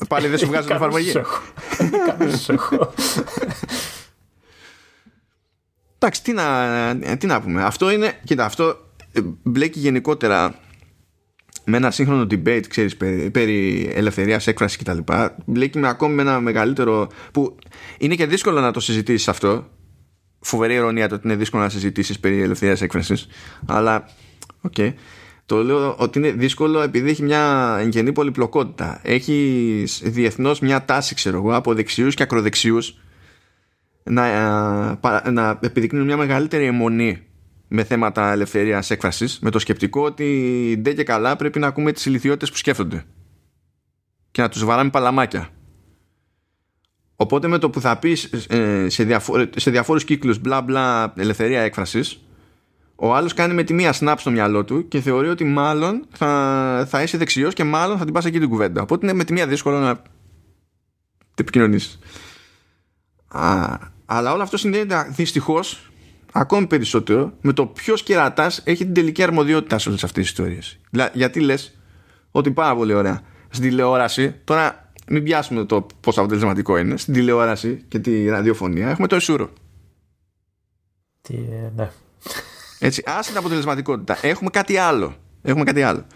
πάλι δεν σου βγάζει την εφαρμογή. εντάξει, τι να, τι να πούμε. Αυτό είναι, κοίτα, αυτό μπλέκει γενικότερα με ένα σύγχρονο debate, ξέρεις, περί, περί ελευθερίας έκφρασης κτλ. Μπλέκει με ακόμη με ένα μεγαλύτερο... που είναι και δύσκολο να το συζητήσεις αυτό. Φοβερή ειρωνία το ότι είναι δύσκολο να συζητήσεις περί ελευθερίας έκφρασης. Αλλά, OK. Okay. Το λέω ότι είναι δύσκολο επειδή έχει μια εγγενή πολυπλοκότητα. Έχει διεθνώς μια τάση, ξέρω εγώ, από δεξιούς και ακροδεξιούς να, ε, να επιδεικνύουν μια μεγαλύτερη εμμονή με θέματα ελευθερίας έκφρασης, με το σκεπτικό ότι ντε και καλά πρέπει να ακούμε τις ηλιθιότητες που σκέφτονται και να τους βαράμε παλαμάκια. Οπότε με το που θα πεις ε, σε, διαφο- σε διαφόρους κύκλους μπλα μπλα ελευθερία έκφρασης ο άλλος κάνει με τη μία snap στο μυαλό του και θεωρεί ότι μάλλον θα, θα είσαι δεξιός και μάλλον θα την πας εκεί την κουβέντα. Οπότε είναι με τη μία δύσκολο να την επικοινωνήσεις. Αλλά όλο αυτό συνδέεται δυστυχώς ακόμη περισσότερο με το ποιος κερατάς έχει την τελική αρμοδιότητα σε όλες αυτές τις ιστορίες. Γιατί λες ότι πάρα πολύ ωραία. Στην τηλεόραση, τώρα μην πιάσουμε το πόσο αποτελεσματικό είναι, στην τηλεόραση και τη ραδιοφωνία έχουμε το εσούρο. Τι, ε, ναι. Έτσι, άσε την αποτελεσματικότητα. Έχουμε κάτι άλλο. Έχουμε κάτι άλλο.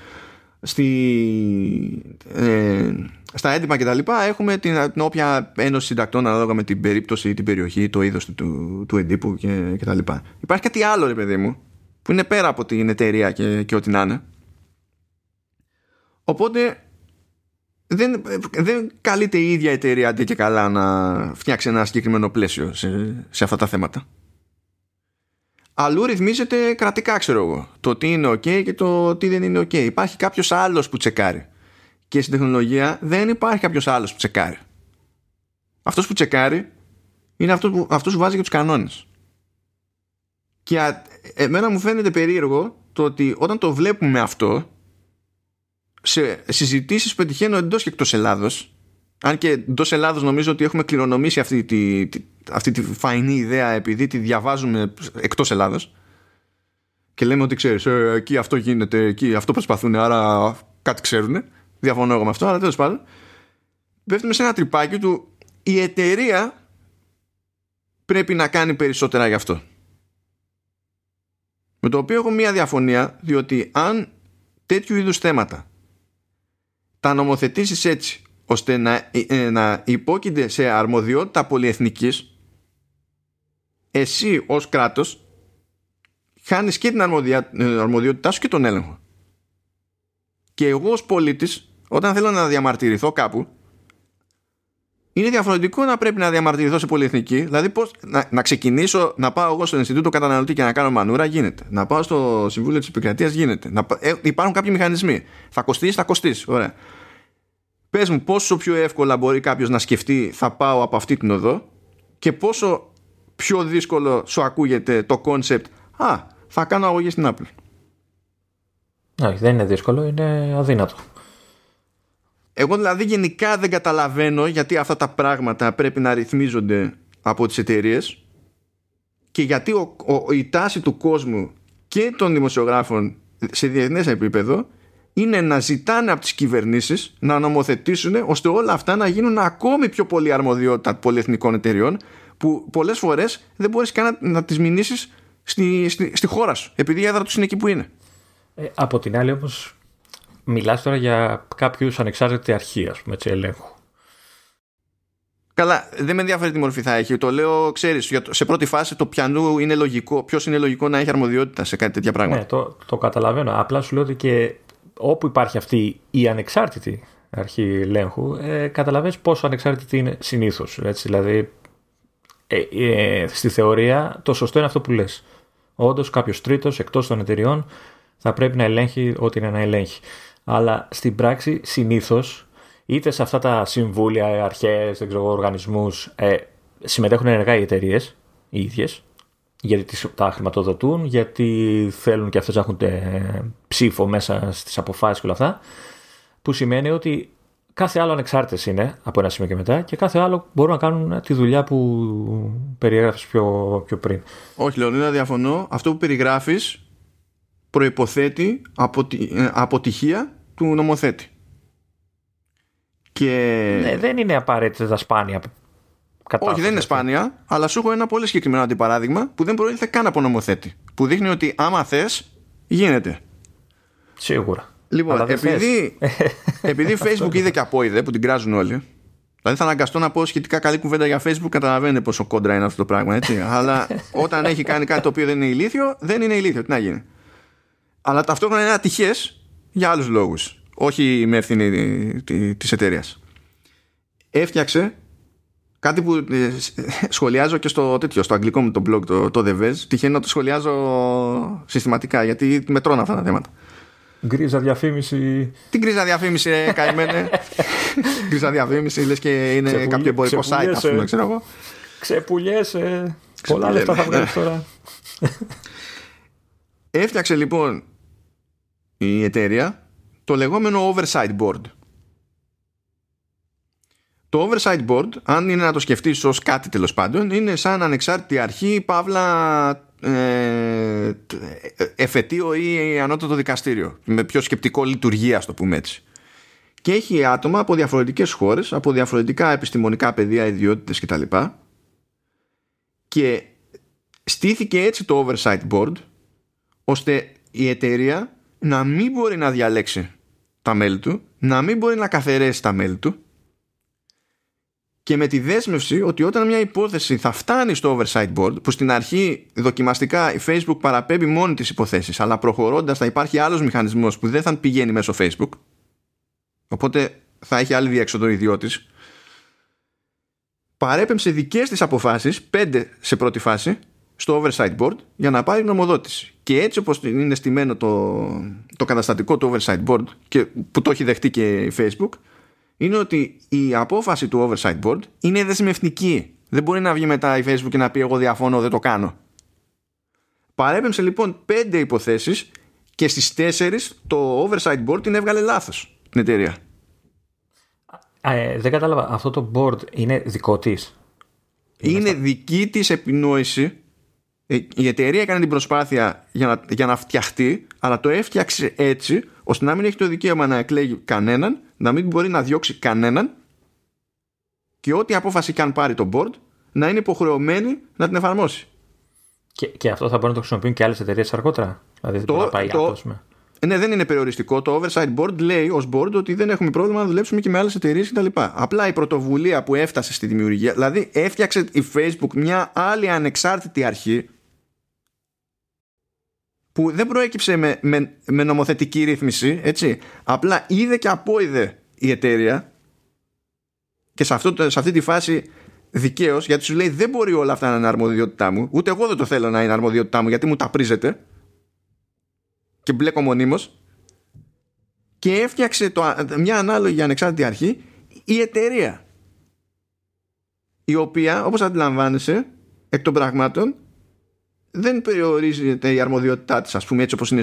Στη, ε, στα έντυπα και τα λοιπά έχουμε την, την όποια ένωση συντακτών ανάλογα με την περίπτωση, την περιοχή, το είδος του, του, του εντύπου και, και τα λοιπά. Υπάρχει κάτι άλλο ρε παιδί μου που είναι πέρα από την εταιρεία και, και ό,τι να είναι. Οπότε δεν, δεν καλείται η ίδια εταιρεία αντί και καλά να φτιάξει ένα συγκεκριμένο πλαίσιο σε, σε αυτά τα θέματα αλλού ρυθμίζεται κρατικά, ξέρω εγώ. Το τι είναι OK και το τι δεν είναι OK. Υπάρχει κάποιος άλλος που τσεκάρει. Και στην τεχνολογία δεν υπάρχει κάποιος άλλος που τσεκάρει. Αυτός που τσεκάρει είναι αυτός που, αυτός που βάζει και τους κανόνες. Και εμένα μου φαίνεται περίεργο το ότι όταν το βλέπουμε αυτό σε συζητήσεις που πετυχαίνω εντός και εκτός Ελλάδος αν και εντός Ελλάδος νομίζω ότι έχουμε κληρονομήσει αυτή τη, αυτή τη φαϊνή ιδέα επειδή τη διαβάζουμε εκτός Ελλάδος και λέμε ότι ξέρεις ε, εκεί αυτό γίνεται, εκεί αυτό προσπαθούν άρα κάτι ξέρουν διαφωνώ εγώ με αυτό αλλά τέλος πάντων πέφτουμε σε ένα τρυπάκι του η εταιρεία πρέπει να κάνει περισσότερα γι' αυτό. Με το οποίο έχω μία διαφωνία διότι αν τέτοιου είδους θέματα τα νομοθετήσεις έτσι ώστε να, ε, να υπόκεινται σε αρμοδιότητα πολυεθνικής εσύ ως κράτος χάνεις και την ε, αρμοδιότητά σου και τον έλεγχο και εγώ ως πολίτης όταν θέλω να διαμαρτυρηθώ κάπου είναι διαφορετικό να πρέπει να διαμαρτυρηθώ σε πολυεθνική. Δηλαδή, πώς, να, να ξεκινήσω να πάω εγώ στο Ινστιτούτο Καταναλωτή και να κάνω μανούρα, γίνεται. Να πάω στο Συμβούλιο της Επικρατείας, γίνεται. Να, ε, υπάρχουν κάποιοι μηχανισμοί. Θα κοστίσει, θα κοστίσει. Ωραία. Πες μου πόσο πιο εύκολα μπορεί κάποιος να σκεφτεί θα πάω από αυτή την οδό και πόσο πιο δύσκολο σου ακούγεται το concept «Α, θα κάνω αγωγή στην Apple». Όχι, δεν είναι δύσκολο, είναι αδύνατο. Εγώ δηλαδή γενικά δεν καταλαβαίνω γιατί αυτά τα πράγματα πρέπει να ρυθμίζονται από τις εταιρείες και γιατί ο, ο, η τάση του κόσμου και των δημοσιογράφων σε διεθνές επίπεδο είναι να ζητάνε από τις κυβερνήσεις να νομοθετήσουν ώστε όλα αυτά να γίνουν ακόμη πιο πολύ αρμοδιότητα πολυεθνικών εταιριών που πολλές φορές δεν μπορείς καν να, να τις μηνύσεις στη, στη, στη, χώρα σου επειδή η έδρα τους είναι εκεί που είναι. Ε, από την άλλη όμως μιλάς τώρα για κάποιους ανεξάρτητη αρχή ας πούμε έτσι ελέγχου. Καλά, δεν με ενδιαφέρει τι μορφή θα έχει. Το λέω, ξέρεις, σε πρώτη φάση το πιανού είναι λογικό. Ποιος είναι λογικό να έχει αρμοδιότητα σε κάτι τέτοια πράγματα. Ναι, το, το καταλαβαίνω. Απλά σου λέω ότι και όπου υπάρχει αυτή η ανεξάρτητη αρχή ελέγχου, ε, καταλαβαίνεις πόσο ανεξάρτητη είναι συνήθως. Έτσι, δηλαδή, ε, ε, στη θεωρία το σωστό είναι αυτό που λες. Όντως κάποιος τρίτος εκτός των εταιριών θα πρέπει να ελέγχει ό,τι είναι να ελέγχει. Αλλά στην πράξη συνήθως είτε σε αυτά τα συμβούλια, αρχές, δεν ξέρω, οργανισμούς ε, συμμετέχουν ενεργά οι εταιρείες οι ίδιες γιατί τα χρηματοδοτούν, γιατί θέλουν και αυτές να έχουν ψήφο μέσα στις αποφάσεις και όλα αυτά, που σημαίνει ότι κάθε άλλο ανεξάρτητες είναι από ένα σημείο και μετά και κάθε άλλο μπορούν να κάνουν τη δουλειά που περιέγραφες πιο, πιο πριν. Όχι, Λεωνίδα, διαφωνώ. Αυτό που περιγράφεις προϋποθέτει ε, αποτυχία του νομοθέτη. Και... Ναι, δεν είναι απαραίτητα σπάνια Όχι, δεν είναι σπάνια, αλλά σου έχω ένα πολύ συγκεκριμένο αντιπαράδειγμα που δεν προήλθε καν από νομοθέτη. Που δείχνει ότι άμα θες, γίνεται. Σίγουρα. Λοιπόν, επειδή, επειδή Facebook είδε και απόειδε που την κράζουν όλοι, Δηλαδή θα αναγκαστώ να πω σχετικά καλή κουβέντα για Facebook, καταλαβαίνετε πόσο κόντρα είναι αυτό το πράγμα, έτσι. Αλλά όταν έχει κάνει κάτι το οποίο δεν είναι ηλίθιο, δεν είναι ηλίθιο. Τι να γίνει. Αλλά ταυτόχρονα είναι ατυχές για άλλους λόγους. Όχι με ευθύνη της εταιρείας. Έφτιαξε κάτι που ε, σχολιάζω και στο τέτοιο, στο αγγλικό μου το blog, το, το The Vez. Τυχαίνει να το σχολιάζω συστηματικά γιατί με τρώνε αυτά τα θέματα. Γκρίζα διαφήμιση. Τι γκρίζα διαφήμιση, ε, καημένε. γκρίζα διαφήμιση, λες και είναι Ξεπουλ... κάποιο εμπορικό site, ας πούμε, ξέρω εγώ. Ξεπουλιέσαι. Πολλά λεφτά θα βγάλεις τώρα. Έφτιαξε λοιπόν η εταιρεία το λεγόμενο oversight board. Το oversight board, αν είναι να το σκεφτείς ως κάτι τέλος πάντων, είναι σαν ανεξάρτητη αρχή, παύλα ε, εφετείο ή ανώτατο δικαστήριο με πιο σκεπτικό λειτουργία το πούμε έτσι. Και έχει άτομα από διαφορετικές χώρες από διαφορετικά επιστημονικά πεδία ιδιότητες κτλ. Και, και στήθηκε έτσι το oversight board ώστε η εταιρεία να μην μπορεί να διαλέξει τα μέλη του να μην μπορεί να καθαρέσει τα μέλη του και με τη δέσμευση ότι όταν μια υπόθεση θα φτάνει στο oversight board που στην αρχή δοκιμαστικά η Facebook παραπέμπει μόνη τις υποθέσεις αλλά προχωρώντας θα υπάρχει άλλος μηχανισμός που δεν θα πηγαίνει μέσω Facebook οπότε θα έχει άλλη διέξοδο ιδιώτης παρέπεμψε δικές της αποφάσεις πέντε σε πρώτη φάση στο oversight board για να πάρει γνωμοδότηση. Και έτσι όπως είναι στημένο το, το καταστατικό του oversight board και που το έχει δεχτεί και η Facebook είναι ότι η απόφαση του oversight board είναι δεσμευτική. Δεν μπορεί να βγει μετά η Facebook και να πει εγώ διαφώνω, δεν το κάνω. Παρέπεμψε λοιπόν πέντε υποθέσεις και στις τέσσερις το oversight board την έβγαλε λάθος την εταιρεία. Ε, δεν κατάλαβα, αυτό το board είναι δικό της; Είναι, δική της επινόηση. Ε, η εταιρεία έκανε την προσπάθεια για να, για να φτιαχτεί, αλλά το έφτιαξε έτσι ώστε να μην έχει το δικαίωμα να εκλέγει κανέναν να μην μπορεί να διώξει κανέναν και ό,τι απόφαση και αν πάρει το board να είναι υποχρεωμένη να την εφαρμόσει. Και, και αυτό θα μπορεί να το χρησιμοποιούν και άλλες εταιρείες αργότερα. Δηλαδή το, να πάει το, ναι, δεν είναι περιοριστικό. Το Oversight Board λέει ως board ότι δεν έχουμε πρόβλημα να δουλέψουμε και με άλλες εταιρείες κτλ. Απλά η πρωτοβουλία που έφτασε στη δημιουργία, δηλαδή έφτιαξε η Facebook μια άλλη ανεξάρτητη αρχή που δεν προέκυψε με, με, με νομοθετική ρύθμιση, έτσι. Απλά είδε και απόειδε η εταιρεία και σε, αυτό, σε αυτή τη φάση δικαίως, γιατί σου λέει δεν μπορεί όλα αυτά να είναι αρμοδιότητά μου, ούτε εγώ δεν το θέλω να είναι αρμοδιότητά μου, γιατί μου τα πρίζετε και μπλέκω μονίμως. Και έφτιαξε το, μια ανάλογη ανεξάρτητη αρχή η εταιρεία. Η οποία, όπως αντιλαμβάνεσαι, εκ των πραγμάτων δεν περιορίζεται η αρμοδιότητά της ας πούμε έτσι όπως είναι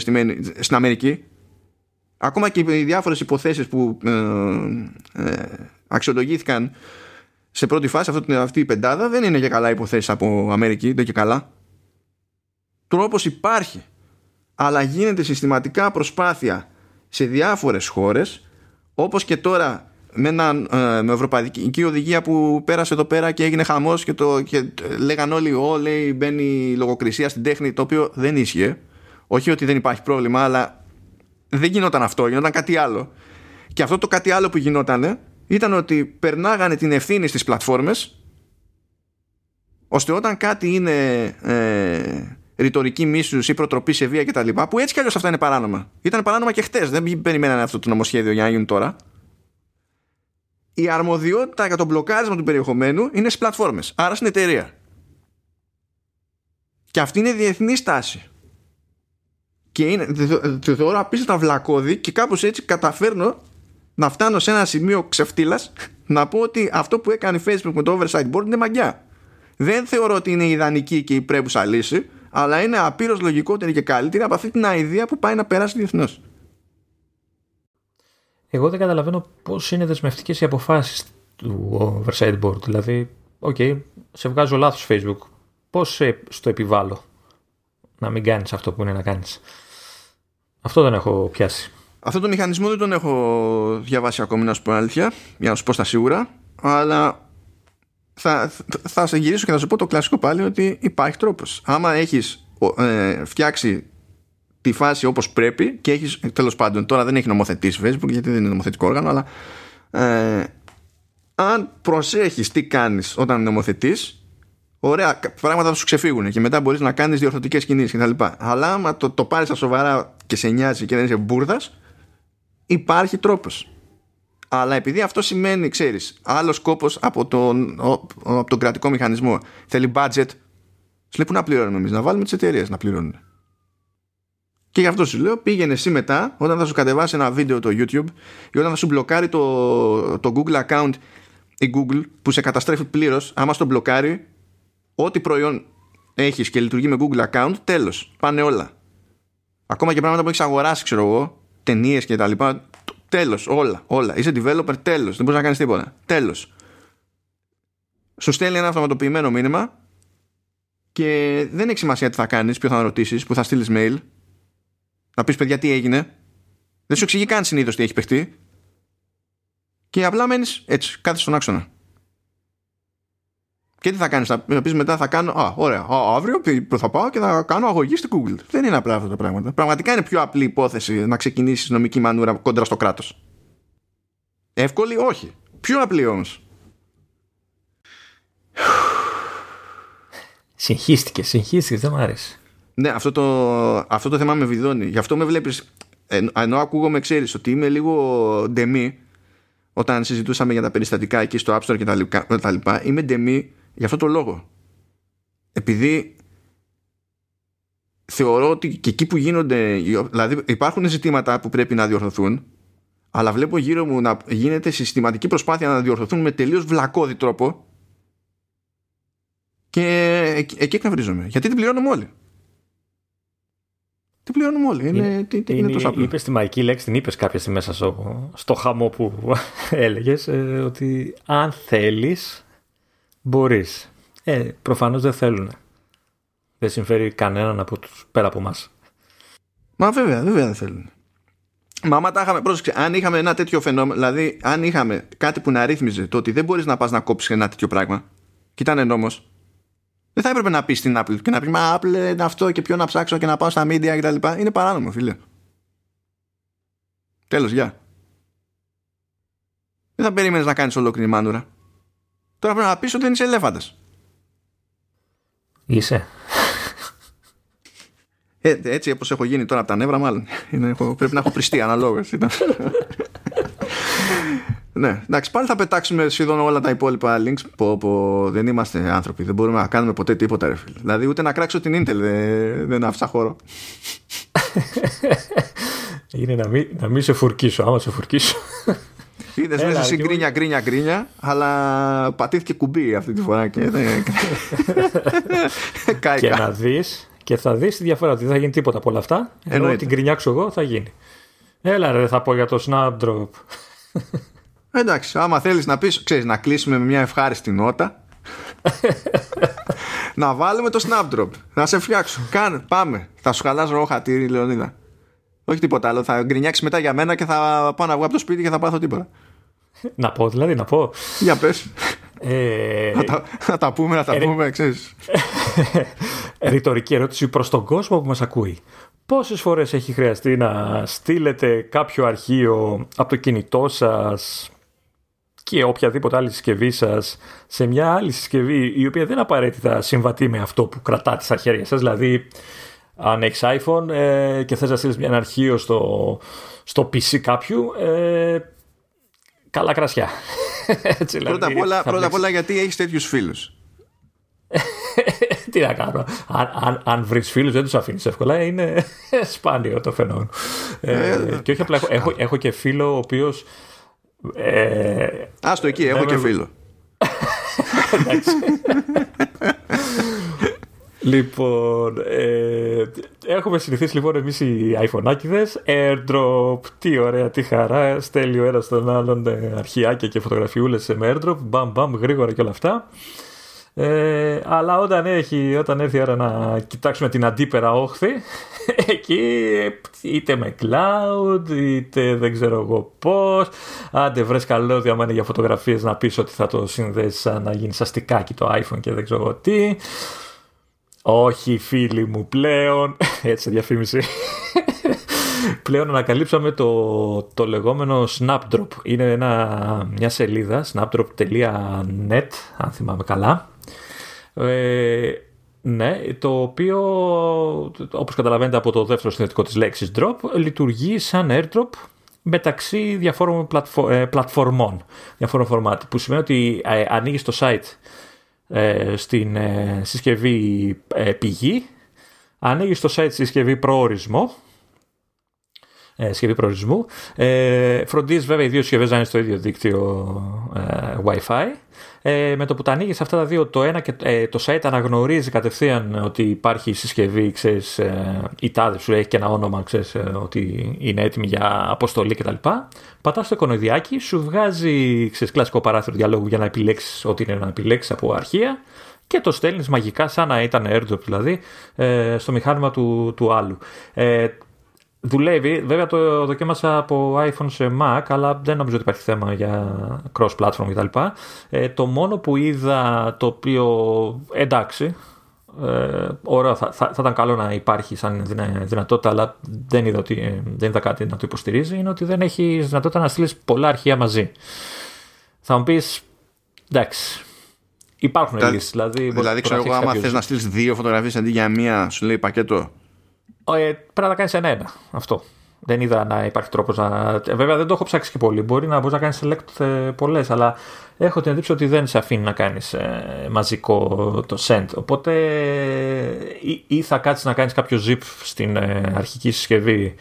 στην Αμερική. Ακόμα και οι διάφορες υποθέσεις που ε, ε, αξιολογήθηκαν σε πρώτη φάση αυτή, αυτή η πεντάδα δεν είναι και καλά υποθέσεις από Αμερική δεν και καλά. Τρόπος υπάρχει αλλά γίνεται συστηματικά προσπάθεια σε διάφορες χώρες όπως και τώρα με, ένα, ε, με ευρωπαϊκή οδηγία που πέρασε εδώ πέρα και έγινε χαμός και, το, και λέγαν όλοι «Ω, λέει, μπαίνει λογοκρισία στην τέχνη», το οποίο δεν ίσχυε. Όχι ότι δεν υπάρχει πρόβλημα, αλλά δεν γινόταν αυτό, γινόταν κάτι άλλο. Και αυτό το κάτι άλλο που γινόταν ήταν ότι περνάγανε την ευθύνη στις πλατφόρμες ώστε όταν κάτι είναι ε, ρητορική μίσους ή προτροπή σε βία κτλ. που έτσι κι αλλιώς αυτά είναι παράνομα. Ήταν παράνομα και χτες. Δεν περιμένανε αυτό το νομοσχέδιο για να γίνουν τώρα η αρμοδιότητα για το μπλοκάρισμα του περιεχομένου είναι στις πλατφόρμες, άρα στην εταιρεία. Και αυτή είναι διεθνή στάση. Και είναι, το θεωρώ απίστευτα βλακώδη και κάπως έτσι καταφέρνω να φτάνω σε ένα σημείο ξεφτύλας να πω ότι αυτό που έκανε η Facebook με το oversight board είναι μαγιά. Δεν θεωρώ ότι είναι ιδανική και η πρέπουσα λύση, αλλά είναι απείρως λογικότερη και καλύτερη από αυτή την αηδία που πάει να περάσει διεθνώς. Εγώ δεν καταλαβαίνω πώς είναι δεσμευτικές οι αποφάσεις του Oversight Board. Δηλαδή, OK, okay, σε βγάζω λάθος Facebook. Πώς στο επιβάλλω να μην κάνεις αυτό που είναι να κάνεις. Αυτό δεν έχω πιάσει. Αυτό το μηχανισμό δεν τον έχω διαβάσει ακόμη να σου πω αλήθεια, για να σου πω στα σίγουρα, αλλά θα, θα σε γυρίσω και θα σου πω το κλασικό πάλι ότι υπάρχει τρόπος. Άμα έχεις ε, φτιάξει τη φάση όπως πρέπει και έχεις τέλος πάντων τώρα δεν έχει νομοθετήσει Facebook γιατί δεν είναι νομοθετικό όργανο αλλά ε, αν προσέχεις τι κάνεις όταν νομοθετείς ωραία πράγματα θα σου ξεφύγουν και μετά μπορείς να κάνεις διορθωτικές κινήσεις κτλ. Αλλά άμα το, το πάρεις στα σοβαρά και σε νοιάζει και δεν είσαι μπουρδας υπάρχει τρόπος. Αλλά επειδή αυτό σημαίνει, ξέρεις, άλλος κόπος από τον, από τον κρατικό μηχανισμό θέλει budget, σου λέει που να πληρώνουμε εμείς, να βάλουμε τις εταιρείες να πληρώνουν. Και γι' αυτό σου λέω πήγαινε εσύ μετά όταν θα σου κατεβάσει ένα βίντεο το YouTube ή όταν θα σου μπλοκάρει το, το Google account η Google που σε καταστρέφει πλήρως άμα στο μπλοκάρει ό,τι προϊόν έχεις και λειτουργεί με Google account τέλος, πάνε όλα. Ακόμα και πράγματα που έχεις αγοράσει ξέρω εγώ ταινίες και τα λοιπά τέλος, όλα, όλα. Είσαι developer τέλος, δεν μπορείς να κάνεις τίποτα. Τέλος. Σου στέλνει ένα αυτοματοποιημένο μήνυμα και δεν έχει σημασία τι θα κάνεις, ποιο θα ρωτήσεις, που θα στείλεις mail να πεις παιδιά τι έγινε; Δεν σου εξηγεί καν συνήθως τι έχει παιχτεί. Και απλά μένεις έτσι, κάθεσαι στον άξονα. Και τι θα κάνεις, θα πεις μετά θα κάνω. Α, ωραία. Α, αύριο θα πάω και θα κάνω αγωγή στην Google. Δεν είναι απλά αυτά τα πράγματα. Πραγματικά είναι πιο απλή υπόθεση να ξεκινήσεις νομική μανούρα κόντρα στο κράτος. Εύκολη, όχι. Πιο απλή όμως. Συγχύστηκες, συγχύστηκες, δεν μου άρεσε. Ναι, αυτό το, αυτό το θέμα με βιδώνει. Γι' αυτό με βλέπεις. Ενώ ακούγομαι, ξέρεις ότι είμαι λίγο ντεμή όταν συζητούσαμε για τα περιστατικά εκεί στο App Store και τα λοιπά. Είμαι ντεμή για αυτό το λόγο. Επειδή θεωρώ ότι και εκεί που γίνονται. Δηλαδή, υπάρχουν ζητήματα που πρέπει να διορθωθούν, αλλά βλέπω γύρω μου να γίνεται συστηματική προσπάθεια να διορθωθούν με τελείως βλακώδη τρόπο. Και εκεί εκνευρίζομαι. Γιατί την πληρώνουμε όλοι. Τι πληρώνουμε όλοι. Είναι, είναι, τι, τι, είναι, τόσο απλό. Είπες τη μαϊκή λέξη, την είπες κάποια στιγμή μέσα στο, στο χαμό που έλεγες, ε, ότι αν θέλεις, μπορείς. Ε, προφανώς δεν θέλουν. Δεν συμφέρει κανέναν από τους, πέρα από εμά. Μα βέβαια, βέβαια δεν θέλουν. Μα άμα τα είχαμε, πρόσεξε, αν είχαμε ένα τέτοιο φαινόμενο, δηλαδή αν είχαμε κάτι που να ρύθμιζε το ότι δεν μπορείς να πας να κόψεις ένα τέτοιο πράγμα, και ήταν νόμος, δεν θα έπρεπε να πεις στην Apple και να πεις Μα Apple είναι αυτό και ποιο να ψάξω και να πάω στα media κτλ. Είναι παράνομο, φίλε. Τέλος, γεια. Δεν θα περίμενες να κάνεις ολόκληρη μάνουρα. Τώρα πρέπει να πεις ότι δεν είσαι ελέφαντας. Είσαι. Ε, έτσι όπως έχω γίνει τώρα από τα νεύρα, μάλλον. Είναι, πρέπει να έχω πριστεί αναλόγως. Ναι, εντάξει, πάλι θα πετάξουμε σχεδόν όλα τα υπόλοιπα links που, που δεν είμαστε άνθρωποι. Δεν μπορούμε να κάνουμε ποτέ τίποτα, ρε φίλε. Δηλαδή, ούτε να κράξω την Intel δεν, δεν άφησα χώρο. Είναι να μην, να μην σε φουρκίσω, άμα σε φουρκίσω. Είδες μέσα εσύ γκρίνια, γκρίνια, γκρίνια, αλλά πατήθηκε κουμπί αυτή τη φορά και δεν. και να δεις και θα δεις τη διαφορά. Δεν θα γίνει τίποτα από όλα αυτά. Ενώ την γκρινιάξω εγώ θα γίνει. Έλα ρε, θα πω για το Snapdrop. Εντάξει, άμα θέλεις να πεις, ξέρεις, να κλείσουμε με μια ευχάριστη νότα. Να βάλουμε το Snapdrop. Να σε φτιάξω, κάνε, πάμε. Θα σου χαλάσω εγώ χατήρι Λεωνίδα. Όχι τίποτα άλλο, θα γκρινιάξεις μετά για μένα και θα πάω να βγω από το σπίτι και θα πάθω τίποτα. Να πω δηλαδή, να πω. Για πες. Ε... να, τα, να, τα, πούμε, να τα ε... πούμε, ξέρεις. Ρητορική ερώτηση προς τον κόσμο που μας ακούει. Πόσες φορές έχει χρειαστεί να στείλετε κάποιο αρχείο από το κινητό σας; Και οποιαδήποτε άλλη συσκευή σας σε μια άλλη συσκευή η οποία δεν απαραίτητα συμβατεί με αυτό που κρατάτε στα χέρια σας. Δηλαδή, αν έχεις iPhone ε, και θες να στείλεις ένα αρχείο στο, στο PC κάποιου, ε, καλά κρασιά. Έτσι, δηλαδή, πρώτα, απ όλα, πρώτα απ' όλα γιατί έχεις τέτοιους φίλους. Τι να κάνω. Αν, αν, αν βρεις φίλους, δεν τους αφήνεις εύκολα. Είναι σπάνιο το φαινόμενο. Ε, ε, και όχι απλά έχω, έχω, και φίλο ο οποίος ε, Άστο εκεί, έχω και φίλο. λοιπόν, ε, έχουμε συνηθίσει λοιπόν εμείς οι iPhone airdrop, τι ωραία, τι χαρά, στέλνει ο ένας τον άλλον ε, αρχιάκια και φωτογραφιούλες με airdrop, μπαμ μπαμ γρήγορα και όλα αυτά. Ε, αλλά όταν, έχει, όταν έρθει η ώρα να κοιτάξουμε την αντίπερα όχθη, εκεί είτε με cloud, είτε δεν ξέρω εγώ πώς. Άντε βρες καλώδια άμα είναι για φωτογραφίες να πεις ότι θα το συνδέσεις σαν να γίνει αστικάκι το iPhone και δεν ξέρω εγώ τι. Όχι φίλοι μου πλέον, έτσι διαφήμιση. πλέον ανακαλύψαμε το, το λεγόμενο Snapdrop. Είναι ένα, μια σελίδα, snapdrop.net, αν θυμάμαι καλά. Ε, ναι, το οποίο, όπως καταλαβαίνετε από το δεύτερο συνδετικό της λέξης drop, λειτουργεί σαν airdrop μεταξύ διαφόρων ε, πλατφορμών, διαφόρων φορμάτ, που σημαίνει ότι ε, ανοίγεις το site ε, στην συσκευή πηγή, ανοίγεις το site στη συσκευή προορισμό, ε, συσκευή προορισμού. Ε, φροντίζεις βέβαια οι δύο συσκευές να είναι στο ίδιο δίκτυο ε, Wi-Fi. Ε, με το που τα ανοίγεις αυτά τα δύο, το ένα και ε, το site αναγνωρίζει κατευθείαν ότι υπάρχει συσκευή, ξέρεις, ε, η τάδε σου έχει και ένα όνομα, ξέρεις, ε, ότι είναι έτοιμη για αποστολή κτλ. Πατάς το εικονοδιάκι, σου βγάζει ξέρεις, κλασικό παράθυρο διαλόγου για να επιλέξεις ό,τι είναι να επιλέξεις από αρχεία και το στέλνεις μαγικά σαν να ήταν airdrop δηλαδή ε, στο μηχάνημα του, του άλλου. Ε, Δουλεύει, βέβαια το δοκίμασα από iPhone σε Mac, αλλά δεν νομίζω ότι υπάρχει θέμα για cross-platform κτλ. Ε, το μόνο που είδα το οποίο εντάξει, ε, ωραία, θα, θα, θα, ήταν καλό να υπάρχει σαν δυνατότητα, αλλά δεν είδα, ότι, ε, δεν είδα κάτι να το υποστηρίζει, είναι ότι δεν έχει δυνατότητα να στείλεις πολλά αρχεία μαζί. Θα μου πεις, εντάξει, υπάρχουν λύσεις. Δηλαδή, δηλαδή ξέρω εγώ, άμα θες να στείλεις δύο φωτογραφίες αντί για μία, σου λέει πακέτο ε, πρέπει να τα κάνεις ένα-ένα. Αυτό. Δεν είδα να υπάρχει τρόπος να. Ε, βέβαια δεν το έχω ψάξει και πολύ. Μπορεί να μπορείς να κάνεις select ε, πολλές, αλλά έχω την εντύπωση ότι δεν σε αφήνει να κάνεις μαζικό το send. Οπότε ή, ή θα κάτσεις να κάνεις κάποιο zip στην αρχική συσκευή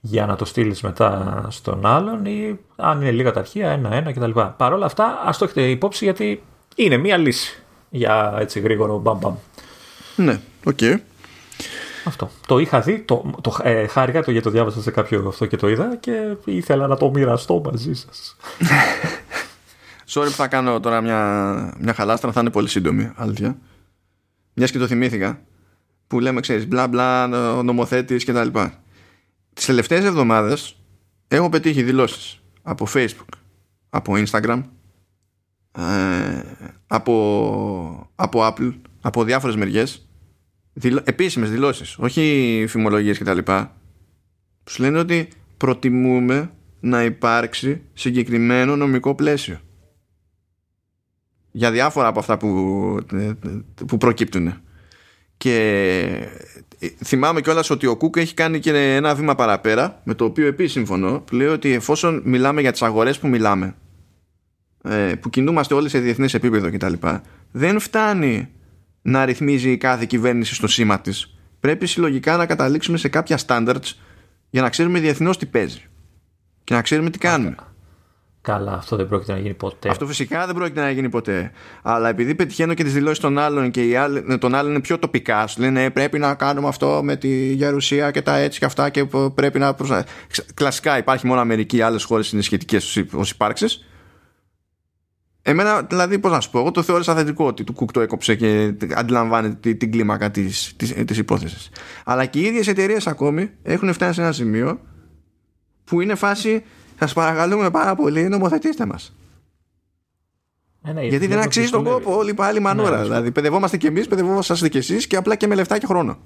για να το στείλεις μετά στον άλλον ή αν είναι λίγα τα αρχεία, ένα-ένα κτλ. Παρ' όλα αυτά, ας το έχετε υπόψη γιατί είναι μία λύση για έτσι γρήγορο μπαμ μπαμ. Ναι, OK. Okay. Αυτό. Το είχα δει, το, το ε, χάρηκα το γιατί το διάβασα σε κάποιο αυτό και το είδα και ήθελα να το μοιραστώ μαζί σας. Sorry που θα κάνω τώρα μια, μια χαλάστρα, θα είναι πολύ σύντομη, αλήθεια. Μιας και το θυμήθηκα, που λέμε, ξέρεις, μπλα μπλα, νομοθέτης και τα λοιπά. Τις τελευταίες εβδομάδες έχω πετύχει δηλώσεις από Facebook, από Instagram, ε, από, από Apple, από διάφορες μεριές δηλω... επίσημες δηλώσεις όχι φημολογίες και τα λοιπά. Που σου λένε ότι προτιμούμε να υπάρξει συγκεκριμένο νομικό πλαίσιο. Για διάφορα από αυτά που, που προκύπτουν. Και θυμάμαι κιόλας ότι ο Κούκ έχει κάνει και ένα βήμα παραπέρα με το οποίο επίσης συμφωνώ που λέει ότι εφόσον μιλάμε για τις αγορές που μιλάμε ε, που κινούμαστε όλοι σε διεθνές επίπεδο κτλ δεν φτάνει να ρυθμίζει κάθε κυβέρνηση στο σήμα της. Πρέπει συλλογικά να καταλήξουμε σε κάποια standards για να ξέρουμε διεθνώς τι παίζει και να ξέρουμε τι κάνουμε. Καλά, αυτό δεν πρόκειται να γίνει ποτέ. Αυτό φυσικά δεν πρόκειται να γίνει ποτέ. Αλλά επειδή πετυχαίνω και τις δηλώσεις των άλλων και οι άλλοι, των άλλων είναι πιο τοπικά, σου λένε «Ε, πρέπει να κάνουμε αυτό με τη Γερουσία και τα έτσι και αυτά και πρέπει να. Κλασικά υπάρχει μόνο Αμερική, άλλες χώρες είναι σχετικές ως υπάρξεις. Εμένα, δηλαδή, πώς να σου πω, εγώ το θεώρησα θετικό ότι του Κουκ το έκοψε και αντιλαμβάνεται την κλίμακα της της, υπόθεσης. Αλλά και οι ίδιες εταιρείες ακόμη έχουν φτάσει σε ένα σημείο που είναι φάση, σας παρακαλούμε πάρα πολύ, νομοθετήστε μας. Ε, ναι, Γιατί δεν αξίζει τον κόπο όλοι πάλι μανούρα. Ναι, δηλαδή, παιδευόμαστε κι εμείς, παιδευόμαστε κι εσείς και απλά και με λεφτά και χρόνο.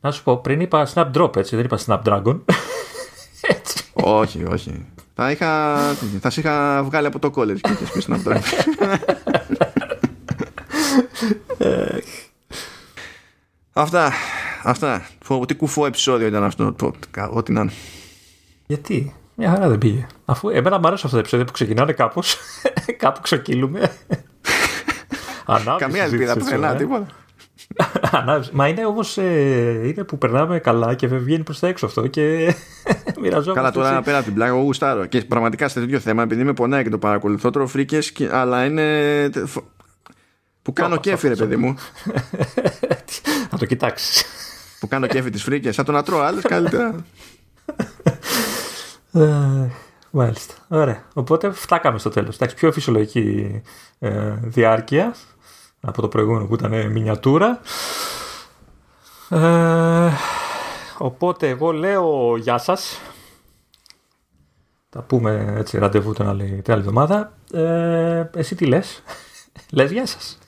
Να σου πω, πριν είπα Snapdrop, έτσι, δεν είπα Snapdragon. έτσι. Όχι, όχι. Θα, είχα, θα σε είχα βγάλει από το college και είχες πει να Αυτά. Αυτά. Τι κουφό επεισόδιο ήταν αυτό. Ό,τι να είναι. Γιατί; Μια χαρά δεν πήγε. Αφού εμένα μου αρέσει αυτό το επεισόδιο που ξεκινάνε κάπως. κάπου ξεκύλουμε. Καμία ελπίδα πουθενά, ε. τίποτα. Μα είναι όμως ε, είναι που περνάμε καλά και βγαίνει προς τα έξω αυτό και μοιραζόμαστε. Καλά, τώρα πέρα από την πλάκα, εγώ γουστάρω. Και πραγματικά σε τέτοιο θέμα, επειδή με πονάει και το παρακολουθώ, τρώω φρίκες, αλλά είναι. Που κάνω κέφι, ρε παιδί μου. Να το κοιτάξεις. Που κάνω κέφι τις φρίκες. Σαν το να τρώω άλλες καλύτερα. Μάλιστα. Ωραία. Οπότε φτάκαμε στο τέλος. Εντάξει, πιο φυσιολογική ε, διάρκεια από το προηγούμενο που ήταν μινιατούρα. Ε, οπότε εγώ λέω γεια σας. Θα πούμε έτσι ραντεβού την άλλη, την άλλη εβδομάδα. Ε, εσύ τι λες; λες γεια σας.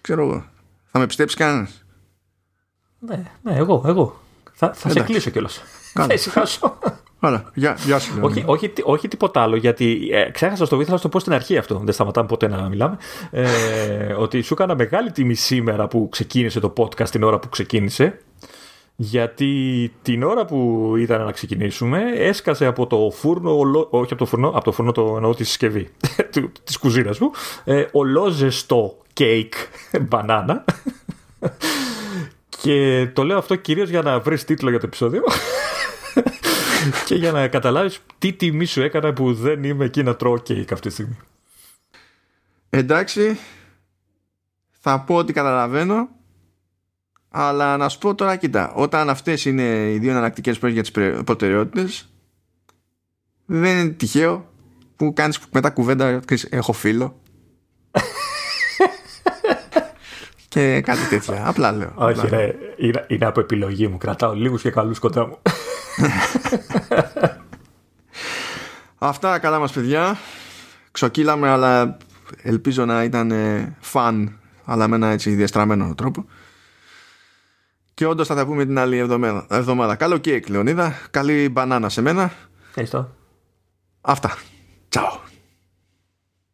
Ξέρω εγώ. Θα με πιστέψει κανένας; Ναι, ναι, εγώ, εγώ. Θα, θα σε κλείσω κιόλας. Θα ησυχάσω. Άρα, γεια, γεια σου. Όχι, όχι, όχι τίποτα άλλο, γιατί ε, ξέχασα στο βίντεο να το πω στην αρχή αυτό. Δεν σταματάμε ποτέ να μιλάμε. Ε, ότι σου έκανα μεγάλη τιμή σήμερα που ξεκίνησε το podcast την ώρα που ξεκίνησε. Γιατί την ώρα που ήταν να ξεκινήσουμε έσκασε από το φούρνο, όχι από το φούρνο, από το φούρνο το εννοώ τη συσκευή της κουζίνας μου, ε, ολόζεστο κέικ μπανάνα. Και το λέω αυτό κυρίως για να βρεις τίτλο για το επεισόδιο και για να καταλάβεις τι τιμή σου έκανα που δεν είμαι εκεί να τρώω κέικ αυτή τη στιγμή. Εντάξει, θα πω ότι καταλαβαίνω, αλλά να σου πω τώρα, κοίτα, όταν αυτές είναι οι δύο εναλλακτικές που για τις προτεραιότητες, δεν είναι τυχαίο που κάνεις μετά κουβέντα, έχω φίλο. Και κάτι τέτοια. Απλά λέω. Όχι, ρε, είναι, είναι από επιλογή μου. Κρατάω λίγους και καλούς κοντά μου. Αυτά καλά μας παιδιά Ξοκύλαμε αλλά ελπίζω να ήταν φαν αλλά με ένα έτσι διαστραμμένο τρόπο και όντως θα τα πούμε την άλλη εβδομάδα, εβδομάδα. Καλό κέικ Λεωνίδα Καλή μπανάνα σε μένα Ευχαριστώ Αυτά Τσάου